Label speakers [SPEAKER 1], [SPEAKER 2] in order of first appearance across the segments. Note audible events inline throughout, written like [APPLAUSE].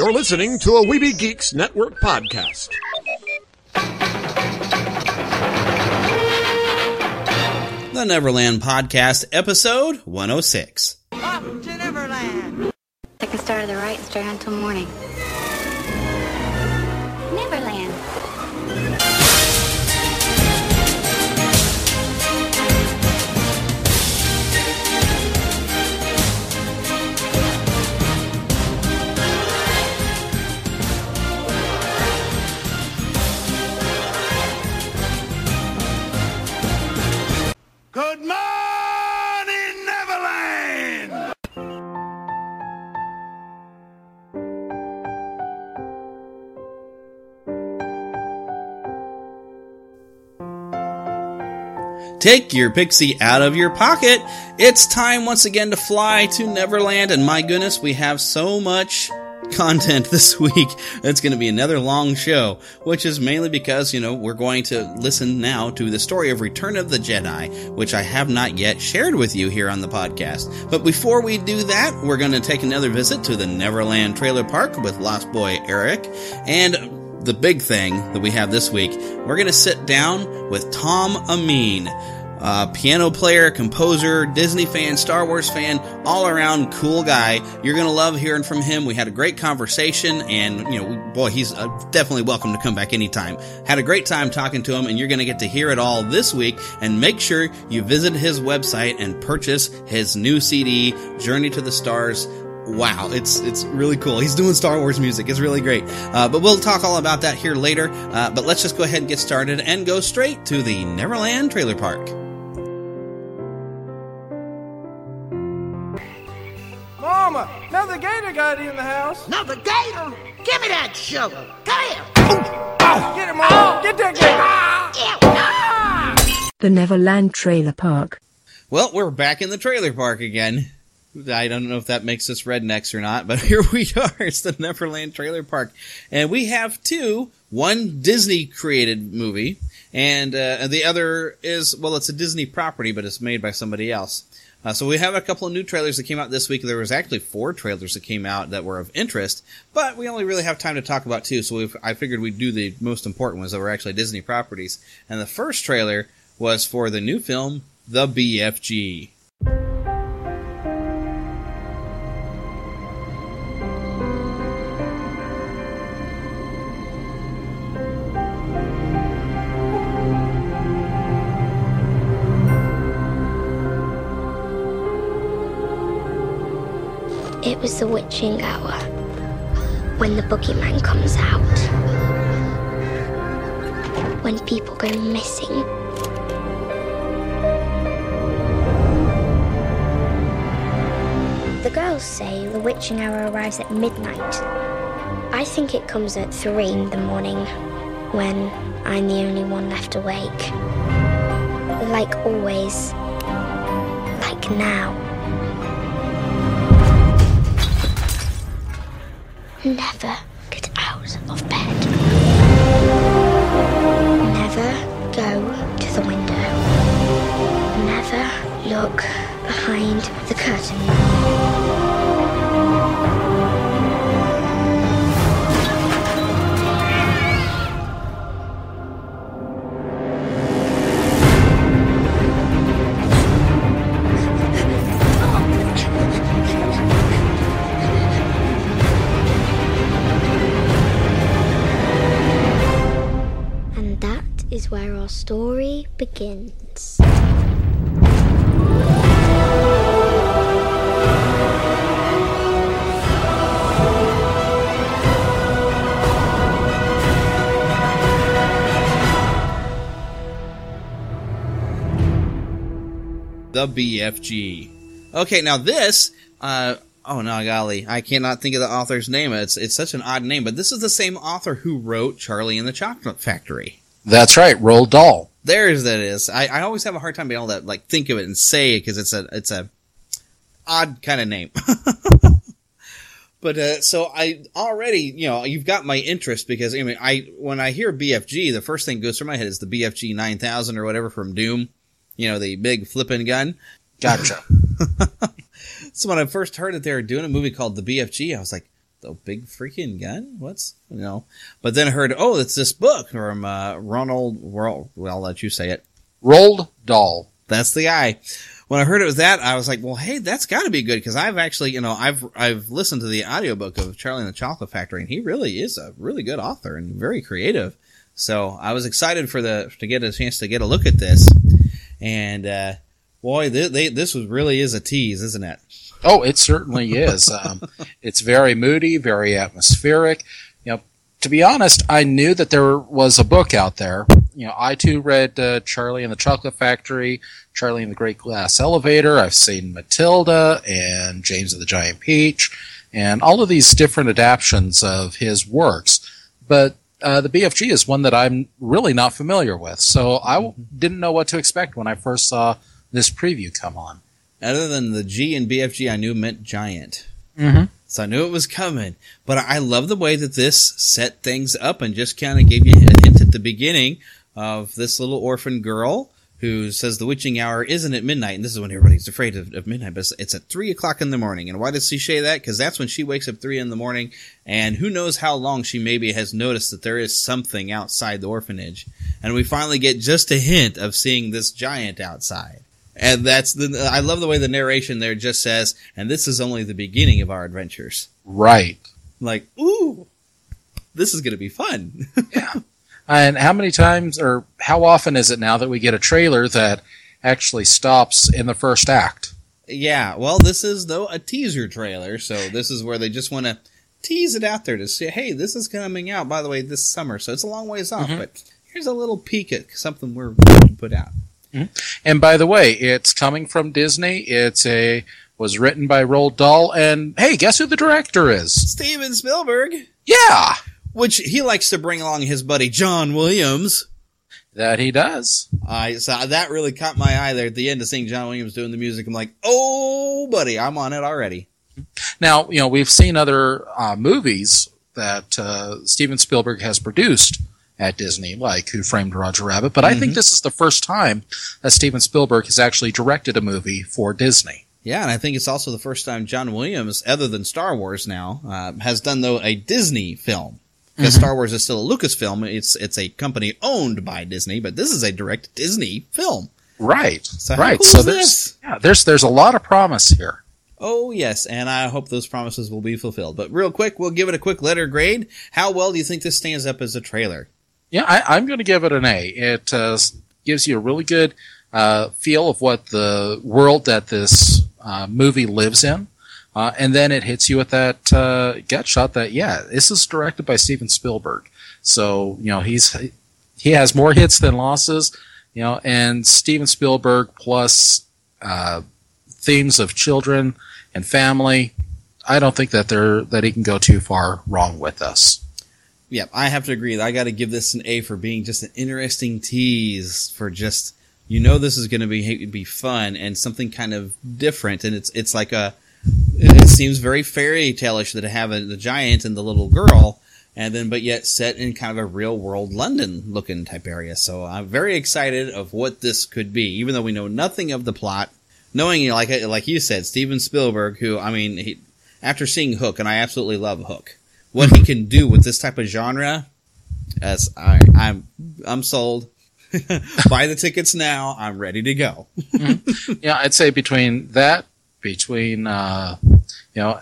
[SPEAKER 1] You're listening to a Weeby Geeks Network podcast.
[SPEAKER 2] The Neverland Podcast, episode 106.
[SPEAKER 3] Up to Neverland.
[SPEAKER 4] Take the start of the right and stay on until morning.
[SPEAKER 2] Take your pixie out of your pocket. It's time once again to fly to Neverland, and my goodness, we have so much [LAUGHS] content this week. It's going to be another long show, which is mainly because, you know, we're going to listen now to the story of Return of the Jedi, which I have not yet shared with you here on the podcast. But before we do that, we're going to take another visit to the Neverland Trailer Park with Lost Boy Eric and the big thing that we have this week, we're going to sit down with Tom Amin, piano player, composer, Disney fan, Star Wars fan, all around cool guy. You're going to love hearing from him. We had a great conversation, and you know, boy, he's uh, definitely welcome to come back anytime. Had a great time talking to him, and you're going to get to hear it all this week. And make sure you visit his website and purchase his new CD, Journey to the Stars wow, it's it's really cool. He's doing Star Wars music. It's really great. Uh, but we'll talk all about that here later. Uh, but let's just go ahead and get started and go straight to the Neverland Trailer Park.
[SPEAKER 5] Mama, another gator got in the house.
[SPEAKER 6] Another gator? Give me that shovel. Come here.
[SPEAKER 5] Get him, Mama. Get that gator.
[SPEAKER 6] Yeah.
[SPEAKER 7] The Neverland Trailer Park.
[SPEAKER 2] Well, we're back in the trailer park again. I don't know if that makes us rednecks or not, but [LAUGHS] here we are. It's the Neverland Trailer Park. And we have two. One Disney created movie, and uh, the other is, well, it's a Disney property, but it's made by somebody else. Uh, so we have a couple of new trailers that came out this week. There was actually four trailers that came out that were of interest, but we only really have time to talk about two. So I figured we'd do the most important ones that were actually Disney properties. And the first trailer was for the new film, The BFG.
[SPEAKER 8] It was the witching hour when the boogeyman comes out. When people go missing. The girls say the witching hour arrives at midnight. I think it comes at three in the morning when I'm the only one left awake. Like always. Like now. Never get out of bed. Never go to the window. Never look behind the curtain. Begins.
[SPEAKER 2] The BFG. Okay, now this, uh, oh no, golly, I cannot think of the author's name. It's it's such an odd name, but this is the same author who wrote Charlie and the Chocolate Factory.
[SPEAKER 9] That's right, Roald Dahl.
[SPEAKER 2] There's that is. I, I always have a hard time being able to like think of it and say it because it's a it's a odd kind of name. [LAUGHS] but uh, so I already you know you've got my interest because I mean I when I hear BFG the first thing that goes through my head is the BFG nine thousand or whatever from Doom, you know the big flipping gun.
[SPEAKER 9] Gotcha. [LAUGHS]
[SPEAKER 2] So when I first heard that they were doing a movie called The BFG, I was like, the big freaking gun? What's you know? But then I heard, oh, it's this book from uh, Ronald. Well, I'll let you say it.
[SPEAKER 9] Roald Dahl.
[SPEAKER 2] That's the guy. When I heard it was that, I was like, well, hey, that's got to be good because I've actually, you know, I've I've listened to the audiobook of Charlie and the Chocolate Factory, and he really is a really good author and very creative. So I was excited for the to get a chance to get a look at this, and uh, boy, they, they, this was really is a tease, isn't it?
[SPEAKER 9] Oh, it certainly is. Um, it's very moody, very atmospheric. You know, to be honest, I knew that there was a book out there. You know, I too read uh, Charlie and the Chocolate Factory, Charlie and the Great Glass Elevator. I've seen Matilda and James and the Giant Peach, and all of these different adaptations of his works. But uh, the BFG is one that I'm really not familiar with, so I w- didn't know what to expect when I first saw this preview come on.
[SPEAKER 2] Other than the G and BFG, I knew meant giant.
[SPEAKER 9] Mm-hmm.
[SPEAKER 2] So I knew it was coming. But I love the way that this set things up and just kind of gave you a hint at the beginning of this little orphan girl who says the witching hour isn't at midnight. And this is when everybody's afraid of, of midnight, but it's, it's at three o'clock in the morning. And why does she say that? Because that's when she wakes up three in the morning. And who knows how long she maybe has noticed that there is something outside the orphanage. And we finally get just a hint of seeing this giant outside. And that's the, I love the way the narration there just says, and this is only the beginning of our adventures.
[SPEAKER 9] Right.
[SPEAKER 2] Like, ooh, this is going to be fun. [LAUGHS]
[SPEAKER 9] yeah. And how many times or how often is it now that we get a trailer that actually stops in the first act?
[SPEAKER 2] Yeah. Well, this is though a teaser trailer, so this is where they just want to tease it out there to say, hey, this is coming out by the way this summer, so it's a long ways off,
[SPEAKER 9] Mhm.
[SPEAKER 2] but here's a little peek at something we're going to put out.
[SPEAKER 9] And by the way, it's coming from Disney. It's a was written by Roald Dahl, and hey, guess who the director is?
[SPEAKER 2] Steven Spielberg,
[SPEAKER 9] Yeah,
[SPEAKER 2] which he likes to bring along his buddy John Williams.
[SPEAKER 9] that he does.
[SPEAKER 2] I so that really caught my eye there at the end of seeing John Williams doing the music. I'm like, oh, buddy, I'm on it already.
[SPEAKER 9] Now, you know, we've seen other uh, movies that uh, Steven Spielberg has produced at Disney, like Who Framed Roger Rabbit, but I think this is the first time that Steven Spielberg has actually directed a movie for Disney.
[SPEAKER 2] Yeah, and I think it's also the first time John Williams, other than Star Wars now, uh, has done though a Disney film. Because Star Wars is still a Lucasfilm, it's it's a company owned by Disney, but this is a direct Disney film.
[SPEAKER 9] Right.
[SPEAKER 2] So
[SPEAKER 9] right.
[SPEAKER 2] cool
[SPEAKER 9] so there's
[SPEAKER 2] this?
[SPEAKER 9] yeah, there's there's a lot of promise here.
[SPEAKER 2] Oh yes, and I hope those promises will be fulfilled. But real quick, we'll give it a quick letter grade. How well do you think this stands up as a trailer?
[SPEAKER 9] Yeah, I, I'm going to give it an A. It uh, gives you a really good uh, feel of what the world that this uh, movie lives in. Uh, and then it hits you with that uh, gut shot that, yeah, this is directed by Steven Spielberg. So, you know, he's he has more hits than losses, you know, and Steven Spielberg plus uh, themes of children and family. I don't think that they're that he can go too far wrong with us.
[SPEAKER 2] Yeah, I have to agree. I got to give this an A for being just an interesting tease for just you know this is going to be be fun and something kind of different, and it's it's like a it seems very fairy tale-ish that have a, the giant and the little girl, and then but yet set in kind of a real world London looking type area. So I'm very excited of what this could be, even though we know nothing of the plot. Knowing like like you said, Steven Spielberg, who I mean, he, after seeing Hook, and I absolutely love Hook, what he can do with this type of genre, as I, I'm I'm sold. [LAUGHS] Buy the tickets now. I'm ready to go.
[SPEAKER 9] yeah, I'd say between that, between uh, you know,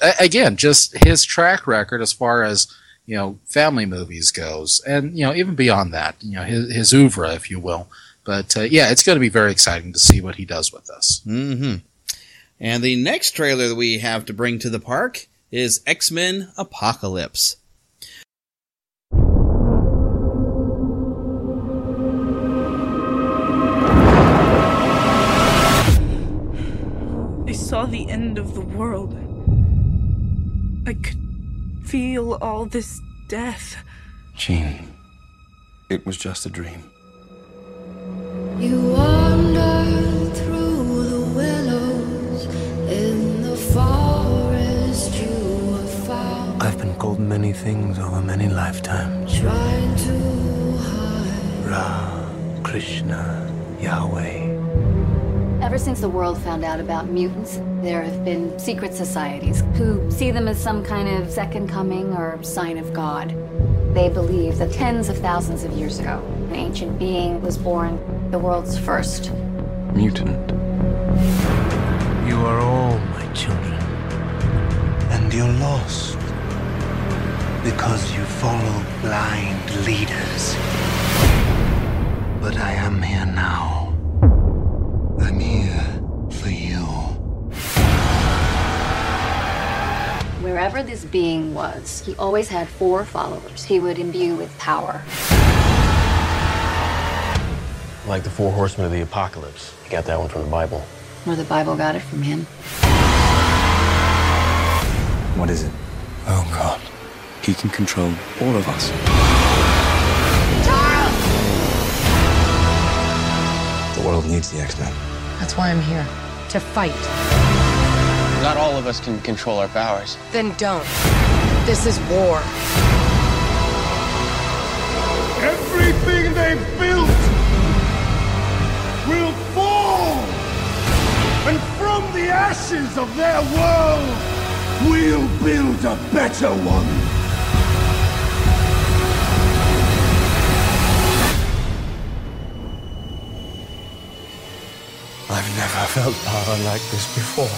[SPEAKER 9] a- again, just his track record as far as you know family movies goes, and you know even beyond that, you know his his oeuvre, if you will. But uh, yeah, it's going to be very exciting to see what he does with this.
[SPEAKER 2] hmm And the next trailer that we have to bring to the park is X Men Apocalypse.
[SPEAKER 10] I saw the end of the world. I could feel all this death.
[SPEAKER 11] Jean, it was just a dream.
[SPEAKER 12] You wander through the willows in the forest found.
[SPEAKER 11] I've been called many things over many lifetimes.
[SPEAKER 12] Trying to hide.
[SPEAKER 11] Ra, Krishna, Yahweh.
[SPEAKER 13] Ever since the world found out about mutants, there have been secret societies who see them as some kind of second coming or sign of God. They believe that tens of thousands of years ago, an ancient being was born, the world's first.
[SPEAKER 11] Mutant.
[SPEAKER 14] You are all my children. And you're lost. Because you follow blind leaders. But I am here now. I'm here for you.
[SPEAKER 13] Wherever this being was, he always had four followers he would imbue with power.
[SPEAKER 15] Like the four horsemen of the apocalypse. You got that one from the Bible.
[SPEAKER 13] Or the Bible got it from him.
[SPEAKER 11] What is it?
[SPEAKER 14] Oh, God.
[SPEAKER 11] He can control all of us. Charles! The world needs the X-Men.
[SPEAKER 16] That's why I'm here. To fight.
[SPEAKER 15] Not all of us can control our powers.
[SPEAKER 16] Then don't. This is war.
[SPEAKER 3] Everything they've built will fall. And from the ashes of their world, we'll build a better one.
[SPEAKER 14] Never felt power like this before.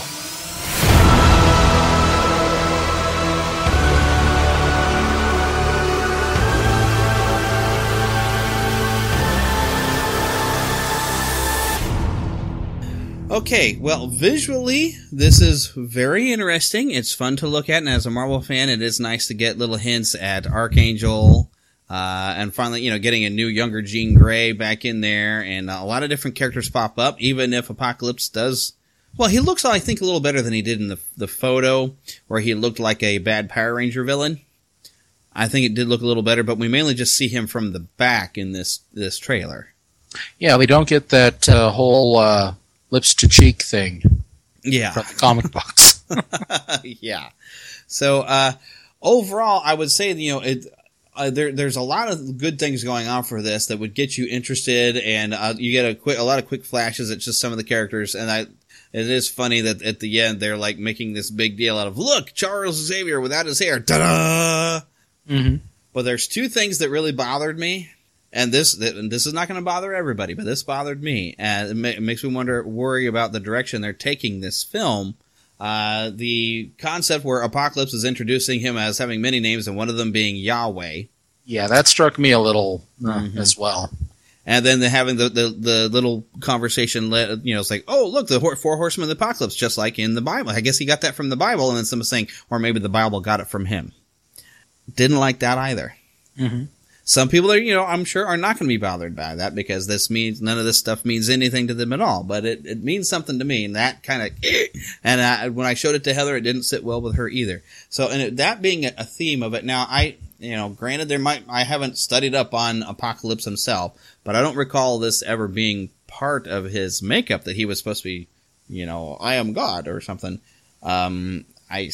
[SPEAKER 2] Okay, well, visually, this is very interesting. It's fun to look at, and as a Marvel fan, it is nice to get little hints at Archangel, uh, and finally, you know, getting a new, younger Jean Grey back in there, and a lot of different characters pop up, even if Apocalypse does. Well, he looks, I think, a little better than he did in the the photo, where he looked like a bad Power Ranger villain. I think it did look a little better, but we mainly just see him from the back in this this trailer.
[SPEAKER 9] Yeah, we don't get that uh, whole uh, lips to cheek thing.
[SPEAKER 2] Yeah.
[SPEAKER 9] From the comic [LAUGHS] books. [LAUGHS]
[SPEAKER 2] yeah. So uh, overall, I would say you know it. Uh, there, there's a lot of good things going on for this that would get you interested, and uh, you get a quick, a lot of quick flashes at just some of the characters. And I, it is funny that at the end they're like making this big deal out of look Charles Xavier without his hair, ta da!
[SPEAKER 9] Mm-hmm.
[SPEAKER 2] But there's two things that really bothered me, and this and this is not going to bother everybody, but this bothered me, and it, ma- it makes me wonder, worry about the direction they're taking this film. Uh, the concept where Apocalypse is introducing him as having many names, and one of them being Yahweh,
[SPEAKER 9] Yeah, that struck me a little uh,
[SPEAKER 2] Mhm.
[SPEAKER 9] as well.
[SPEAKER 2] and then the, having the, the the little conversation, you know, it's like, oh, look, the four horsemen of the apocalypse, just like in the Bible. I guess he got that from the Bible, and then someone saying, or maybe the Bible got it from him. Didn't like that either.
[SPEAKER 9] Mm-hmm.
[SPEAKER 2] Some people are, you know, I'm sure are not going to be bothered by that because this means none of this stuff means anything to them at all. But it, it means something to me, and that kind of, [CLEARS THROAT] and I, when I showed it to Heather, it didn't sit well with her either. So, and it, that being a, theme of it, now I, you know, granted there might, I haven't studied up on Apocalypse himself, but I don't recall this ever being part of his makeup that he was supposed to be, you know, I am God or something. Um, I,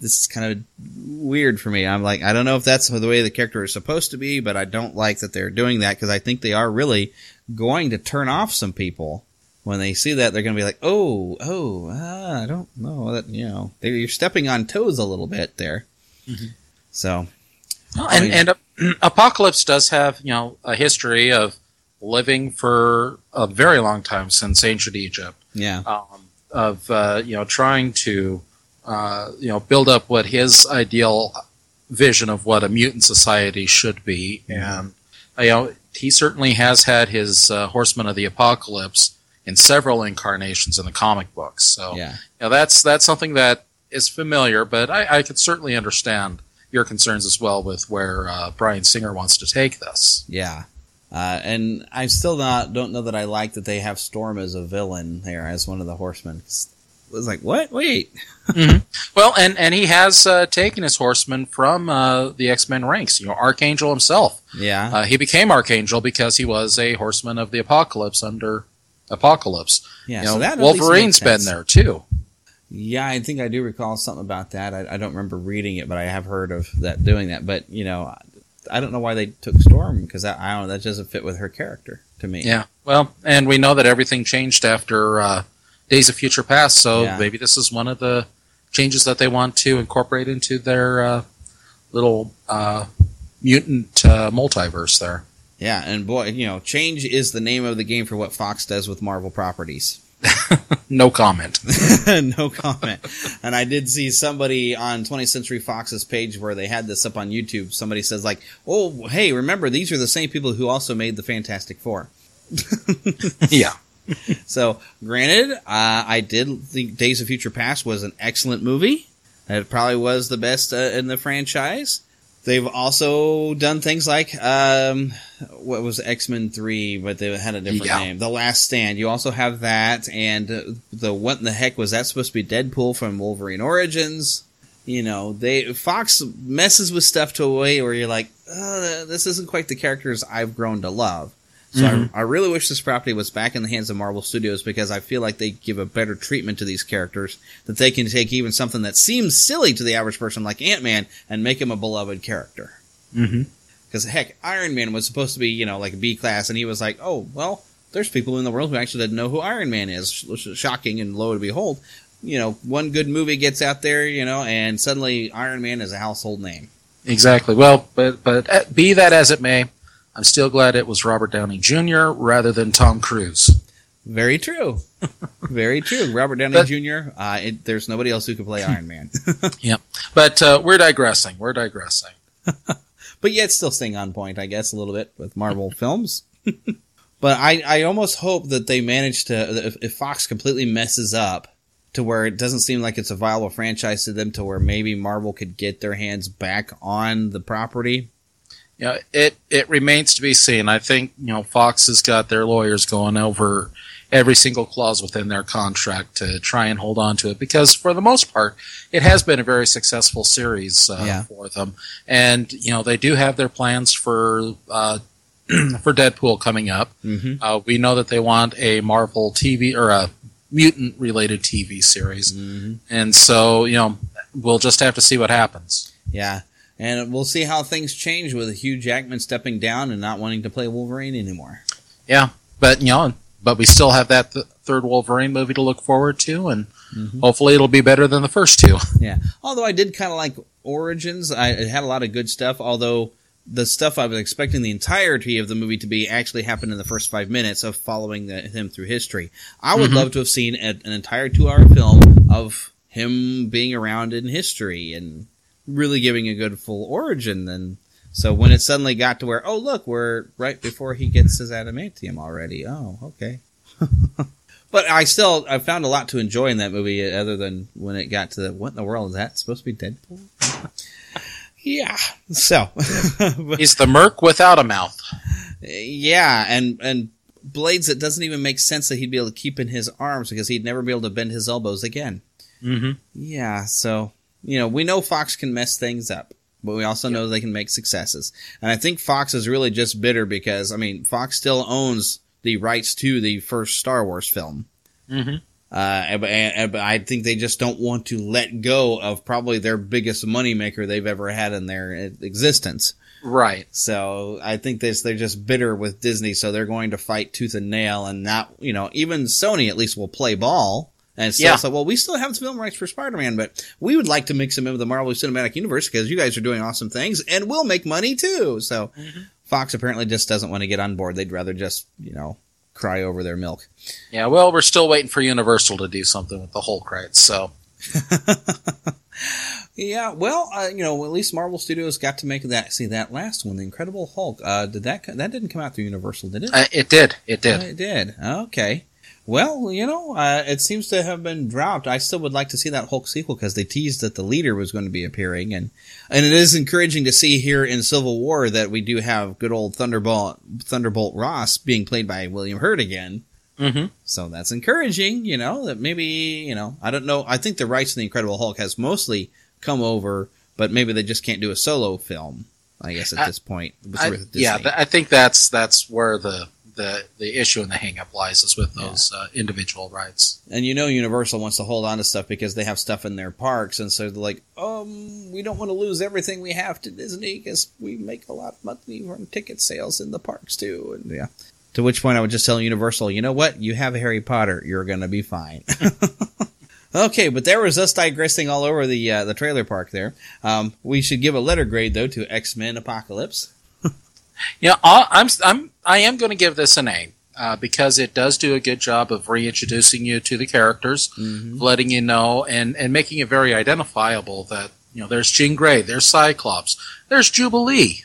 [SPEAKER 2] this is kind of weird for me. I'm like, I don't know if that's the way the character is supposed to be, but I don't like that they're doing that because I think they are really going to turn off some people when they see that. They're going to be like, oh, oh, ah, I don't know that, you know, they, you're stepping on toes a little bit there. So, I
[SPEAKER 9] and
[SPEAKER 2] mean-
[SPEAKER 9] and uh, [CLEARS THROAT] Apocalypse does have you know a history of living for a very long time since ancient Egypt.
[SPEAKER 2] yeah,
[SPEAKER 9] um, of uh, you know trying to uh, you know build up what his ideal vision of what a mutant society should be, and you know he certainly has had his uh, Horsemen of the Apocalypse in several incarnations in the comic books. So
[SPEAKER 2] yeah.
[SPEAKER 9] you know, that's that's something that is familiar, but I, I could certainly understand your concerns as well with where uh, Bryan Singer wants to take this.
[SPEAKER 2] Yeah. Uh, and I still not don't know that I like that they have Storm as a villain there as one of the horsemen. It was like, what? Wait. [LAUGHS]
[SPEAKER 9] Well, and and he has uh, taken his horsemen from uh, the X Men ranks. You know, Archangel himself.
[SPEAKER 2] Yeah.
[SPEAKER 9] Uh, he became Archangel because he was a horseman of the Apocalypse under Apocalypse.
[SPEAKER 2] Yeah,
[SPEAKER 9] You
[SPEAKER 2] so that
[SPEAKER 9] Wolverine's been there too.
[SPEAKER 2] Yeah, I think I do recall something about that. I, I don't remember reading it, but I have heard of that doing that. But you know, I don't know why they took Storm because I, I don't that doesn't fit with her character to me.
[SPEAKER 9] Yeah. Well, and we know that everything changed after uh, Days of Future Past, so
[SPEAKER 2] Yeah.
[SPEAKER 9] maybe this is one of the changes that they want to incorporate into their uh, little uh, mutant uh, multiverse there.
[SPEAKER 2] Yeah, and boy, you know, change is the name of the game for what Fox does with Marvel properties. [LAUGHS]
[SPEAKER 9] No comment. [LAUGHS]
[SPEAKER 2] no comment. And I did see somebody on 20th Century Fox's page where they had this up on YouTube. Somebody says like, "Oh, hey, remember these are the same people who also made the Fantastic Four. [LAUGHS]
[SPEAKER 9] yeah. [LAUGHS]
[SPEAKER 2] So, granted, uh, I did think Days of Future Past was an excellent movie. It probably was the best uh, in the franchise. They've also done things like um, what was X Men Three, but they had a different
[SPEAKER 9] Yeah.
[SPEAKER 2] name. The Last Stand. You also have that, and uh, the what in the heck was that supposed to be? Deadpool from Wolverine Origins. You know, they Fox messes with stuff to a way where you're like, uh, this isn't quite the characters I've grown to love. So
[SPEAKER 9] Mhm.
[SPEAKER 2] I, I really wish this property was back in the hands of Marvel Studios because I feel like they give a better treatment to these characters. That they can take even something that seems silly to the average person like Ant Man and make him a beloved character.
[SPEAKER 9] Mm-hmm.
[SPEAKER 2] Because heck, Iron Man was supposed to be you know like a B class, and he was like, oh well, there's people in the world who actually didn't know who Iron Man is. Which is shocking and lo to behold. You know, one good movie gets out there, you know, and suddenly Iron Man is a household name.
[SPEAKER 9] Exactly. Well, but but uh, be that as it may, I'm still glad it was Robert Downey Jr. rather than Tom Cruise.
[SPEAKER 2] Very true. [LAUGHS] Very true. Robert Downey
[SPEAKER 9] But-
[SPEAKER 2] Jr. Uh, it, there's nobody else who could play Iron Man. [LAUGHS]
[SPEAKER 9] Yep. But uh, we're digressing. We're digressing. [LAUGHS]
[SPEAKER 2] but yet still staying on point, I guess, a little bit with Marvel films. but I, I almost hope that they manage to, if, if Fox completely messes up to where it doesn't seem like it's a viable franchise to them, to where maybe Marvel could get their hands back on the property.
[SPEAKER 9] You know, it it remains to be seen. I think you know Fox has got their lawyers going over every single clause within their contract to try and hold on to it because for the most part it has been a very successful series uh,
[SPEAKER 2] Yeah.
[SPEAKER 9] for them and you know they do have their plans for uh, [CLEARS THROAT] for Deadpool coming up
[SPEAKER 2] Mhm.
[SPEAKER 9] uh, we know that they want a Marvel TV or a mutant related TV series
[SPEAKER 2] Mm-hmm.
[SPEAKER 9] and so you know we'll just have to see what happens
[SPEAKER 2] Yeah. And we'll see how things change with Hugh Jackman stepping down and not wanting to play Wolverine anymore.
[SPEAKER 9] Yeah, but you know, but we still have that th- third Wolverine movie to look forward to, and
[SPEAKER 2] Mm-hmm.
[SPEAKER 9] hopefully it'll be better than the first two. [LAUGHS]
[SPEAKER 2] Yeah. Although I did kind of like Origins. I it had a lot of good stuff. Although the stuff I was expecting the entirety of the movie to be actually happened in the first five minutes of following the, him through history. I would
[SPEAKER 9] Mhm.
[SPEAKER 2] love to have seen a, an entire two-hour film of him being around in history and really giving a good full origin. Then, so when it suddenly got to where, oh look, we're right before he gets his adamantium already. Oh, okay. [LAUGHS] But I still I found a lot to enjoy in that movie, other than when it got to the what in the world is that supposed to be Deadpool? [LAUGHS] yeah. So [LAUGHS]
[SPEAKER 9] He's the Merc without a mouth.
[SPEAKER 2] yeah, and and blades that doesn't even make sense that he'd be able to keep in his arms because he'd never be able to bend his elbows again.
[SPEAKER 9] Mm-hmm.
[SPEAKER 2] Yeah, so you know we know Fox can mess things up, but we also know they can make successes. And I think Fox is really just bitter because I mean Fox still owns the rights to the first Star Wars film.
[SPEAKER 9] Mm-hmm.
[SPEAKER 2] Uh, but I think they just don't want to let go of probably their biggest moneymaker they've ever had in their existence.
[SPEAKER 9] Right.
[SPEAKER 2] So I think this they're just bitter with Disney, so they're going to fight tooth and nail, and not you know even Sony at least will play ball and still
[SPEAKER 9] Yeah.
[SPEAKER 2] well, we still have the film rights for Spider-Man, but we would like to mix them in with the Marvel Cinematic Universe because you guys are doing awesome things, and we'll make money too. So Fox apparently just doesn't want to get on board; they'd rather just you know cry over their milk.
[SPEAKER 9] Yeah. Well, we're still waiting for Universal to do something with the Hulk rights. So [LAUGHS]
[SPEAKER 2] Yeah, well, uh, you know, at least Marvel Studios got to make that. See that last one, the Incredible Hulk. Uh, did that that didn't come out through Universal, did it?
[SPEAKER 9] uh, it did. It did.
[SPEAKER 2] Uh, it did. Okay. Well, you know, uh, it seems to have been dropped. I still would like to see that Hulk sequel because they teased that the leader was going to be appearing, and and it is encouraging to see here in Civil War that we do have good old Thunderbolt Thunderbolt Ross being played by William Hurt again.
[SPEAKER 9] Mm-hmm.
[SPEAKER 2] So that's encouraging, you know, that maybe, you know, I don't know. I think the rights to the Incredible Hulk has mostly come over, but maybe they just can't do a solo film, I guess, at
[SPEAKER 9] I-
[SPEAKER 2] this point.
[SPEAKER 9] I, yeah, th- I think that's that's where the the the issue and the hang up lies is with those uh, individual rights.
[SPEAKER 2] and you know Universal wants to hold on to stuff because they have stuff in their parks, and so they're like, um, we don't want to lose everything we have to Disney because we make a lot of money from ticket sales in the parks too, and yeah. To which point I would just tell Universal, you know what? You have Harry Potter. You're going to be fine. [LAUGHS] okay, but there was us digressing all over the uh, the trailer park there. Um, we should give a letter grade though to X Men Apocalypse.
[SPEAKER 9] Yeah, I- I'm I'm I am going to give this an A uh, because it does do a good job of reintroducing you to the characters, letting you know and and making it very identifiable that you know there's Jean Grey, there's Cyclops, there's Jubilee.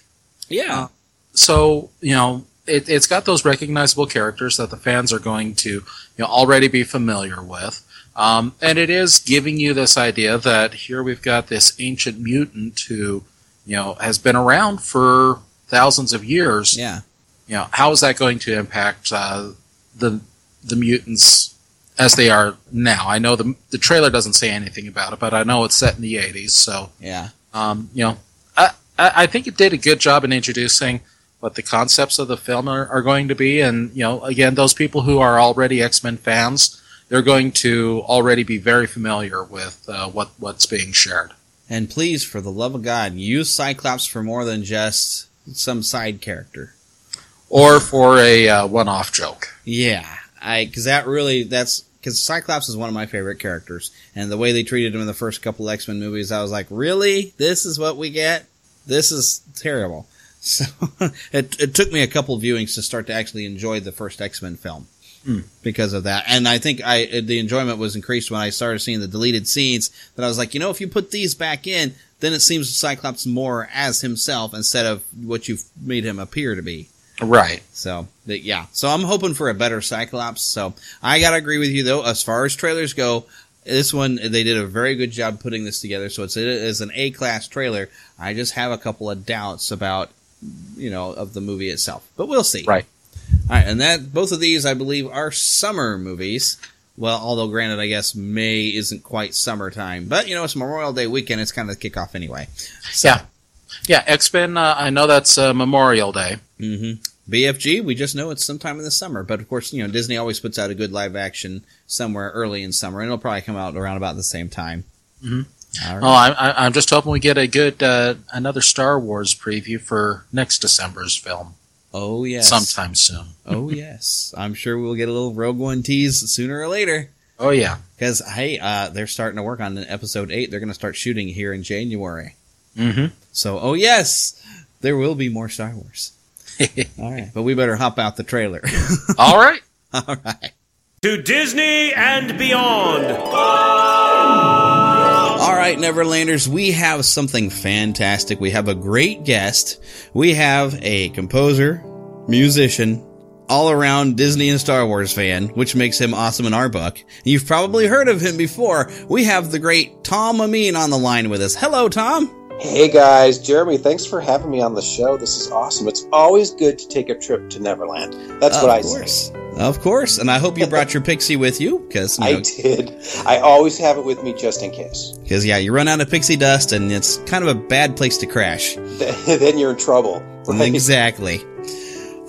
[SPEAKER 2] Yeah.
[SPEAKER 9] so you know it, it's got those recognizable characters that the fans are going to you know already be familiar with. Um, and it is giving you this idea that here we've got this ancient mutant who, you know, has been around for thousands of years.
[SPEAKER 2] Yeah.
[SPEAKER 9] You know, how is that going to impact uh, the the mutants as they are now? I know the the trailer doesn't say anything about it, but I know it's set in the '80s, so
[SPEAKER 2] Yeah.
[SPEAKER 9] um, you know, I, I I think it did a good job in introducing what the concepts of the film are, are going to be, and you know, again, those people who are already X Men fans, they're going to already be very familiar with uh, what what's being shared.
[SPEAKER 2] And please, for the love of God, use Cyclops for more than just some side character.
[SPEAKER 9] Or for a uh, one-off joke.
[SPEAKER 2] Yeah, I because that really that's because Cyclops is one of my favorite characters, and the way they treated him in the first couple X Men movies, I was like, really, this is what we get? This is terrible. [LAUGHS] So it it took me a couple viewings to start to actually enjoy the first X Men film
[SPEAKER 9] Hmm.
[SPEAKER 2] because of that, and I think I the enjoyment was increased when I started seeing the deleted scenes. That I was like, you know, if you put these back in, then it seems Cyclops more as himself instead of what you've made him appear to be.
[SPEAKER 9] Right.
[SPEAKER 2] So th- yeah, so I'm hoping for a better Cyclops. So I gotta agree with you though. As far as trailers go, this one they did a very good job putting this together. So it's it is an A class trailer. I just have a couple of doubts about you know of the movie itself, but we'll see.
[SPEAKER 9] Right.
[SPEAKER 2] All right, and that both of these I believe are summer movies. Well, although granted, I guess May isn't quite summertime, but you know it's Memorial Day weekend. It's kind of the kickoff anyway.
[SPEAKER 9] Yeah. Yeah, X Men. Uh, I know that's uh, Memorial Day.
[SPEAKER 2] Mm-hmm. BFG, we just know it's sometime in the summer, but of course, you know Disney always puts out a good live action somewhere early in summer, and it'll probably come out around about the same time.
[SPEAKER 9] hmm
[SPEAKER 2] All right.
[SPEAKER 9] Oh, I, I, I'm just hoping we get a good uh, another Star Wars preview for next December's film.
[SPEAKER 2] Oh yes,
[SPEAKER 9] sometime soon.
[SPEAKER 2] oh [LAUGHS] yes, I'm sure we'll get a little Rogue One tease sooner or later.
[SPEAKER 9] Oh yeah,
[SPEAKER 2] because hey, uh, they're starting to work on episode eight. They're going to start shooting here in January.
[SPEAKER 9] Mm-hmm.
[SPEAKER 2] So, oh yes, there will be more Star Wars. [LAUGHS] All right, but we better hop out the trailer. [LAUGHS]
[SPEAKER 9] All right.
[SPEAKER 2] All right.
[SPEAKER 1] To Disney and beyond.
[SPEAKER 2] Right, Neverlanders, we have something fantastic. We have a great guest. We have a composer, musician, all around Disney and Star Wars fan, which makes him awesome in our book. You've probably heard of him before. We have the great Tom Amin on the line with us. Hello, Tom.
[SPEAKER 17] Hey guys, Jeremy, thanks for having me on the show. This is awesome. It's always good to take a trip to Neverland. That's what I
[SPEAKER 2] of course. Of course. And I hope you brought your pixie with you because, [LAUGHS]
[SPEAKER 17] I did. I always have it with me just in case.
[SPEAKER 2] Because, yeah, you run out of pixie dust and it's kind of a bad place to crash. [LAUGHS]
[SPEAKER 17] then you're in trouble. right?
[SPEAKER 2] Exactly.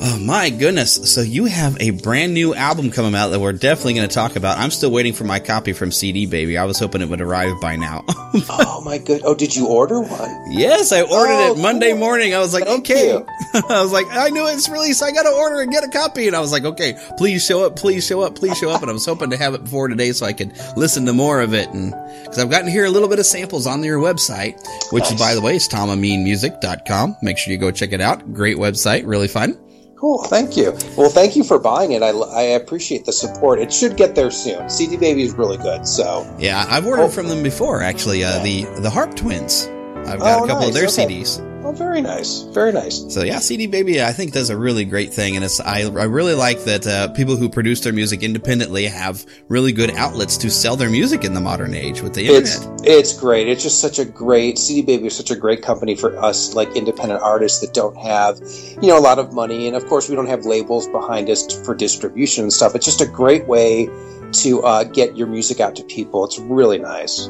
[SPEAKER 2] Oh my goodness. So you have a brand new album coming out that we're definitely going to talk about. I'm still waiting for my copy from CD Baby. I was hoping it would arrive by now. [LAUGHS]
[SPEAKER 17] oh my good. Oh, did you order one?
[SPEAKER 2] yes, I ordered
[SPEAKER 17] Oh,
[SPEAKER 2] it Monday
[SPEAKER 17] cool.
[SPEAKER 2] morning. I was like,
[SPEAKER 17] Thank
[SPEAKER 2] okay. [LAUGHS] I was like, I knew it's released. I got to order and get a copy. And I was like, okay, please show up, please show up, please show up. And I was hoping to have it before today so I could listen to more of it. And because I've gotten to hear a little bit of samples on your website, which is, by the way, is tomameanmusic.com. Make sure you go check it out. Great website, really fun.
[SPEAKER 17] Cool. Thank you. Well, thank you for buying it. I, I appreciate the support. It should get there soon. CD Baby is really good. So
[SPEAKER 2] Yeah, I've ordered from them before, actually. Uh, the the Harp Twins. I've got
[SPEAKER 17] Oh,
[SPEAKER 2] a couple of their.
[SPEAKER 17] Okay.
[SPEAKER 2] CDs.
[SPEAKER 17] Oh, very nice. Very nice.
[SPEAKER 2] So yeah, CD Baby, I think does a really great thing, and it's I I really like that uh, people who produce their music independently have really good outlets to sell their music in the modern age with the internet.
[SPEAKER 17] It's it's great. It's just such a great CD Baby is such a great company for us like independent artists that don't have, you know, a lot of money and of course we don't have labels behind us for distribution and stuff. It's just a great way to uh, get your music out to people. It's really nice.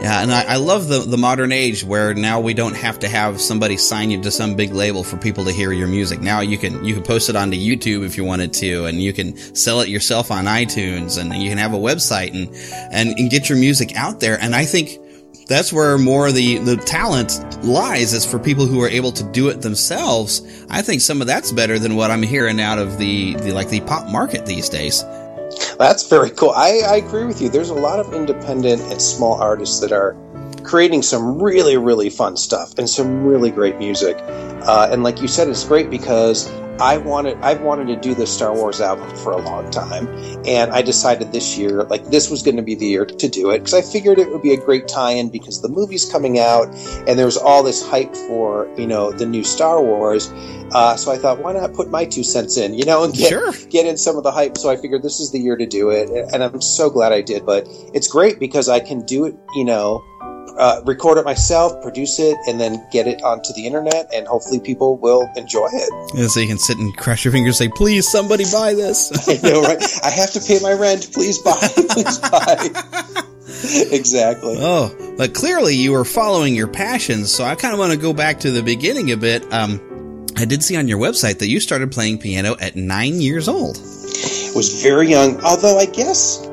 [SPEAKER 2] Yeah, and I, I love the the modern age where now we don't have to have somebody sign you to some big label for people to hear your music. Now you can you can post it onto YouTube if you wanted to, and you can sell it yourself on iTunes, and you can have a website and and, and get your music out there. And I think that's where more of the, the talent lies is for people who are able to do it themselves. I think some of that's better than what I'm hearing out of the, the like the pop market these days.
[SPEAKER 17] That's very cool. I, I agree with you. There's a lot of independent and small artists that are creating some really, really fun stuff and some really great music. Uh, and like you said, it's great because I wanted I've wanted to do the Star Wars album for a long time, and I decided this year like this was going to be the year to do it because I figured it would be a great tie-in because the movie's coming out and there's all this hype for you know the new Star Wars. Uh, so I thought, why not put my two cents in, you know, and get
[SPEAKER 2] Sure.
[SPEAKER 17] get in some of the hype. So I figured this is the year to do it, and I'm so glad I did. But it's great because I can do it, you know, uh, record it myself, produce it, and then get it onto the internet, and hopefully people will enjoy it.
[SPEAKER 2] And so you can sit and cross your fingers and say, please, somebody buy this. [LAUGHS]
[SPEAKER 17] I know, right? I have to pay my rent. Please buy. [LAUGHS] Please buy. exactly.
[SPEAKER 2] Oh, but clearly you were following your passions. So I kind of want to go back to the beginning a bit. Um, I did see on your website that you started playing piano at nine years old.
[SPEAKER 17] Was very young, although I guess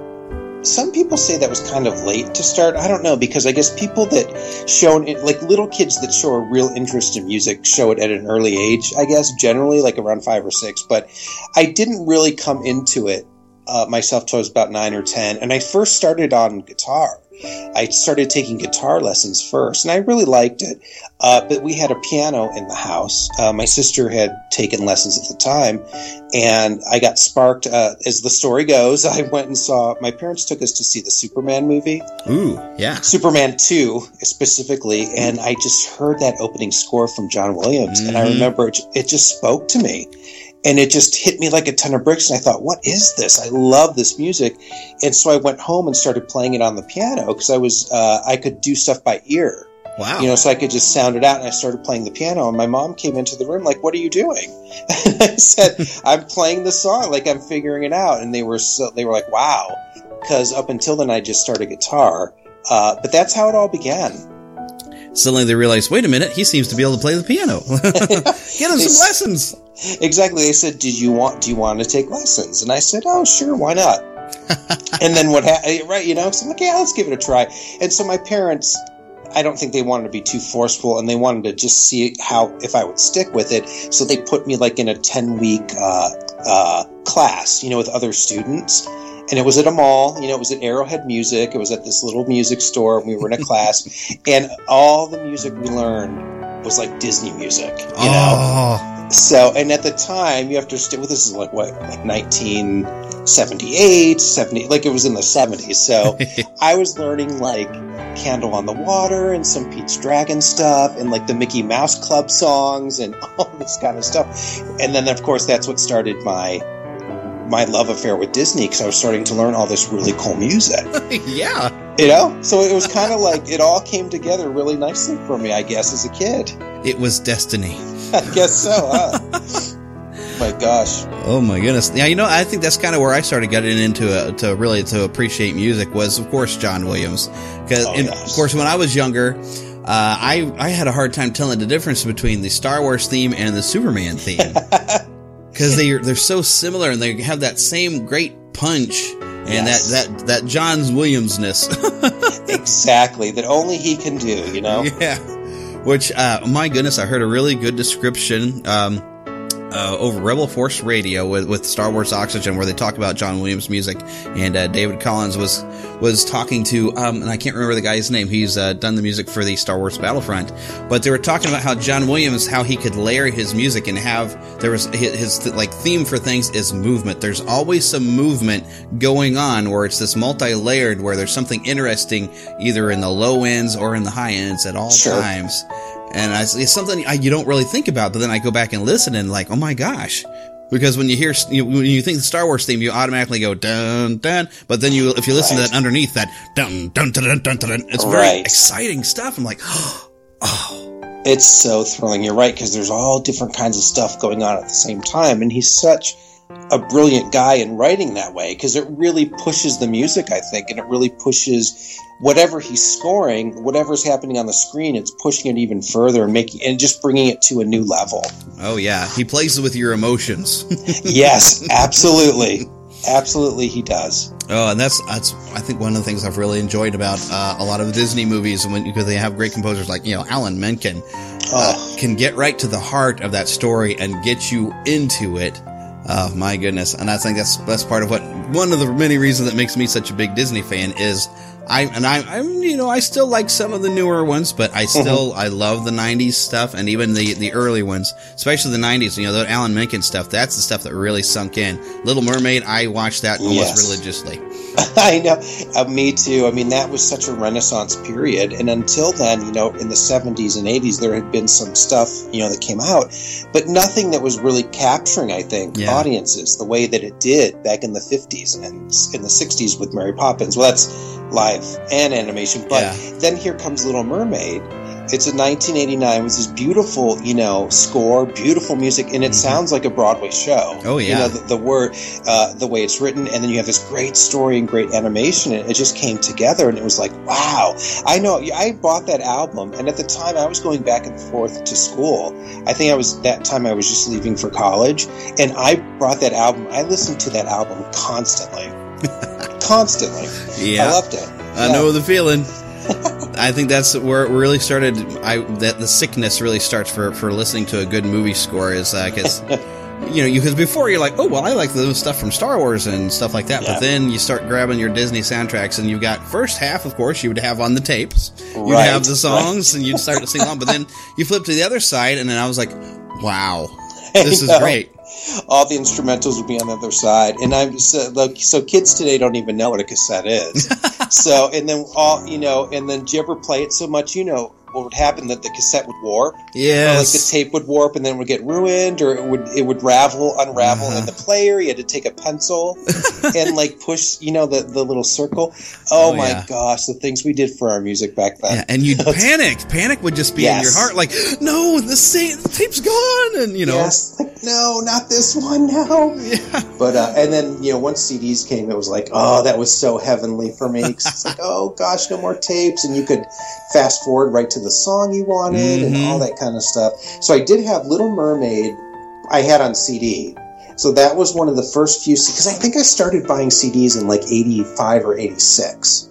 [SPEAKER 17] some people say that was kind of late to start. I don't know because I guess people that show like little kids that show a real interest in music show it at an early age. I guess generally like around five or six, but I didn't really come into it uh, myself till I was about nine or ten, and I first started on guitar. I started taking guitar lessons first, and I really liked it. Uh, but we had a piano in the house. Uh, my sister had taken lessons at the time, and I got sparked. Uh, as the story goes, [LAUGHS] I went and saw. My parents took us to see the Superman movie.
[SPEAKER 2] Ooh, yeah.
[SPEAKER 17] Superman 2 specifically, and I just heard that opening score from John Williams, and I
[SPEAKER 2] Mhm.
[SPEAKER 17] remember it, it just spoke to me. And it just hit me like a ton of bricks, and I thought, "What is this? I love this music." And so I went home and started playing it on the piano because I was uh, I could do stuff by ear.
[SPEAKER 2] Wow.
[SPEAKER 17] You know, so I could just sound it out, and I started playing the piano. And my mom came into the room like, "What are you doing?" And [LAUGHS] I said, [LAUGHS] "I'm playing the song, like I'm figuring it out." And they were so they were like, "Wow," because up until then I just started guitar. Uh, but that's how it all began.
[SPEAKER 2] Suddenly they realized, wait a minute, he seems to be able to play the piano. [LAUGHS] Get him some lessons.
[SPEAKER 17] Exactly. They said, "Did you want? Do you want to take lessons?" And I said, "Oh, sure, why not?" [LAUGHS] and then what happened? Right, you know. So I'm like, "Yeah, let's give it a try." And so my parents, I don't think they wanted to be too forceful, and they wanted to just see how if I would stick with it. So they put me like in a ten week uh, uh, class, you know, with other students. And it was at a mall, you know, it was at Arrowhead Music. It was at this little music store. And we were in a [LAUGHS] class, and all the music we learned was like Disney music, you know.
[SPEAKER 2] Oh,
[SPEAKER 17] So, and at the time, you have to understand, well, this is like what, like 1978, 70, like it was in the 70s. So [LAUGHS] I was learning like Candle on the Water and some Pete's Dragon stuff and like the Mickey Mouse Club songs and [LAUGHS] all this kind of stuff. And then, of course, that's what started my my love affair with Disney because I was starting to learn all this really cool music. [LAUGHS]
[SPEAKER 2] yeah.
[SPEAKER 17] You know? So it was kind of like it all came together really nicely for me, I guess, as a kid.
[SPEAKER 2] It was destiny. [LAUGHS]
[SPEAKER 17] I guess so, huh? [LAUGHS] My gosh.
[SPEAKER 2] Oh my goodness! Yeah, you know, I think that's kind of where I started getting into uh, to really to appreciate music was, of course, John Williams. Because,
[SPEAKER 17] Oh,
[SPEAKER 2] of course, when I was younger, uh, I I had a hard time telling the difference between the Star Wars theme and the Superman theme because they are they're so similar and they have that same great punch and
[SPEAKER 17] Yes.
[SPEAKER 2] that that that John Williamsness. [LAUGHS] [LAUGHS]
[SPEAKER 17] exactly. That only he can do, you know?
[SPEAKER 2] Yeah. Which, uh, my goodness, I heard a really good description um, uh, over Rebel Force Radio with, with Star Wars Oxygen, where they talk about John Williams' music, and uh, David Collins was was talking to, um, and I can't remember the guy's name. He's uh, done the music for the Star Wars Battlefront, but they were talking about how John Williams, how he could layer his music and have there was his, his like theme for things is movement. There's always some movement going on where it's this multi-layered, where there's something interesting either in the low ends or in the high ends at all
[SPEAKER 17] Sure.
[SPEAKER 2] times. And I, it's something I, you don't really think about, but then I go back and listen and like, oh my gosh. Because when you hear, you, when you think the Star Wars theme, you automatically go dun dun. But then you, if you listen to that underneath that dun dun dun dun dun, dun, dun it's very
[SPEAKER 17] Right.
[SPEAKER 2] exciting stuff. I'm like, [GASPS] oh.
[SPEAKER 17] It's so thrilling. You're right, because there's all different kinds of stuff going on at the same time. And he's such a brilliant guy in writing that way, because it really pushes the music, I think, and it really pushes whatever he's scoring, whatever's happening on the screen, it's pushing it even further and making and just bringing it to a new level.
[SPEAKER 2] oh yeah, he plays with your emotions. [LAUGHS]
[SPEAKER 17] yes, absolutely. Absolutely, he does.
[SPEAKER 2] Oh, and that's that's I think one of the things I've really enjoyed about uh, a lot of the Disney movies, when because they have great composers like you know Alan Menken, uh, can get right to the heart of that story and get you into it. Oh my goodness! And I think that's that's part of what one of the many reasons that makes me such a big Disney fan is I and I I'm you know I still like some of the newer ones, but I mm-hmm. still I love the '90s stuff and even the the early ones, especially the '90s. You know, the Alan Menken stuff. That's the stuff that really sunk in. Little Mermaid, I watched that almost
[SPEAKER 17] Yes.
[SPEAKER 2] religiously. [LAUGHS]
[SPEAKER 17] I know. Uh, me too. I mean, that was such a renaissance period. And until then, you know, in the 70s and 80s, there had been some stuff, you know, that came out, but nothing that was really capturing, I think,
[SPEAKER 2] Yeah.
[SPEAKER 17] audiences the way that it did back in the 50s and in the 60s with Mary Poppins. Well, that's live and animation. But
[SPEAKER 2] Yeah.
[SPEAKER 17] then here comes Little Mermaid. It's a 1989 with this beautiful, you know, score, beautiful music, and it sounds like a Broadway show.
[SPEAKER 2] Mm-hmm. Oh,
[SPEAKER 17] You know, the, the word, uh, the way it's written, and then you have this great story and great animation, and it just came together, and it was like, wow. I know, I bought that album, and at the time I was going back and forth to school. I think I was, that time I was just leaving for college, and I brought that album, I listened to that album constantly. [LAUGHS] constantly.
[SPEAKER 2] Yeah.
[SPEAKER 17] I loved it.
[SPEAKER 2] I
[SPEAKER 17] Yeah.
[SPEAKER 2] know the feeling. I think that's where it really started. I that the sickness really starts for for listening to a good movie score is because. [LAUGHS] You know, because before you're like, oh well, I like the stuff from Star Wars and stuff like that.
[SPEAKER 17] Yeah.
[SPEAKER 2] But then you start grabbing your Disney soundtracks, and you've got first half, of course, you would have on the tapes. You'd have the songs, and you'd start to sing along. But then you flip to the other side, and then I was like, wow, [LAUGHS] this is great.
[SPEAKER 17] All the instrumentals would be on the other side. And i'm so, like so kids today don't even know what a cassette is. [LAUGHS] So and then all you know and then do you ever play it so much you know what would happen that the cassette would warp? Yeah, like the tape would warp and then it would get ruined or it would it would ravel unravel
[SPEAKER 2] Uh-huh.
[SPEAKER 17] and the player. You had to take a pencil [LAUGHS] and like push you know the, the little circle. Oh,
[SPEAKER 2] Oh,
[SPEAKER 17] my
[SPEAKER 2] yeah.
[SPEAKER 17] gosh the things we did for our music back then.
[SPEAKER 2] Yeah, and you'd [LAUGHS] panic. Panic would just be in your heart, like, no, the, sa- the tape's gone, and you know,
[SPEAKER 17] Yes, like no, not this one, no. But uh, and then you know once CDs came, it was like, oh, that was so heavenly for me. [LAUGHS] 'Cause it's like, oh gosh, no more tapes, and you could fast forward right to the song you wanted and
[SPEAKER 2] Mhm.
[SPEAKER 17] all that kind of stuff. So I did have Little Mermaid. I had on CD. So that was one of the first few because I think I started buying CDs in like '85 or '86.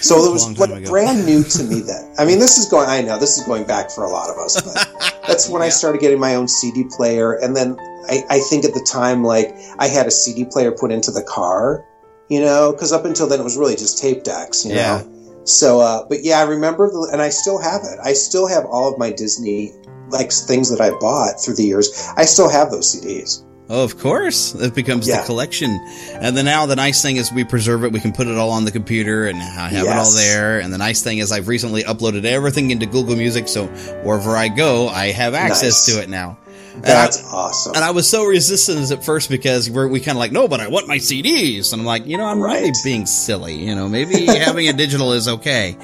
[SPEAKER 17] So it was
[SPEAKER 2] long
[SPEAKER 17] like
[SPEAKER 2] ago.
[SPEAKER 17] brand new to me [LAUGHS] then. I mean, this is going. I know this is going back for a lot of us, but that's when I started getting my own CD player, and then I, I think at the time, like I had a CD player put into the car, you know, because up until then it was really just tape decks, you
[SPEAKER 2] Yeah.
[SPEAKER 17] know. So, uh, but yeah, I remember, the, and I still have it. I still have all of my Disney like things that I bought through the years. I still have those CDs.
[SPEAKER 2] Oh, of course, it becomes
[SPEAKER 17] Yeah.
[SPEAKER 2] the collection. And then now the nice thing is we preserve it. We can put it all on the computer and I have it all there. And the nice thing is I've recently uploaded everything into Google Music, so wherever I go, I have access
[SPEAKER 17] Nice.
[SPEAKER 2] to it now. And
[SPEAKER 17] That's
[SPEAKER 2] I-
[SPEAKER 17] awesome.
[SPEAKER 2] And I was so resistant at first because we're, we kind of like, no, but I want my CDs. And I'm like, you know, I'm really
[SPEAKER 17] Right.
[SPEAKER 2] being silly. You know, maybe having a [LAUGHS] digital is okay.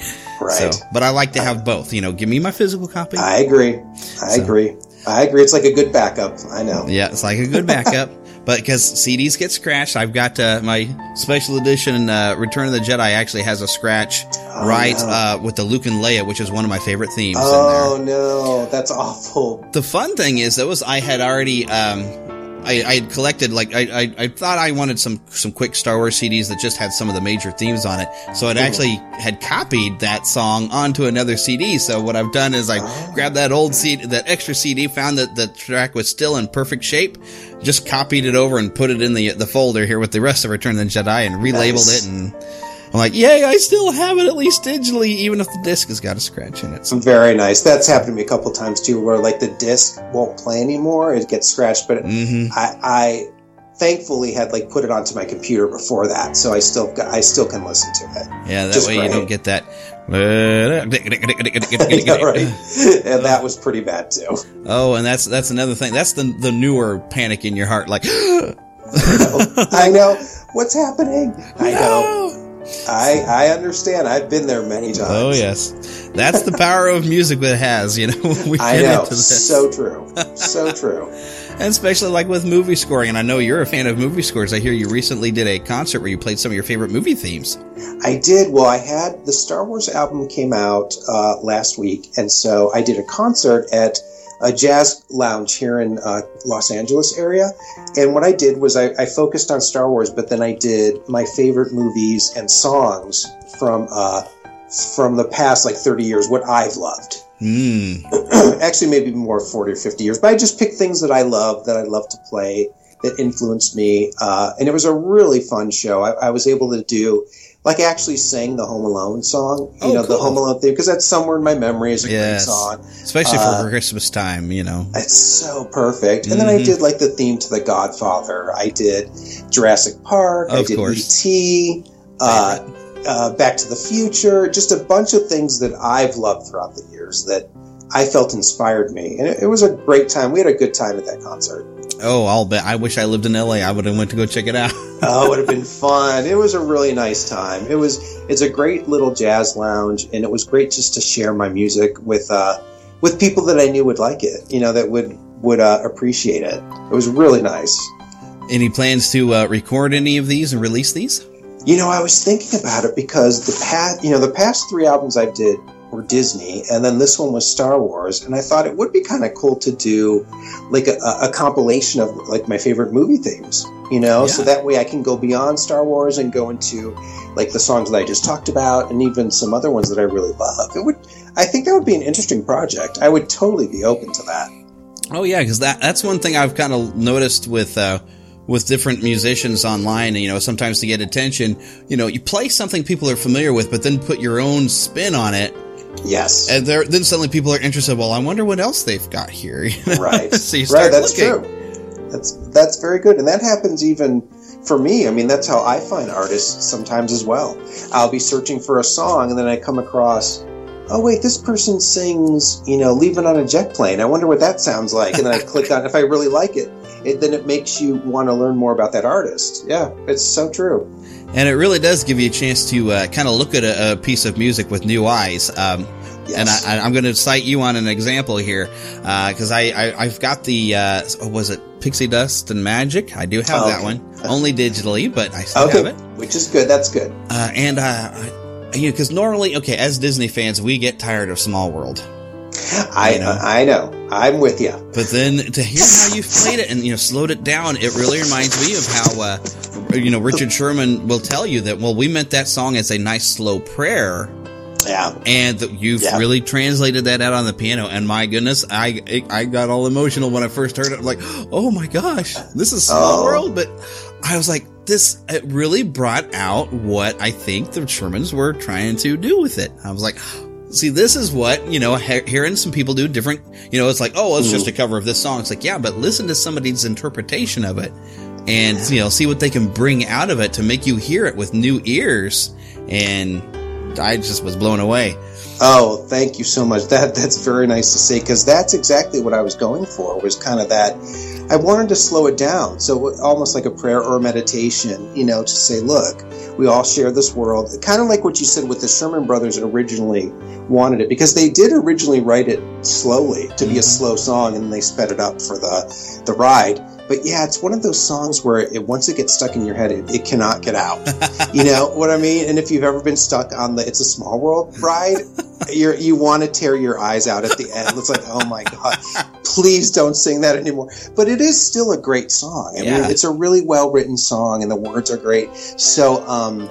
[SPEAKER 17] Right.
[SPEAKER 2] So, but I like to have both. You know, give me my physical copy.
[SPEAKER 17] I agree. I
[SPEAKER 2] So-
[SPEAKER 17] agree. I agree. It's like a good backup. I know.
[SPEAKER 2] Yeah, it's like a good backup. [LAUGHS] but because CDs get scratched, I've got uh, my special edition uh, Return of the Jedi actually has a scratch right
[SPEAKER 17] no.
[SPEAKER 2] uh, with the Luke and Leia, which is one of my favorite themes in there.
[SPEAKER 17] Oh no, that's awful.
[SPEAKER 2] The fun thing is, that was I had already. Um, I, I had collected like I, I, I thought I wanted some some quick Star Wars CDs that just had some of the major themes on it. So
[SPEAKER 17] Mhm.
[SPEAKER 2] actually had copied that song onto another CD. So what I've done is I
[SPEAKER 17] Oh.
[SPEAKER 2] grabbed that old CD, that extra CD, found that the track was still in perfect shape, just copied it over and put it in the the folder here with the rest of Return of the Jedi and relabeled
[SPEAKER 17] Nice.
[SPEAKER 2] it. And I'm like, yay! I still have it at least digitally, even if the disc has got a scratch in it. So,
[SPEAKER 17] Very nice. That's happened to me a couple times too, where like the disc won't play anymore; it gets scratched. But
[SPEAKER 2] Mhm.
[SPEAKER 17] I, I thankfully had like put it onto my computer before that, so I still got, I still can listen to it.
[SPEAKER 2] yeah, that
[SPEAKER 17] Just
[SPEAKER 2] way you don't get that. [LAUGHS]
[SPEAKER 17] Yeah, right. And that was pretty bad too.
[SPEAKER 2] Oh, and that's that's another thing. That's the the newer panic in your heart, like [GASPS] [LAUGHS]
[SPEAKER 17] I know what's happening. I know. I I understand. I've been there many times.
[SPEAKER 2] Oh yes, that's the power of music that it has. You know, [LAUGHS] we
[SPEAKER 17] I know. So true. So [LAUGHS] true.
[SPEAKER 2] and especially like with movie scoring. And I know you're a fan of movie scores. I hear you recently did a concert where you played some of your favorite movie themes.
[SPEAKER 17] I did. Well, I had the Star Wars album came out uh, last week, and so I did a concert at a jazz lounge here in uh, Los Angeles area. And what I did was I, I, focused on Star Wars, but then I did my favorite movies and songs from uh, from the past like 30 years, what I've loved.
[SPEAKER 2] Mm. [CLEARS THROAT]
[SPEAKER 17] Actually, maybe more 40 or 50 years, but I just picked things that I love, that I love to play, that influenced me. Uh, and it was a really fun show. I, I was able to do like I actually sang the Home Alone song, you
[SPEAKER 2] Oh,
[SPEAKER 17] know, the. Home Alone theme, because that's somewhere in my memory as a
[SPEAKER 2] Yes.
[SPEAKER 17] great song.
[SPEAKER 2] Especially
[SPEAKER 17] Uh,
[SPEAKER 2] for Christmas time, you know.
[SPEAKER 17] It's so perfect. And then I
[SPEAKER 2] Mhm.
[SPEAKER 17] did like the theme to The Godfather. I did Jurassic Park. I
[SPEAKER 2] Of
[SPEAKER 17] did
[SPEAKER 2] course.
[SPEAKER 17] E.T., uh, uh, Back to the Future, just a bunch of things that I've loved throughout the years that I felt inspired me. And it, it was a great time. We had a good time at that concert.
[SPEAKER 2] Oh, I'll bet. I wish I lived in LA. I would have went to go check it out. [LAUGHS]
[SPEAKER 17] oh, it would have been fun. It was a really nice time. It was. It's a great little jazz lounge, and it was great just to share my music with uh, with people that I knew would like it. You know, that would would uh, appreciate it. It was really nice.
[SPEAKER 2] Any plans to uh, record any of these and release these?
[SPEAKER 17] You know, I was thinking about it because the past, you know, the past three albums I did were Disney, and then this one was Star Wars, and I thought it would be kind of cool to do like a, a compilation of like my favorite movie themes. You know, so that way I can go beyond Star Wars and go into like the songs that I just talked about, and even some other ones that I really love. It would, I think that would be an interesting project. I would totally be open to that.
[SPEAKER 2] Oh yeah, because that that's one thing I've kind of noticed with uh, with different musicians online. You know, sometimes to get attention, you know, you play something people are familiar with, but then put your own spin on it.
[SPEAKER 17] Yes,
[SPEAKER 2] and there, then suddenly people are interested. Well, I wonder what else they've got here. you [LAUGHS] know?
[SPEAKER 17] Right.
[SPEAKER 2] so you start
[SPEAKER 17] right, that's
[SPEAKER 2] looking.
[SPEAKER 17] true. That's that's very good, and that happens even for me. I mean, that's how I find artists sometimes as well. I'll be searching for a song, and then I come across, oh wait, this person sings, you know, "Leaving on a Jet Plane." I wonder what that sounds like, and then I [LAUGHS] click on. If I really like it, it then it makes you want to learn more about that artist. Yeah, it's so true.
[SPEAKER 2] And it really does give you a chance to uh, kind of look at a, a piece of music with new eyes. Um, And I, I'm going to cite you on an example here because I, I I've got the uh, oh, was it Pixie Dust and Magic? I do have
[SPEAKER 17] Oh,
[SPEAKER 2] that
[SPEAKER 17] okay.
[SPEAKER 2] one only digitally, but I still
[SPEAKER 17] Okay,
[SPEAKER 2] have it.
[SPEAKER 17] which is good. That's good.
[SPEAKER 2] Uh, and uh, I, you know, because normally, okay, as Disney fans, we get tired of Small World.
[SPEAKER 17] I know. I know. I'm with you.
[SPEAKER 2] But then to hear how you've played it and you know slowed it down, it really reminds me of how uh, you know Richard Sherman will tell you that. Well, we meant that song as a nice slow prayer.
[SPEAKER 17] Yeah,
[SPEAKER 2] and you've
[SPEAKER 17] Yeah.
[SPEAKER 2] really translated that out on the piano. And my goodness, I I got all emotional when I first heard it. I'm like, oh my gosh, this is Small
[SPEAKER 17] Oh.
[SPEAKER 2] World. But I was like, this it really brought out what I think the Shermans were trying to do with it. I was like. See, this is what, you know, he- hearing some people do different, you know, it's like, oh, it's just hmm. a cover of this song. It's like, yeah, but listen to somebody's interpretation of it and, you know, see what they can bring out of it to make you hear it with new ears. And I just was blown away.
[SPEAKER 17] Oh, thank you so much. That that's very nice to say because that's exactly what I was going for. Was kind of that. I wanted to slow it down, so almost like a prayer or a meditation. You know, to say, look, we all share this world. Kind of like what you said with the Sherman Brothers originally wanted it because they did originally write it slowly to be a mm-hmm. slow song, and then they sped it up for the the ride. But yeah, it's one of those songs where it, once it gets stuck in your head, it, it cannot get out. [LAUGHS] you know what I mean? And if you've ever been stuck on the "It's a Small World" ride, [LAUGHS] you're, you want to tear your eyes out at the end. It's like, oh my god, please don't sing that anymore. But it is still a great song. I
[SPEAKER 2] Yeah.
[SPEAKER 17] mean, it's a really well written song, and the words are great. So, um,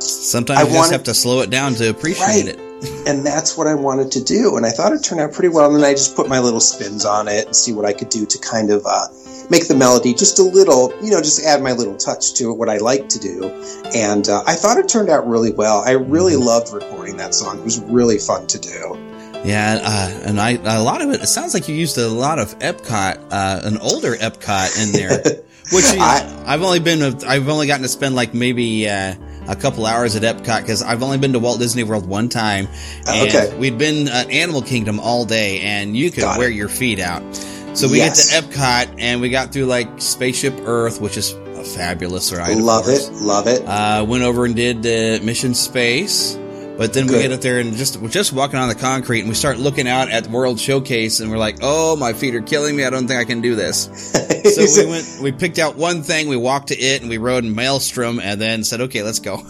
[SPEAKER 2] Sometimes
[SPEAKER 17] I
[SPEAKER 2] you just
[SPEAKER 17] wanted-
[SPEAKER 2] have to slow it down to appreciate it.
[SPEAKER 17] And that's what I wanted to do. And I thought it turned out pretty well. And then I just put my little spins on it and see what I could do to kind of uh, make the melody just a little, you know, just add my little touch to it, what I like to do. And uh, I thought it turned out really well. I really loved recording that song. It was really fun to do.
[SPEAKER 2] Yeah, uh, and I a lot of it. It sounds like you used a lot of Epcot, uh, an older Epcot in there. [LAUGHS] Which you know, I've only been, I've only gotten to spend like maybe uh, a couple hours at Epcot because I've only been to Walt Disney World one time. And
[SPEAKER 17] Okay.
[SPEAKER 2] we'd been at Animal Kingdom all day, and you could
[SPEAKER 17] Got it.
[SPEAKER 2] wear your feet out. So we
[SPEAKER 17] Yes.
[SPEAKER 2] get to Epcot, and we got through like Spaceship Earth, which is a fabulous ride.
[SPEAKER 17] love it. Love it.
[SPEAKER 2] Uh, went over and did uh, Mission Space. But then we get up there and just we're just walking on the concrete and we start looking out at World Showcase and we're like, oh, my feet are killing me. I don't think I can do this. [LAUGHS] so we went, we picked out one thing, we walked to it, and we rode in Maelstrom, and then said, okay, let's go. [LAUGHS]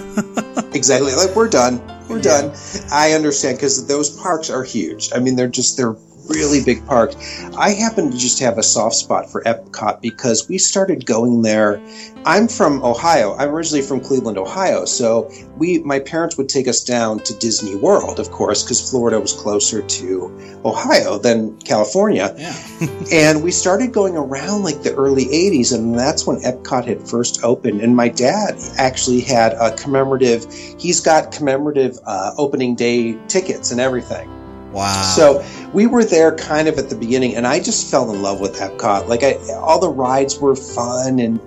[SPEAKER 17] exactly. Like we're done. We're done. I understand because those parks are huge. I mean, they're just they're really big parks. I happen to just have a soft spot for Epcot because we started going there. I'm from Ohio. I'm originally from Cleveland, Ohio. So we, my parents would take us down to Disney World, of course, because Florida was closer to Ohio than California.
[SPEAKER 2] Yeah. [LAUGHS]
[SPEAKER 17] and we started going around like the early 80s, and that's when Epcot had first opened. And my dad actually had a commemorative, he's got commemorative uh, opening day tickets and everything.
[SPEAKER 2] Wow.
[SPEAKER 17] So we were there kind of at the beginning, and I just fell in love with Epcot. Like, I, all the rides were fun and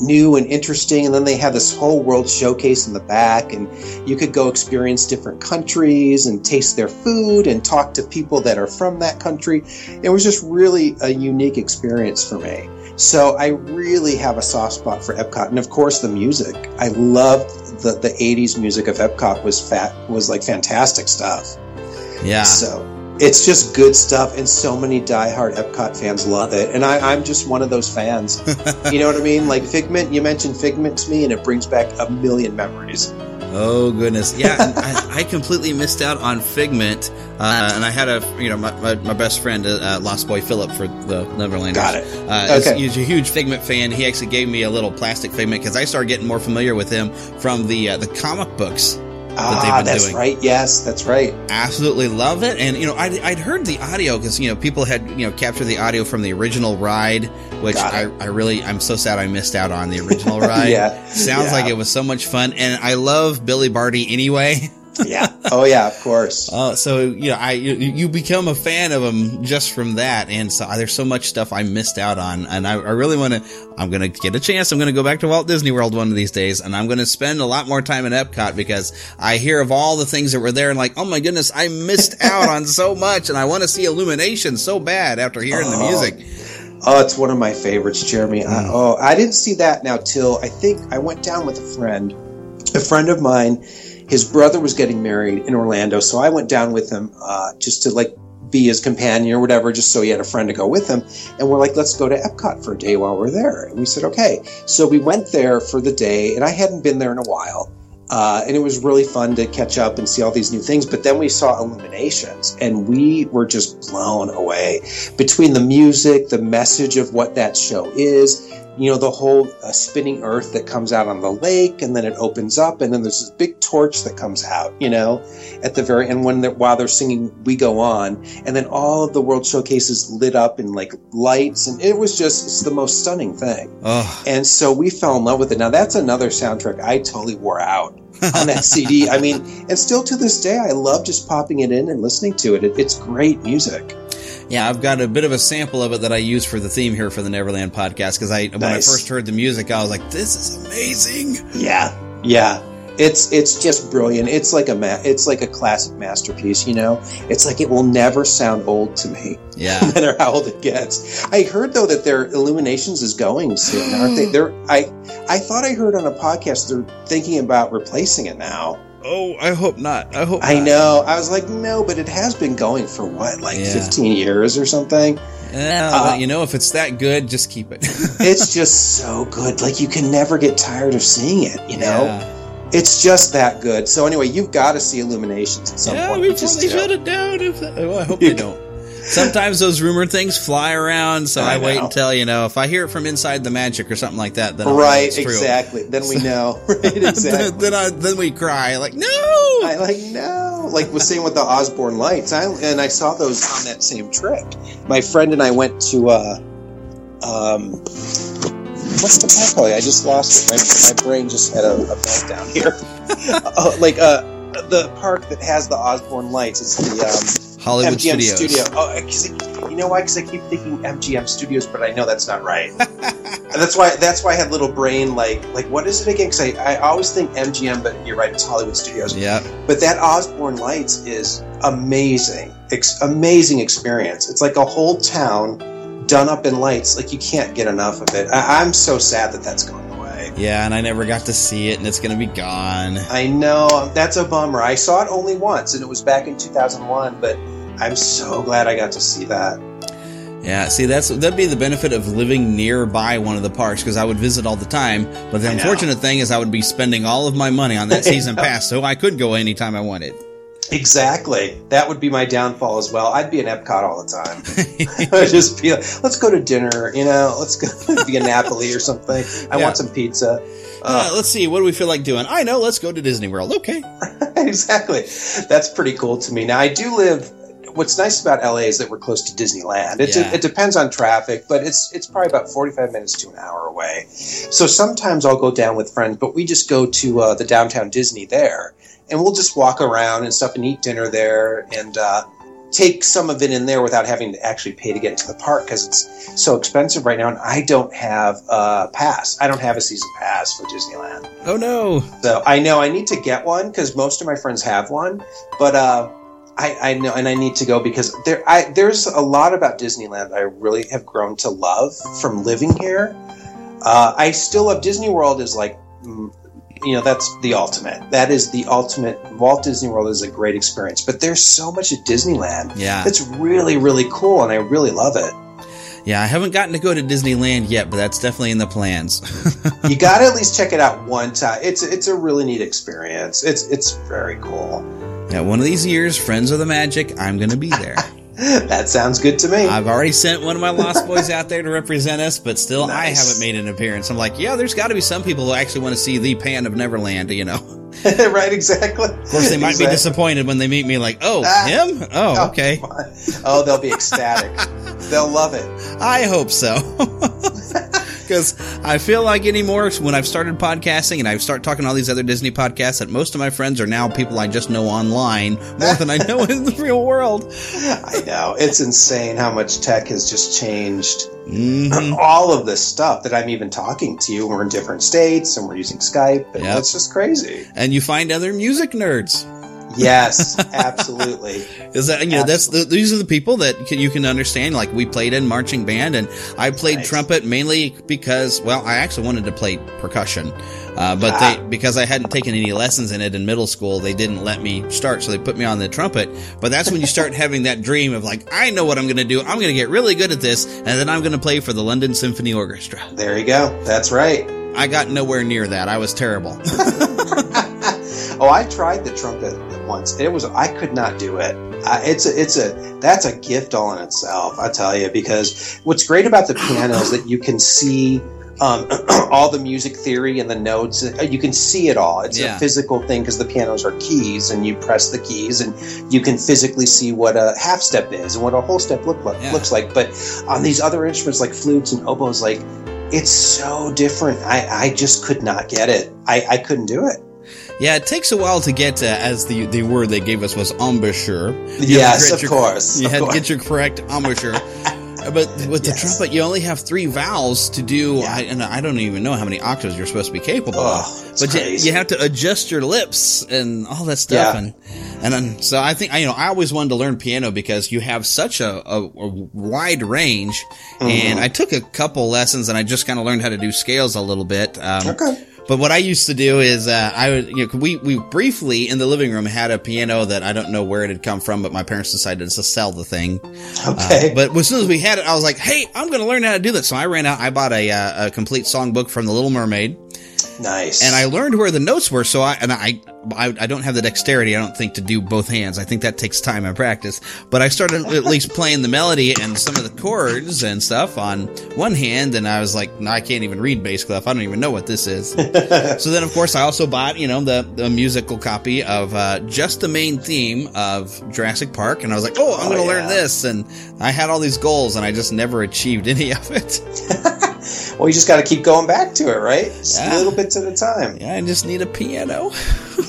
[SPEAKER 17] new and interesting, and then they had this whole world showcase in the back, and you could go experience different countries and taste their food and talk to people that are from that country. It was just really a unique experience for me. So I really have a soft spot for Epcot, and of course the music. I loved the the '80s music of Epcot was fat was like fantastic stuff.
[SPEAKER 2] Yeah.
[SPEAKER 17] So it's just good stuff, and so many diehard Epcot fans love it, and I, I'm just one of those fans. [LAUGHS] you know what I mean? Like Figment, you mentioned Figment to me, and it brings back a million memories.
[SPEAKER 2] Oh goodness, yeah, and I, I completely missed out on Figment, uh, and I had a you know my, my, my best friend, uh, Lost Boy Philip for the Neverlanders.
[SPEAKER 17] Got it.
[SPEAKER 2] Uh,
[SPEAKER 17] Okay.
[SPEAKER 2] He's a huge Figment fan. He actually gave me a little plastic Figment because I started getting more familiar with him from the uh, the comic books that
[SPEAKER 17] Ah,
[SPEAKER 2] they've been
[SPEAKER 17] that's
[SPEAKER 2] doing.
[SPEAKER 17] right. Yes, that's right.
[SPEAKER 2] Absolutely love it, and you know I'd, I'd heard the audio because you know people had you know captured the audio from the original ride, which I, I really I'm so sad I missed out on the original ride. [LAUGHS]
[SPEAKER 17] Yeah.
[SPEAKER 2] sounds
[SPEAKER 17] Yeah.
[SPEAKER 2] like it was so much fun, and I love Billy Barty anyway. [LAUGHS]
[SPEAKER 17] Yeah. [LAUGHS] Oh yeah, of course.
[SPEAKER 2] Uh, so you know, I you, you become a fan of them just from that, and so there's so much stuff I missed out on, and I, I really want to. I'm going to get a chance. I'm going to go back to Walt Disney World one of these days, and I'm going to spend a lot more time in Epcot because I hear of all the things that were there, and like, oh my goodness, I missed [LAUGHS] out on so much, and I want to see Illumination so bad after hearing the
[SPEAKER 17] Oh.
[SPEAKER 2] music.
[SPEAKER 17] Oh, it's one of my favorites, Jeremy. I, oh, I didn't see that now till I think I went down with a friend, a friend of mine. His brother was getting married in Orlando, so I went down with him uh, just to like be his companion or whatever, just so he had a friend to go with him. And we're like, let's go to Epcot for a day while we're there. And we said, okay. So we went there for the day, and I hadn't been there in a while. Uh, and it was really fun to catch up and see all these new things. But then we saw Illuminations, and we were just blown away between the music, the message of what that show is. You know, the whole uh, spinning earth that comes out on the lake, and then it opens up, and then there's this big torch that comes out. You know, at the very end when they're, while they're singing "We Go On," and then all of the World Showcases lit up in like lights, and it was just it's the most stunning thing.
[SPEAKER 2] Oh,
[SPEAKER 17] And so we fell in love with it. Now that's another soundtrack I totally wore out on that [LAUGHS] CD. I mean, and still to this day, I love just popping it in and listening to it. it it's great music.
[SPEAKER 2] Yeah, I've got a bit of a sample of it that I use for the theme here for the Neverland podcast because I when I first heard the music, I was like, "This is amazing."
[SPEAKER 17] Yeah, yeah. It's it's just brilliant. It's like a ma- it's like a classic masterpiece. You know, it's like it will never sound old to me, [LAUGHS]
[SPEAKER 2] Yeah, no
[SPEAKER 17] matter how old it gets. I heard though that their Illuminations is going soon, aren't they? Mm. They're I I thought I heard on a podcast they're thinking about replacing it now.
[SPEAKER 2] Oh, I hope not. I hope
[SPEAKER 17] I
[SPEAKER 2] not.
[SPEAKER 17] know. I was like, no, but it has been going for what, like
[SPEAKER 2] Yeah.
[SPEAKER 17] 15 years or something.
[SPEAKER 2] Yeah,
[SPEAKER 17] Uh,
[SPEAKER 2] you know, if it's that good, just keep it. [LAUGHS]
[SPEAKER 17] It's just so good. Like you can never get tired of seeing it. You know,
[SPEAKER 2] Yeah.
[SPEAKER 17] it's just that good. So anyway, you've got to see Illuminations at some
[SPEAKER 2] yeah,
[SPEAKER 17] point.
[SPEAKER 2] we
[SPEAKER 17] You just
[SPEAKER 2] probably
[SPEAKER 17] do.
[SPEAKER 2] shut it down. If well, I hope they [LAUGHS] don't. Sometimes those rumor things fly around, so I,
[SPEAKER 17] I
[SPEAKER 2] wait until you know if I hear it from inside the magic or something like that. Then
[SPEAKER 17] Right, exactly. Then we know. [LAUGHS] Right, [LAUGHS] exactly.
[SPEAKER 2] then, then, I, then we cry like no.
[SPEAKER 17] I like no, like was saying with the Osborne lights. I and I saw those on that same trip. My friend and I went to uh, um, what's the park called? I just lost it. My, my brain just had a, a meltdown here. [LAUGHS] uh, like uh, the park that has the Osborne lights. It's the um,
[SPEAKER 2] Hollywood
[SPEAKER 17] MGM
[SPEAKER 2] Studios.
[SPEAKER 17] Studio. Oh, 'cause you know why? Because I keep thinking MGM Studios, but I know that's not right. [LAUGHS] And that's why. That's why I had little brain like like what is it again? Because I, I always think MGM, but you're right. It's Hollywood Studios.
[SPEAKER 2] Yeah.
[SPEAKER 17] But that Osborne Lights is amazing, ex- amazing experience. It's like a whole town done up in lights. Like you can't get enough of it. I- I'm so sad that that's going
[SPEAKER 2] Yeah, and I never got to see it, and it's going to be gone.
[SPEAKER 17] I know that's a bummer. I saw it only once, and it was back in 2001. But I'm so glad I got to see that.
[SPEAKER 2] Yeah, see, that's that'd be the benefit of living nearby one of the parks because I would visit all the time. But the
[SPEAKER 17] I know.
[SPEAKER 2] unfortunate thing is, I would be spending all of my money on that [LAUGHS] season pass, so I could go anytime I wanted.
[SPEAKER 17] Exactly. That would be my downfall as well. I'd be in Epcot all the time. [LAUGHS] [LAUGHS] I'd just be like, let's go to dinner, you know, let's go [LAUGHS] be in Napoli or something. I
[SPEAKER 2] Yeah.
[SPEAKER 17] want some pizza.
[SPEAKER 2] Uh, let's see. What do we feel like doing? I know. Let's go to Disney World. Okay.
[SPEAKER 17] exactly. That's pretty cool to me. Now, I do live. What's nice about LA is that we're close to Disneyland. It,
[SPEAKER 2] Yeah.
[SPEAKER 17] it depends on traffic, but it's it's probably about forty five minutes to an hour away. So sometimes I'll go down with friends, but we just go to uh, the downtown Disney there, and we'll just walk around and stuff and eat dinner there and uh, take some of it in there without having to actually pay to get into the park because it's so expensive right now. And I don't have a pass. I don't have a season pass for Disneyland.
[SPEAKER 2] Oh no.
[SPEAKER 17] So I know I need to get one because most of my friends have one, but uh, I, I know and I need to go because there I there's a lot about Disneyland I really have grown to love from living here. Uh, I still love Disney World is like. You know that's the ultimate. That is the ultimate. Walt Disney World is a great experience, but there's so much at Disneyland.
[SPEAKER 2] Yeah.
[SPEAKER 17] that's really really cool, and I really love it.
[SPEAKER 2] Yeah, I haven't gotten to go to Disneyland yet, but that's definitely in the plans.
[SPEAKER 17] you [LAUGHS] got to at least check it out one time. It's it's a really neat experience. It's it's very cool.
[SPEAKER 2] yeah, one of these years, Friends of the Magic, I'm going to be there. [LAUGHS]
[SPEAKER 17] that sounds good to me.
[SPEAKER 2] I've already sent one of my Lost Boys out there to represent us, but still, I haven't made an appearance. I'm like, yeah, there's got to be some people who actually want to see the Pan of Neverland, you know. [LAUGHS]
[SPEAKER 17] right, exactly.
[SPEAKER 2] Of course, they might be disappointed when they meet me, like, oh,
[SPEAKER 17] Ah.
[SPEAKER 2] him? Oh, okay.
[SPEAKER 17] Oh, they'll be ecstatic. [LAUGHS] they'll love it.
[SPEAKER 2] I hope so. [LAUGHS] Because I feel like anymore when I've started podcasting and I start talking to all these other Disney podcasts that most of my friends are now people I just know online more than I know in the [LAUGHS] real world.
[SPEAKER 17] I know. It's insane how much tech has just changed.
[SPEAKER 2] Mm-hmm. [CLEARS THROAT]
[SPEAKER 17] All of this stuff that I'm even talking to you, we're in different states and we're using Skype, and
[SPEAKER 2] Yep.
[SPEAKER 17] it's just crazy.
[SPEAKER 2] And you find other music nerds.
[SPEAKER 17] Yes, [LAUGHS] absolutely.
[SPEAKER 2] Is that you know that's the, these are the people that can, you can understand. Like we played in marching band, and I played trumpet mainly because well, I actually wanted to play percussion, uh, but
[SPEAKER 17] Ah.
[SPEAKER 2] they because I hadn't taken any lessons in it in middle school, they didn't let me start, so they put me on the trumpet. But that's when you start [LAUGHS] having that dream of like, I know what I'm going to do. I'm going to get really good at this, and then I'm going to play for the London Symphony Orchestra.
[SPEAKER 17] There you go. That's right.
[SPEAKER 2] I got nowhere near that. I was terrible. [LAUGHS]
[SPEAKER 17] Oh, I tried the trumpet once. It was I could not do it. I, it's a it's a that's a gift all in itself. I tell you because what's great about the piano is that you can see. Um, [CLEARS THROAT] all the music theory and the notes, uh, you can see it all. It's
[SPEAKER 2] Yeah.
[SPEAKER 17] a physical thing because the pianos are keys, and you press the keys, and you can physically see what a half step is and what a whole step look like,
[SPEAKER 2] Yeah.
[SPEAKER 17] looks like. But on these other instruments like flutes and oboes, like it's so different. I, I just could not get it. I, I couldn't do it.
[SPEAKER 2] Yeah, it takes a while to get to, as the the word they gave us was embouchure. You
[SPEAKER 17] Yes, of
[SPEAKER 2] your-
[SPEAKER 17] course,
[SPEAKER 2] You
[SPEAKER 17] of
[SPEAKER 2] had
[SPEAKER 17] course.
[SPEAKER 2] to get your correct embouchure. But [LAUGHS] with the trumpet, you only have three vowels to do, I, and I don't even know how many octaves you're supposed to be capable
[SPEAKER 17] Oh,
[SPEAKER 2] of. But you, you have to adjust your lips and all that stuff.
[SPEAKER 17] Yeah.
[SPEAKER 2] And and then, so I think I you know I always wanted to learn piano because you have such a, a, a wide range.
[SPEAKER 17] Mhm.
[SPEAKER 2] And I took a couple lessons, and I just kind of learned how to do scales a little bit. Um,
[SPEAKER 17] Okay.
[SPEAKER 2] But what I used to do is, uh, I would, you know, we, we briefly in the living room had a piano that I don't know where it had come from, but my parents decided to sell the thing.
[SPEAKER 17] Okay.
[SPEAKER 2] Uh, but as soon as we had it, I was like, hey, I'm going to learn how to do this. So I ran out, I bought a, uh, a complete songbook from The Little Mermaid.
[SPEAKER 17] Nice.
[SPEAKER 2] And I learned where the notes were. So I, and I, I, I don't have the dexterity, I don't think, to do both hands. I think that takes time and practice. But I started at least playing the melody and some of the chords and stuff on one hand. And I was like, no, I can't even read bass clef. I don't even know what this is. [LAUGHS] so then, of course, I also bought, you know, the, the musical copy of uh, just the main theme of Jurassic Park. And I was like, oh, I'm
[SPEAKER 17] Oh,
[SPEAKER 2] going to
[SPEAKER 17] yeah.
[SPEAKER 2] learn this. And I had all these goals and I just never achieved [LAUGHS] any of it. [LAUGHS]
[SPEAKER 17] Well, you just got to keep going back to it, right? Just
[SPEAKER 2] Yeah.
[SPEAKER 17] little bits at a time.
[SPEAKER 2] Yeah, I just need a piano.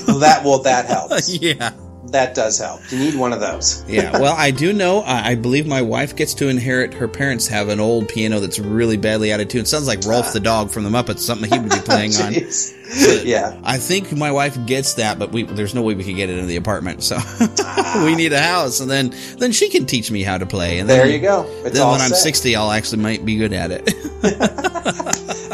[SPEAKER 17] Well, that well, that helps. [LAUGHS]
[SPEAKER 2] yeah.
[SPEAKER 17] That does help. You need one of those. [LAUGHS]
[SPEAKER 2] yeah, well, I do know. I I believe my wife gets to inherit. Her parents have an old piano that's really badly out of tune. It sounds like Rowlf the dog from the Muppets, something he would be [LAUGHS] playing on. But
[SPEAKER 17] yeah.
[SPEAKER 2] I think my wife gets that, but we there's no way we could get it in the apartment, so [LAUGHS] we need a house, and then then she can teach me how to play. And
[SPEAKER 17] There
[SPEAKER 2] then,
[SPEAKER 17] you go. It's
[SPEAKER 2] then when I'm 60, I'll actually might be good at it.